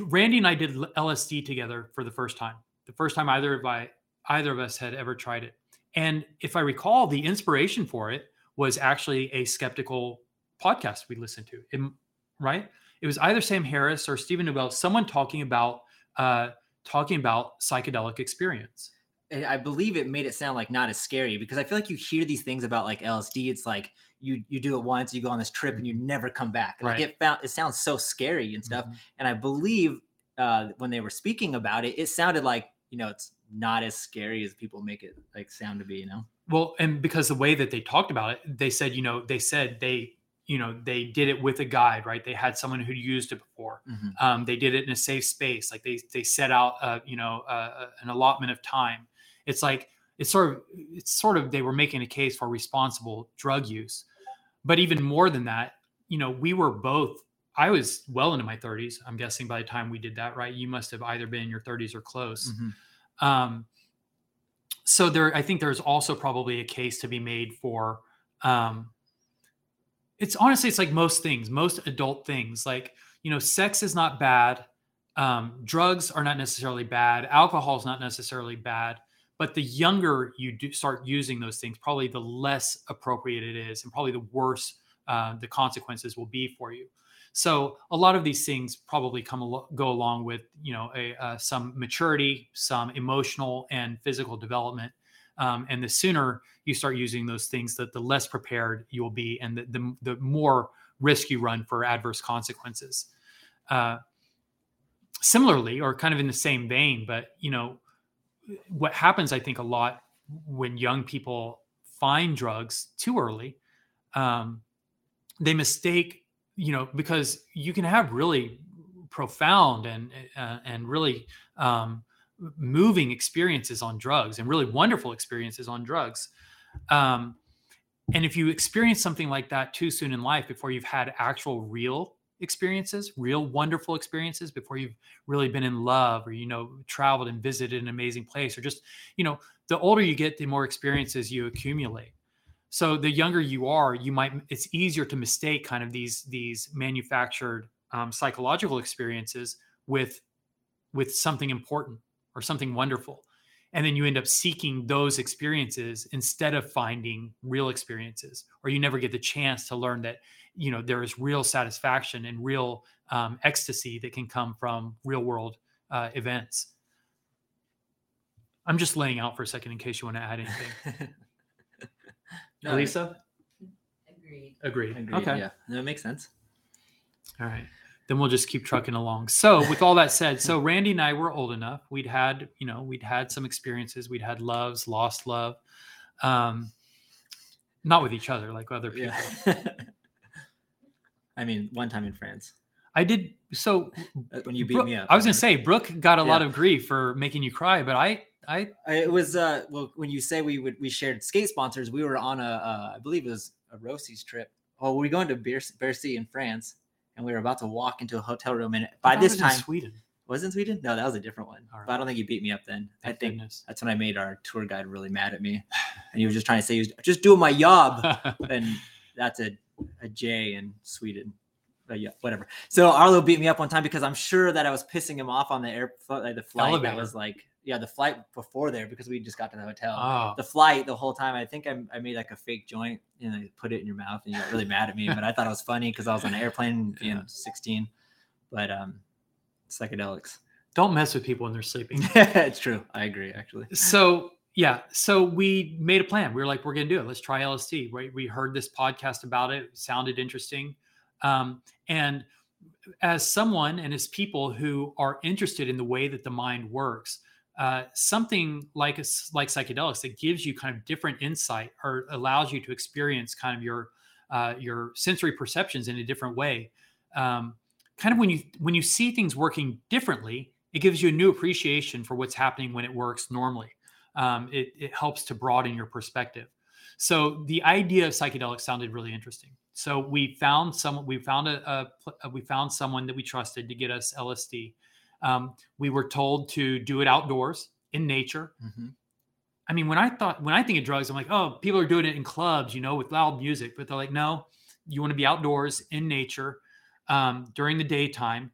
Randy and I did LSD together for the first time. The first time either of I either of us had ever tried it. And if I recall, the inspiration for it was actually a skeptical podcast we listened to. It- right? It was either Sam Harris or Steven Novella, someone talking about uh, talking about psychedelic experience. I I believe it made it sound like not as scary because I feel like you hear these things about like LSD. It's like you you do it once, you go on this trip, and you never come back. Like Right. it found it sounds so scary and stuff. And I believe uh, when they were speaking about it, it sounded like you know it's not as scary as people make it like sound to be. You know. Well, and because the way that they talked about it, they said, you know, they said they, you know, they did it with a guide, right? They had someone who used it before. Mhm. Um, they did it in a safe space, like they they set out, uh, you know, uh, an allotment of time. It's like it's sort of it's sort of they were making a case for responsible drug use, but even more than that, you know, we were both. I was well into my 30s. I'm guessing by the time we did that, right? You must have either been in your 30s or close. Mhm. Um, so there, I think there's also probably a case to be made for. Um, it's honestly, it's like most things, most adult things. Like you know, sex is not bad. Um, drugs are not necessarily bad. Alcohol is not necessarily bad. But the younger you do start using those things, probably the less appropriate it is, and probably the worse uh, the consequences will be for you. So a lot of these things probably come alo- go along with you know a, uh, some maturity, some emotional and physical development, um, and the sooner you start using those things, that the less prepared you will be, and the the, the more risk you run for adverse consequences. Uh, similarly, or kind of in the same vein, but you know what happens, I think, a lot when young people find drugs too early. Um, they mistake you know because you can have really profound and uh, and really um, moving experiences on drugs and really wonderful experiences on drugs. Um, and if you experience something like that too soon in life before you've had actual real experiences real wonderful experiences before you've really been in love or you know traveled and visited an amazing place or just you know the older you get the more experiences you accumulate so the younger you are you might it's easier to mistake kind of these these manufactured um, psychological experiences with with something important or something wonderful. And then you end up seeking those experiences instead of finding real experiences or you never get the chance to learn that you know there is real satisfaction and real um, ecstasy that can come from real world uh, events. I'm just laying out for a second in case you want to add anything (laughs) No, Lisa? Agreed. Agreed. Agreed, Okay. Yeah, that makes sense. All right. Then we'll just keep trucking along. So, with all that said, so Randy and I were old enough. We'd had, you know, we'd had some experiences. We'd had loves, lost love. Um, not with each other, like other people. Yeah. (laughs) I mean, one time in France I did. So, uh, when you beat Brooke- me up. I was going to say, Brooke got a lot of grief for making you cry, but I, I, I- It was uh well when you say we would we shared skate sponsors, we were on a uh, I believe it was a Roces trip. Oh, we were going to Ber- Bercy in France, and we were about to walk into a hotel room. And by this time, Sweden. was it in Sweden? No, that was a different one. All right. But I don't think he beat me up then. I think goodness. that's when I made our tour guide really mad at me, and he was just trying to say he was just doing my job, (laughs) and that's a a J in Sweden. But yeah, whatever. So Arlo beat me up one time because I'm sure that I was pissing him off on the air, like the flight Elevator. that was like, yeah, the flight before there because we just got to the hotel. oh, The flight the whole time, I think I, I made like a fake joint and I put it in your mouth and you got really mad at me. But I thought it was funny because I was on an airplane (laughs) being Yeah. 16. But um, psychedelics. don't mess with people when they're sleeping. (laughs) it's true. I agree, actually. so yeah so we made a plan we were like we're gonna do it let's try lsd right we heard this podcast about it, it sounded interesting um, and as someone and as people who are interested in the way that the mind works uh, something like a like psychedelics that gives you kind of different insight or allows you to experience kind of your uh, your sensory perceptions in a different way um, kind of when you when you see things working differently it gives you a new appreciation for what's happening when it works normally um, it, it helps to broaden your perspective. So the idea of psychedelics sounded really interesting. So we found some, we found a, a uh, we found someone that we trusted to get us LSD. Um, we were told to do it outdoors in nature. Mhm. I mean, when I thought when I think of drugs, I'm like, oh, people are doing it in clubs, you know, with loud music. But they're like, no, you want to be outdoors in nature um, during the daytime.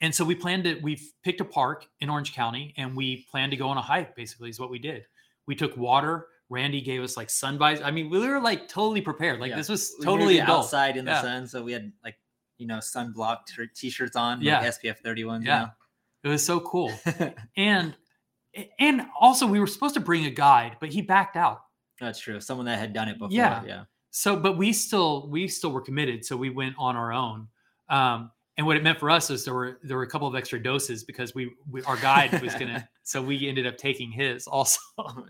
And so we planned to, we picked a park in Orange County and we planned to go on a hike, basically, is what we did. We took water. Randy gave us like sun visor. I mean, we were like totally prepared. Like Yeah. this was We totally gonna adult. outside in the Yeah. sun. So we had like, you know, sunblock t- t-shirts on, Yeah. like SPF 31. Yeah. It was so cool. (laughs) And and also we were supposed to bring a guide, but he backed out. That's true. Someone that had done it before. Yeah. Yeah. So, but we still we still were committed. So we went on our own. Um, and what it meant for us is there were there were a couple of extra doses because we, we our guide was gonna. (laughs) so we ended up taking his also.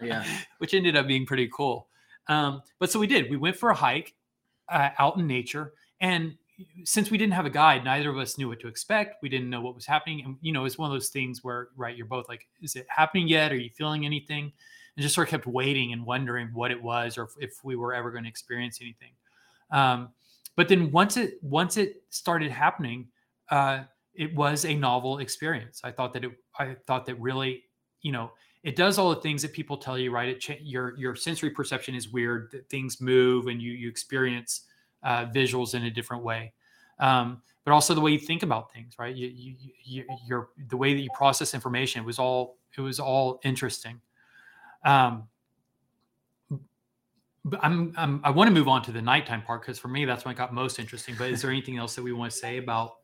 Yeah. (laughs) which ended up being pretty cool. Um, but so we did. We went for a hike uh, out in nature, and since we didn't have a guide, neither of us knew what to expect. We didn't know what was happening, and you know, it's one of those things where, right, you're both like, "Is it happening yet? Are you feeling anything?" And just sort of kept waiting and wondering what it was, or if, if we were ever going to experience anything. Um, but then once it once it started happening, uh, it was a novel experience. I thought that it. I thought that really, you know, it does all the things that people tell you, right? It cha- your your sensory perception is weird. That things move and you you experience uh, visuals in a different way. Um, but also the way you think about things, right? You, you, you, your the way that you process information. Was all it was all interesting. Um, but I'm, I'm I want to move on to the nighttime part because for me that's when it got most interesting. But is there anything else that we want to say about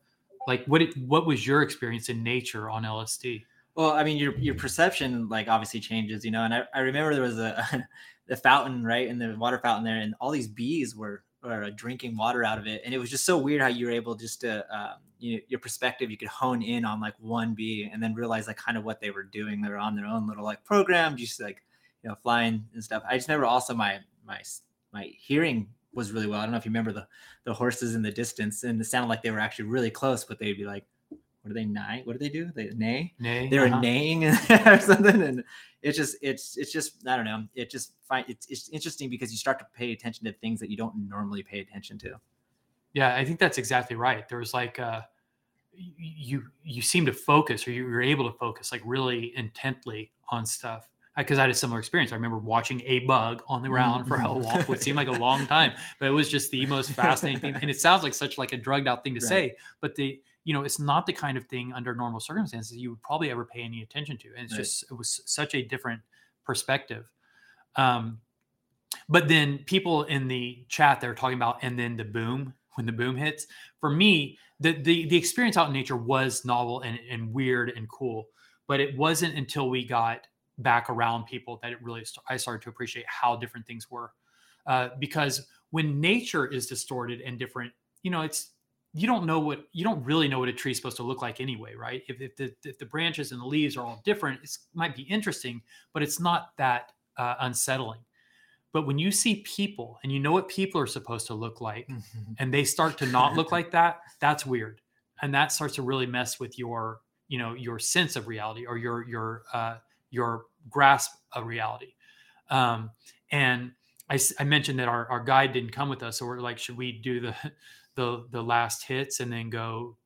like what it, what was your experience in nature on LSD? Well, I mean, your your perception like obviously changes, you know. And I, I remember there was a (laughs) the fountain right, and the water fountain there, and all these bees were were drinking water out of it, and it was just so weird how you were able just to um, you know, your perspective, you could hone in on like one bee, and then realize like kind of what they were doing. They were on their own little like program, just like you know flying and stuff. I just remember also my my my hearing was really well. I don't know if you remember the the horses in the distance, and it sounded like they were actually really close, but they'd be like, "What do they neigh? What do they do? They neigh." Nay, they were uh-huh. neighing (laughs) or something and it's just it's it's just i don't know it just find it's, it's interesting because you start to pay attention to things that you don't normally pay attention to Yeah, I think that's exactly right. There was like uh you you seem to focus or you were able to focus like really intently on stuff. Because I had a similar experience. I remember watching a bug on the ground for a long, what seemed like a long time, but it was just the most fascinating thing. And it sounds like such like a drugged out thing to (laughs) Right. say, but the you know it's not the kind of thing under normal circumstances you would probably ever pay any attention to. And it's Right. just it was such a different perspective. Um, but then people in the chat they're talking about and then the boom (laughs) when the boom hits for me the the, the experience out in nature was novel and, and weird and cool but it wasn't until we got back around people that it really i started to appreciate how different things were uh, because when nature is distorted and different you know it's you don't know what you don't really know what a tree's supposed to look like anyway right? If, if, the, if the branches and the leaves are all different it might be interesting but it's not that uh, unsettling. But when you see people and you know what people are supposed to look like and they start to not look like that (laughs) that's weird. And that starts to really mess with your you know your sense of reality or your your uh, your grasp of reality. Um, and I, I mentioned that our, our guide didn't come with us so we're like should we do the the the last hits and then go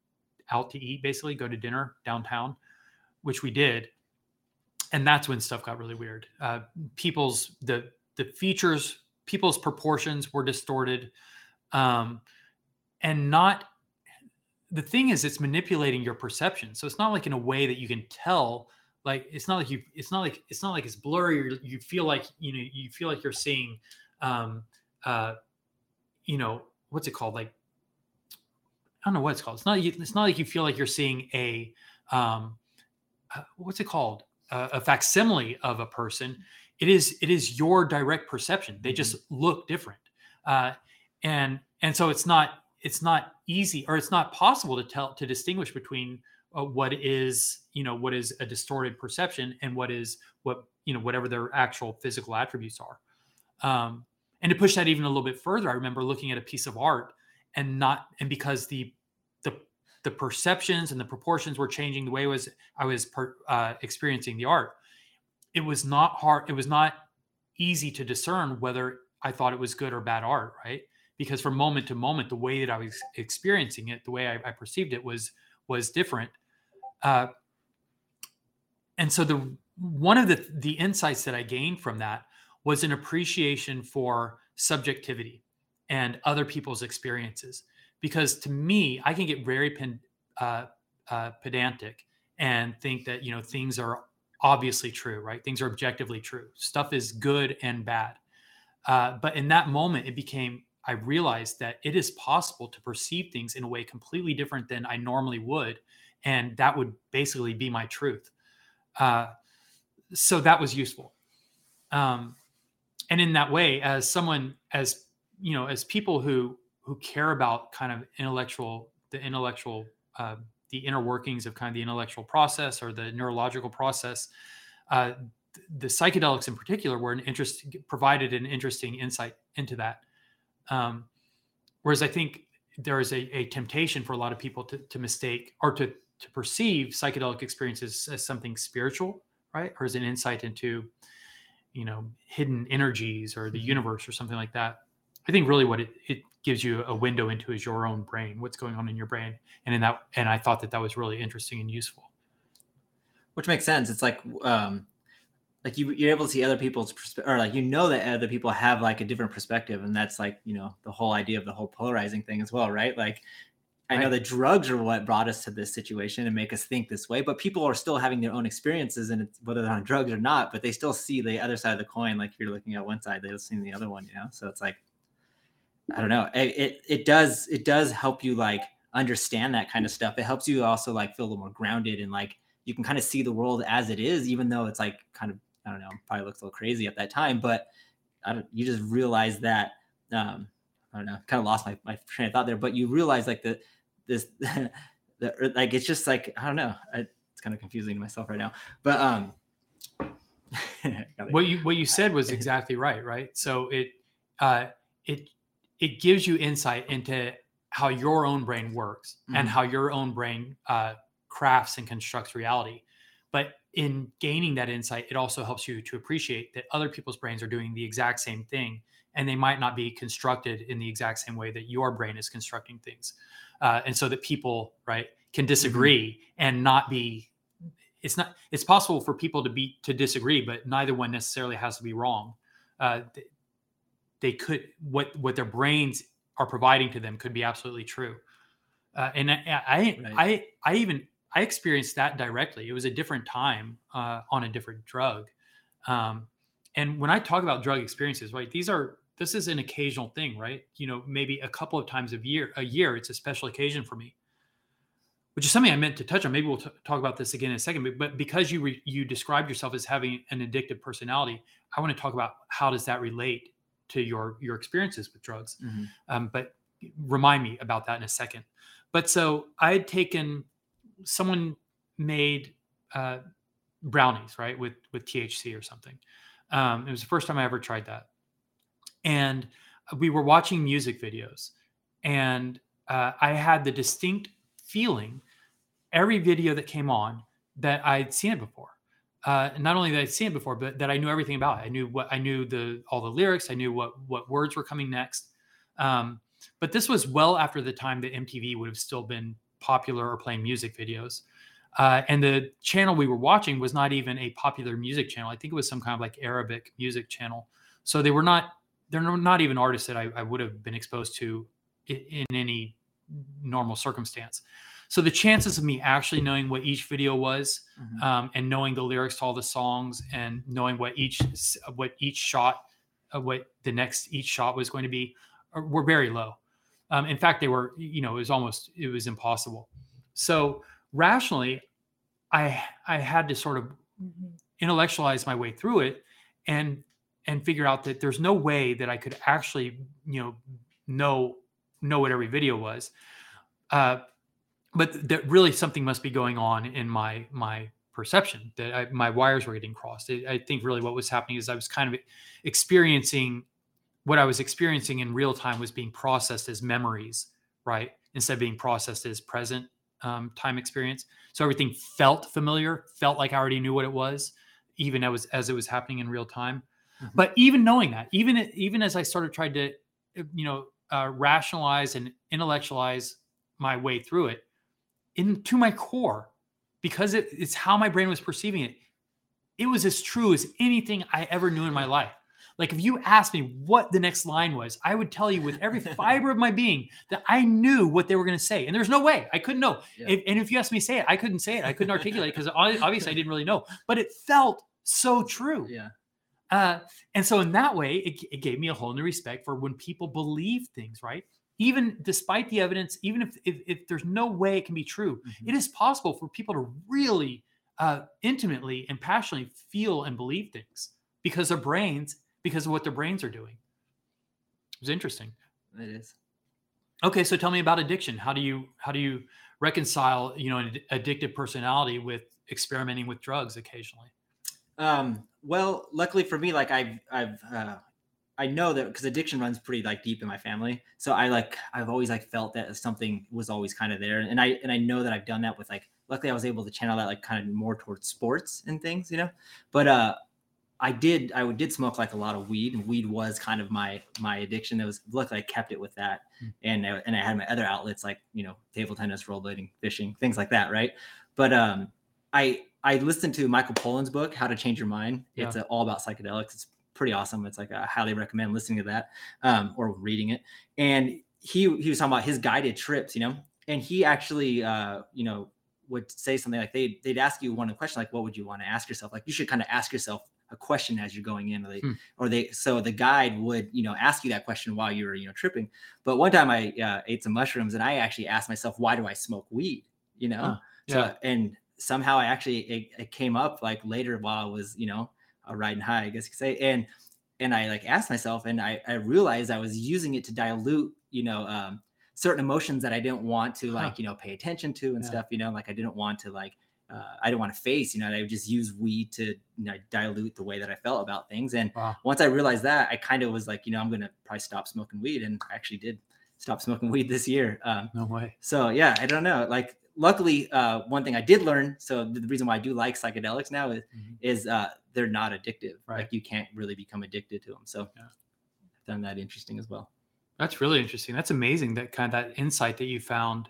out to eat basically go to dinner downtown which we did. And that's when stuff got really weird. Uh, people's the the features people's proportions were distorted. Um, and not the thing is it's manipulating your perception. So it's not like in a way that you can tell like it's not like you it's not like it's not like it's blurry or you feel like you know you feel like you're seeing um uh you know what's it called? Like don't know what it's called. It's not. It's not like you feel like you're seeing a, um, uh, what's it called? Uh, a facsimile of a person. It is. It is your direct perception. They just look different, uh, and and so it's not. It's not easy, or it's not possible to tell to distinguish between uh, what is you know what is a distorted perception and what is what you know whatever their actual physical attributes are. Um, and to push that even a little bit further, I remember looking at a piece of art and not and because the the the perceptions and the proportions were changing the way I was I was per, uh, experiencing the art. It was not hard. It was not easy to discern whether I thought it was good or bad art, right? Because from moment to moment, the way that I was experiencing it, the way I, I perceived it was was different. Uh, and so the one of the the insights that I gained from that was an appreciation for subjectivity and other people's experiences. Because to me, I can get very pen, uh, uh, pedantic and think that you know things are obviously true, right? Things are objectively true. Stuff is good and bad. Uh, but in that moment, it became I realized that it is possible to perceive things in a way completely different than I normally would, and that would basically be my truth. Uh, so that was useful. Um, and in that way, as someone as you know as people who who care about kind of intellectual the intellectual uh, the inner workings of kind of the intellectual process or the neurological process uh, the psychedelics in particular were an interest provided an interesting insight into that. Um, whereas i think there is a, a temptation for a lot of people to, to mistake or to to perceive psychedelic experiences as something spiritual right? Or as an insight into you know hidden energies or the Mm-hmm. universe or something like that I think really what it, it gives you a window into is your own brain, what's going on in your brain. And in that, and I thought that that was really interesting and useful. which makes sense. It's like um like you you're able to see other people's perspective or like you know that other people have like a different perspective and that's like you know the whole idea of the whole polarizing thing as well right like i know that drugs are what brought us to this situation and make us think this way but people are still having their own experiences and it's whether they're on drugs or not but they still see the other side of the coin like if you're looking at one side they'll see the other one you know so it's like i don't know it, it it does it does help you like understand that kind of stuff it helps you also like feel a little more grounded and like you can kind of see the world as it is, even though it's like kind of I don't know, probably looks a little crazy at that time, but I don't. You just realize that um, I don't know, kind of lost my, my train of thought there, but you realize like (laughs) the this the like it's just like I don't know, I, it's kind of confusing to myself right now, but um. (laughs) What you, what you said was (laughs) exactly right. Right. So it, uh, it, it gives you insight into how your own brain works and Mhm. how your own brain uh, crafts and constructs reality. But in gaining that insight, it also helps you to appreciate that other people's brains are doing the exact same thing, and they might not be constructed in the exact same way that your brain is constructing things. Uh, and so that people, right, can disagree and not be. It's not. It's possible for people to be to disagree, but neither one necessarily has to be wrong. Uh, th- they could what what their brains are providing to them could be absolutely true. Uh, and I, I, Right. I, I even I experienced that directly. It was a different time uh, on a different drug. Um, and when I talk about drug experiences, right, these are this is an occasional thing, right? You know, maybe a couple of times a year, a year, it's a special occasion for me, which is something I meant to touch on. Maybe we'll t- talk about this again in a second. But, but because you re- you described yourself as having an addictive personality, I want to talk about how does that relate to your your experiences with drugs. Mhm. Um, but remind me about that in a second. But so I had taken someone made uh, brownies right with with THC or something. Um, it was the first time I ever tried that, and we were watching music videos, and uh, I had the distinct feeling every video that came on that I'd seen it before. Uh, not only that I'd seen it before, but that I knew everything about it. I knew what I knew the all the lyrics. I knew what what words were coming next. Um, but this was well after the time that MTV would have still been popular or playing music videos. Uh, and the channel we were watching was not even a popular music channel. I think it was some kind of like Arabic music channel. So they were not, they're not even artists that I, I would have been exposed to in, in any normal circumstance. So the chances of me actually knowing what each video was, Mhm. um, and knowing the lyrics to all the songs, and knowing what each what each shot, uh, what the next each shot was going to be, are- were very low. Um, in fact, they were. You know, it was almost it was impossible. So rationally, I I had to sort of intellectualize my way through it, and and figure out that there's no way that I could actually you know know know what every video was. Uh, but that really something must be going on in my my perception that I, my wires were getting crossed. I, I think really what was happening is I was kind of experiencing what I was experiencing in real time was being processed as memories, right? Instead of being processed as present um, time experience. So everything felt familiar, felt like I already knew what it was, even as as it was happening in real time. Mhm. But even knowing that, even even as I started trying to, uh, you know, uh, rationalize and intellectualize my way through it, into my core, because it, it's how my brain was perceiving it. It was as true as anything I ever knew in my life. Like if you asked me what the next line was, I would tell you with every (laughs) fiber of my being that I knew what they were going to say, and there's no way I couldn't know. Yeah. If, and if you asked me to say it, I couldn't say it. I couldn't articulate because obviously I didn't really know, but it felt so true. Yeah. Uh, and so in that way, it, it gave me a whole new respect for when people believe things, right? Even despite the evidence, even if if, if there's no way it can be true, Mhm. it is possible for people to really uh, intimately and passionately feel and believe things because their brains, because of what their brains are doing. It was interesting. It is. Okay, so tell me about addiction. How do you how do you reconcile you know an addictive personality with experimenting with drugs occasionally? Um, well, luckily for me, like I've, I've, uh, I know that because addiction runs pretty like deep in my family. So I like, I've always like felt that something was always kind of there. And I, and I know that I've done that with like, luckily I was able to channel that like kind of more towards sports and things, you know, but, uh, I did, I did smoke like a lot of weed and weed was kind of my, my addiction. That was luckily I kept it with that. Mm. And, I- and I had my other outlets like, you know, table tennis, rollerblading, fishing, things like that. Right. But, um, I, I listened to Michael Pollan's book, How to Change Your Mind. It's uh, all about psychedelics. It's pretty awesome. It's like I highly recommend listening to that um, or reading it. And he he was talking about his guided trips, you know, and he actually uh, you know would say something like they they'd ask you one question like what would you want to ask yourself? Like you should kind of ask yourself a question as you're going in, or they Hmm. or they so the guide would you know ask you that question while you were you know tripping. But one time I uh, ate some mushrooms and I actually asked myself why do I smoke weed? You know, Huh. so Yeah. and somehow I actually it, it came up like later while I was you know uh, riding high, I guess you could say, and and I like asked myself, and I I realized I was using it to dilute you know um, certain emotions that I didn't want to Huh. like you know pay attention to and Yeah. stuff. You know, like I didn't want to like. Uh, I didn't want to face, you know, I would just use weed to you know, dilute the way that I felt about things. And Wow. once I realized that, I kind of was like, you know, I'm gonna probably stop smoking weed, and I actually did stop smoking weed this year. Um, No way. so yeah, I don't know. Like, luckily, uh, one thing I did learn. So the reason why I do like psychedelics now is Mhm. is uh, they're not addictive. Right. Like you can't really become addicted to them. So Yeah. I found that interesting as well. That's really interesting. That's amazing. That kind of that insight that you found,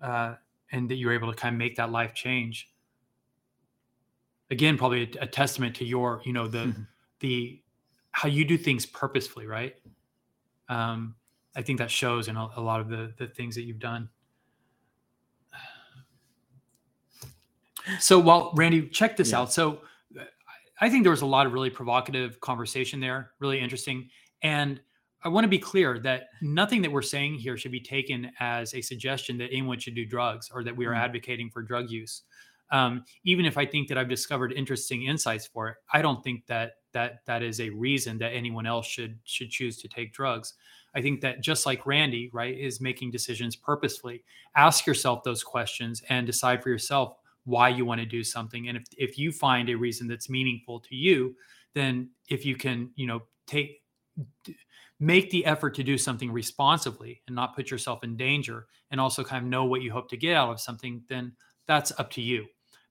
uh, and that you were able to kind of make that life change. Again, probably a, a testament to your, you know, the Mhm. the how you do things purposefully, right? Um, I think that shows in a, a lot of the the things that you've done. So, while Randy, check this Yeah. out. So, I think there was a lot of really provocative conversation there, really interesting, and I want to be clear that nothing that we're saying here should be taken as a suggestion that anyone should do drugs or that we are Mhm. advocating for drug use. Um, even if I think that I've discovered interesting insights for it, I don't think that that that is a reason that anyone else should should choose to take drugs. I think that just like Randy, right, is making decisions purposefully. Ask yourself those questions and decide for yourself why you want to do something. And if if you find a reason that's meaningful to you, then if you can, you know, take make the effort to do something responsibly and not put yourself in danger and also kind of know what you hope to get out of something then that's up to you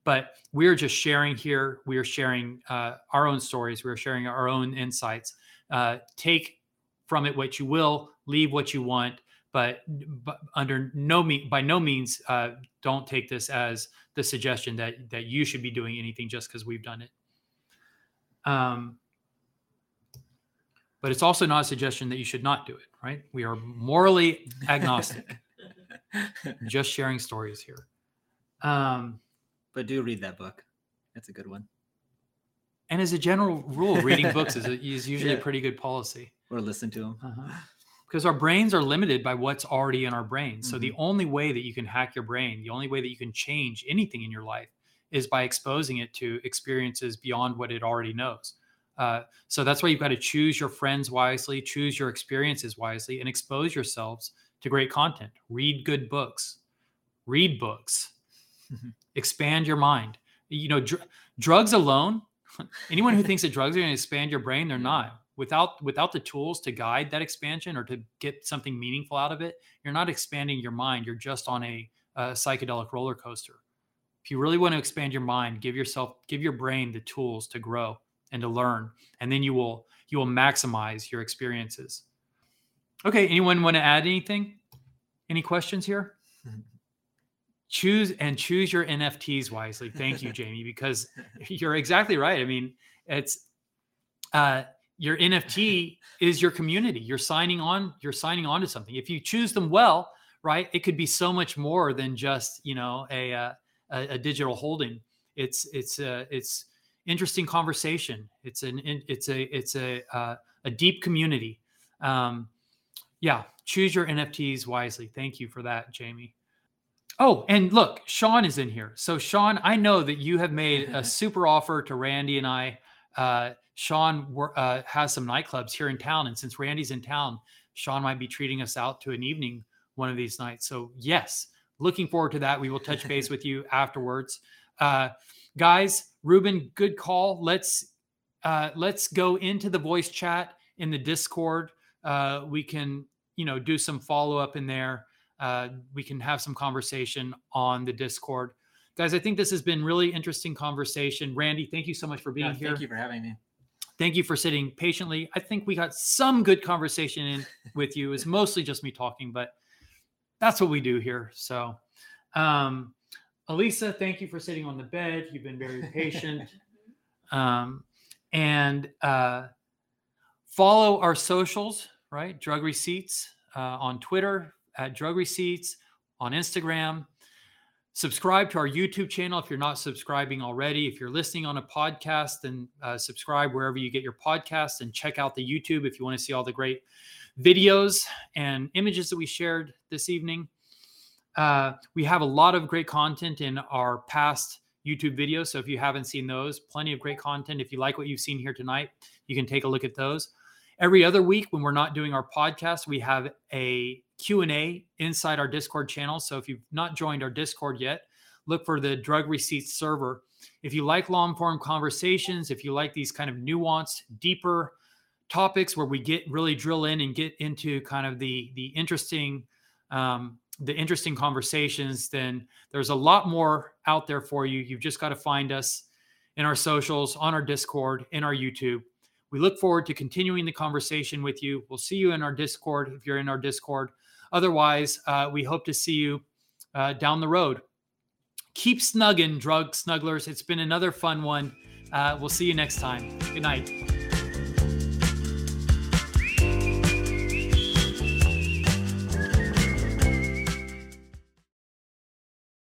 but we're just sharing here we are sharing uh, our own stories we're sharing our own insights uh, take from it what you will leave what you want but, but under no mean by no means uh, don't take this as the suggestion that that you should be doing anything just because we've done it. Um, but it's also not a suggestion that you should not do it. Right? We are morally agnostic, (laughs) just sharing stories here. Um, but do read that book. That's a good one. And as a general rule, reading (laughs) books is, is usually Yeah. a pretty good policy. Or listen to them. Uh-huh. Because our brains are limited by what's already in our brains. So the only way that you can hack your brain, the only way that you can change anything in your life is by exposing it to experiences beyond what it already knows. Uh, so that's why you've got to choose your friends wisely, choose your experiences wisely, and expose yourselves to great content. Read good books, read books, (laughs) expand your mind. You know, dr- drugs alone. (laughs) Anyone who thinks that drugs are going to expand your brain, they're not. Without without the tools to guide that expansion or to get something meaningful out of it, you're not expanding your mind. You're just on a, a psychedelic roller coaster. If you really want to expand your mind, give yourself, give your brain the tools to grow and to learn, and then you will you will maximize your experiences. Okay, anyone want to add anything? Any questions here? choose and choose your NFTs wisely. Thank you, (laughs) Jamie, because you're exactly right. I mean, it's uh, your NFT (laughs) is your community. You're signing on. You're signing on to something. If you choose them well, right, it could be so much more than just you know a uh, a, a digital holding. It's it's a it's interesting conversation. It's an it's a it's a uh, a deep community. Um, yeah, choose your NFTs wisely. Thank you for that, Jamie. Oh, and look, Sean is in here. So, Sean, I know that you have made a (laughs) super offer to Randy and I. Uh, Sean uh, has some nightclubs here in town, and since Randy's in town, Sean might be treating us out to an evening one of these nights. So, yes, looking forward to that. We will touch base (laughs) with you afterwards, uh, guys. Ruben, good call. Let's uh, let's go into the voice chat in the Discord. Uh, we can, you know, do some follow up in there uh, we can have some conversation on the discord guys i think this has been really interesting conversation randy thank you so much for being Yeah, here Thank you for having me. Thank you for sitting patiently. I think we got some good conversation in with you. It's mostly just me talking but that's what we do here. So um elisa thank you for sitting on the bed. You've been very patient. (laughs) Um and uh follow our socials right? Drug receipts uh, on twitter at drug receipts on instagram subscribe to our youtube channel if you're not subscribing already. If you're listening on a podcast then uh, subscribe wherever you get your podcast and check out the youtube if you want to see all the great videos and images that we shared this evening. Uh, we have a lot of great content in our past youtube videos so if you haven't seen those plenty of great content. If you like what you've seen here tonight you can take a look at those every other week when we're not doing our podcast we have a q&a inside our discord channel. So if you've not joined our discord yet look for the drug receipts server. If you like long form conversations if you like these kind of nuanced deeper topics where we get really drill in and get into kind of the the interesting um, the interesting conversations then there's a lot more out there for you. You've just got to find us in our socials on our discord in our youtube we look forward to continuing the conversation with you. We'll see you in our Discord if you're in our Discord. Otherwise, uh, we hope to see you uh, down the road. Keep snugging, drug snugglers. It's been another fun one. Uh, we'll see you next time. Good night.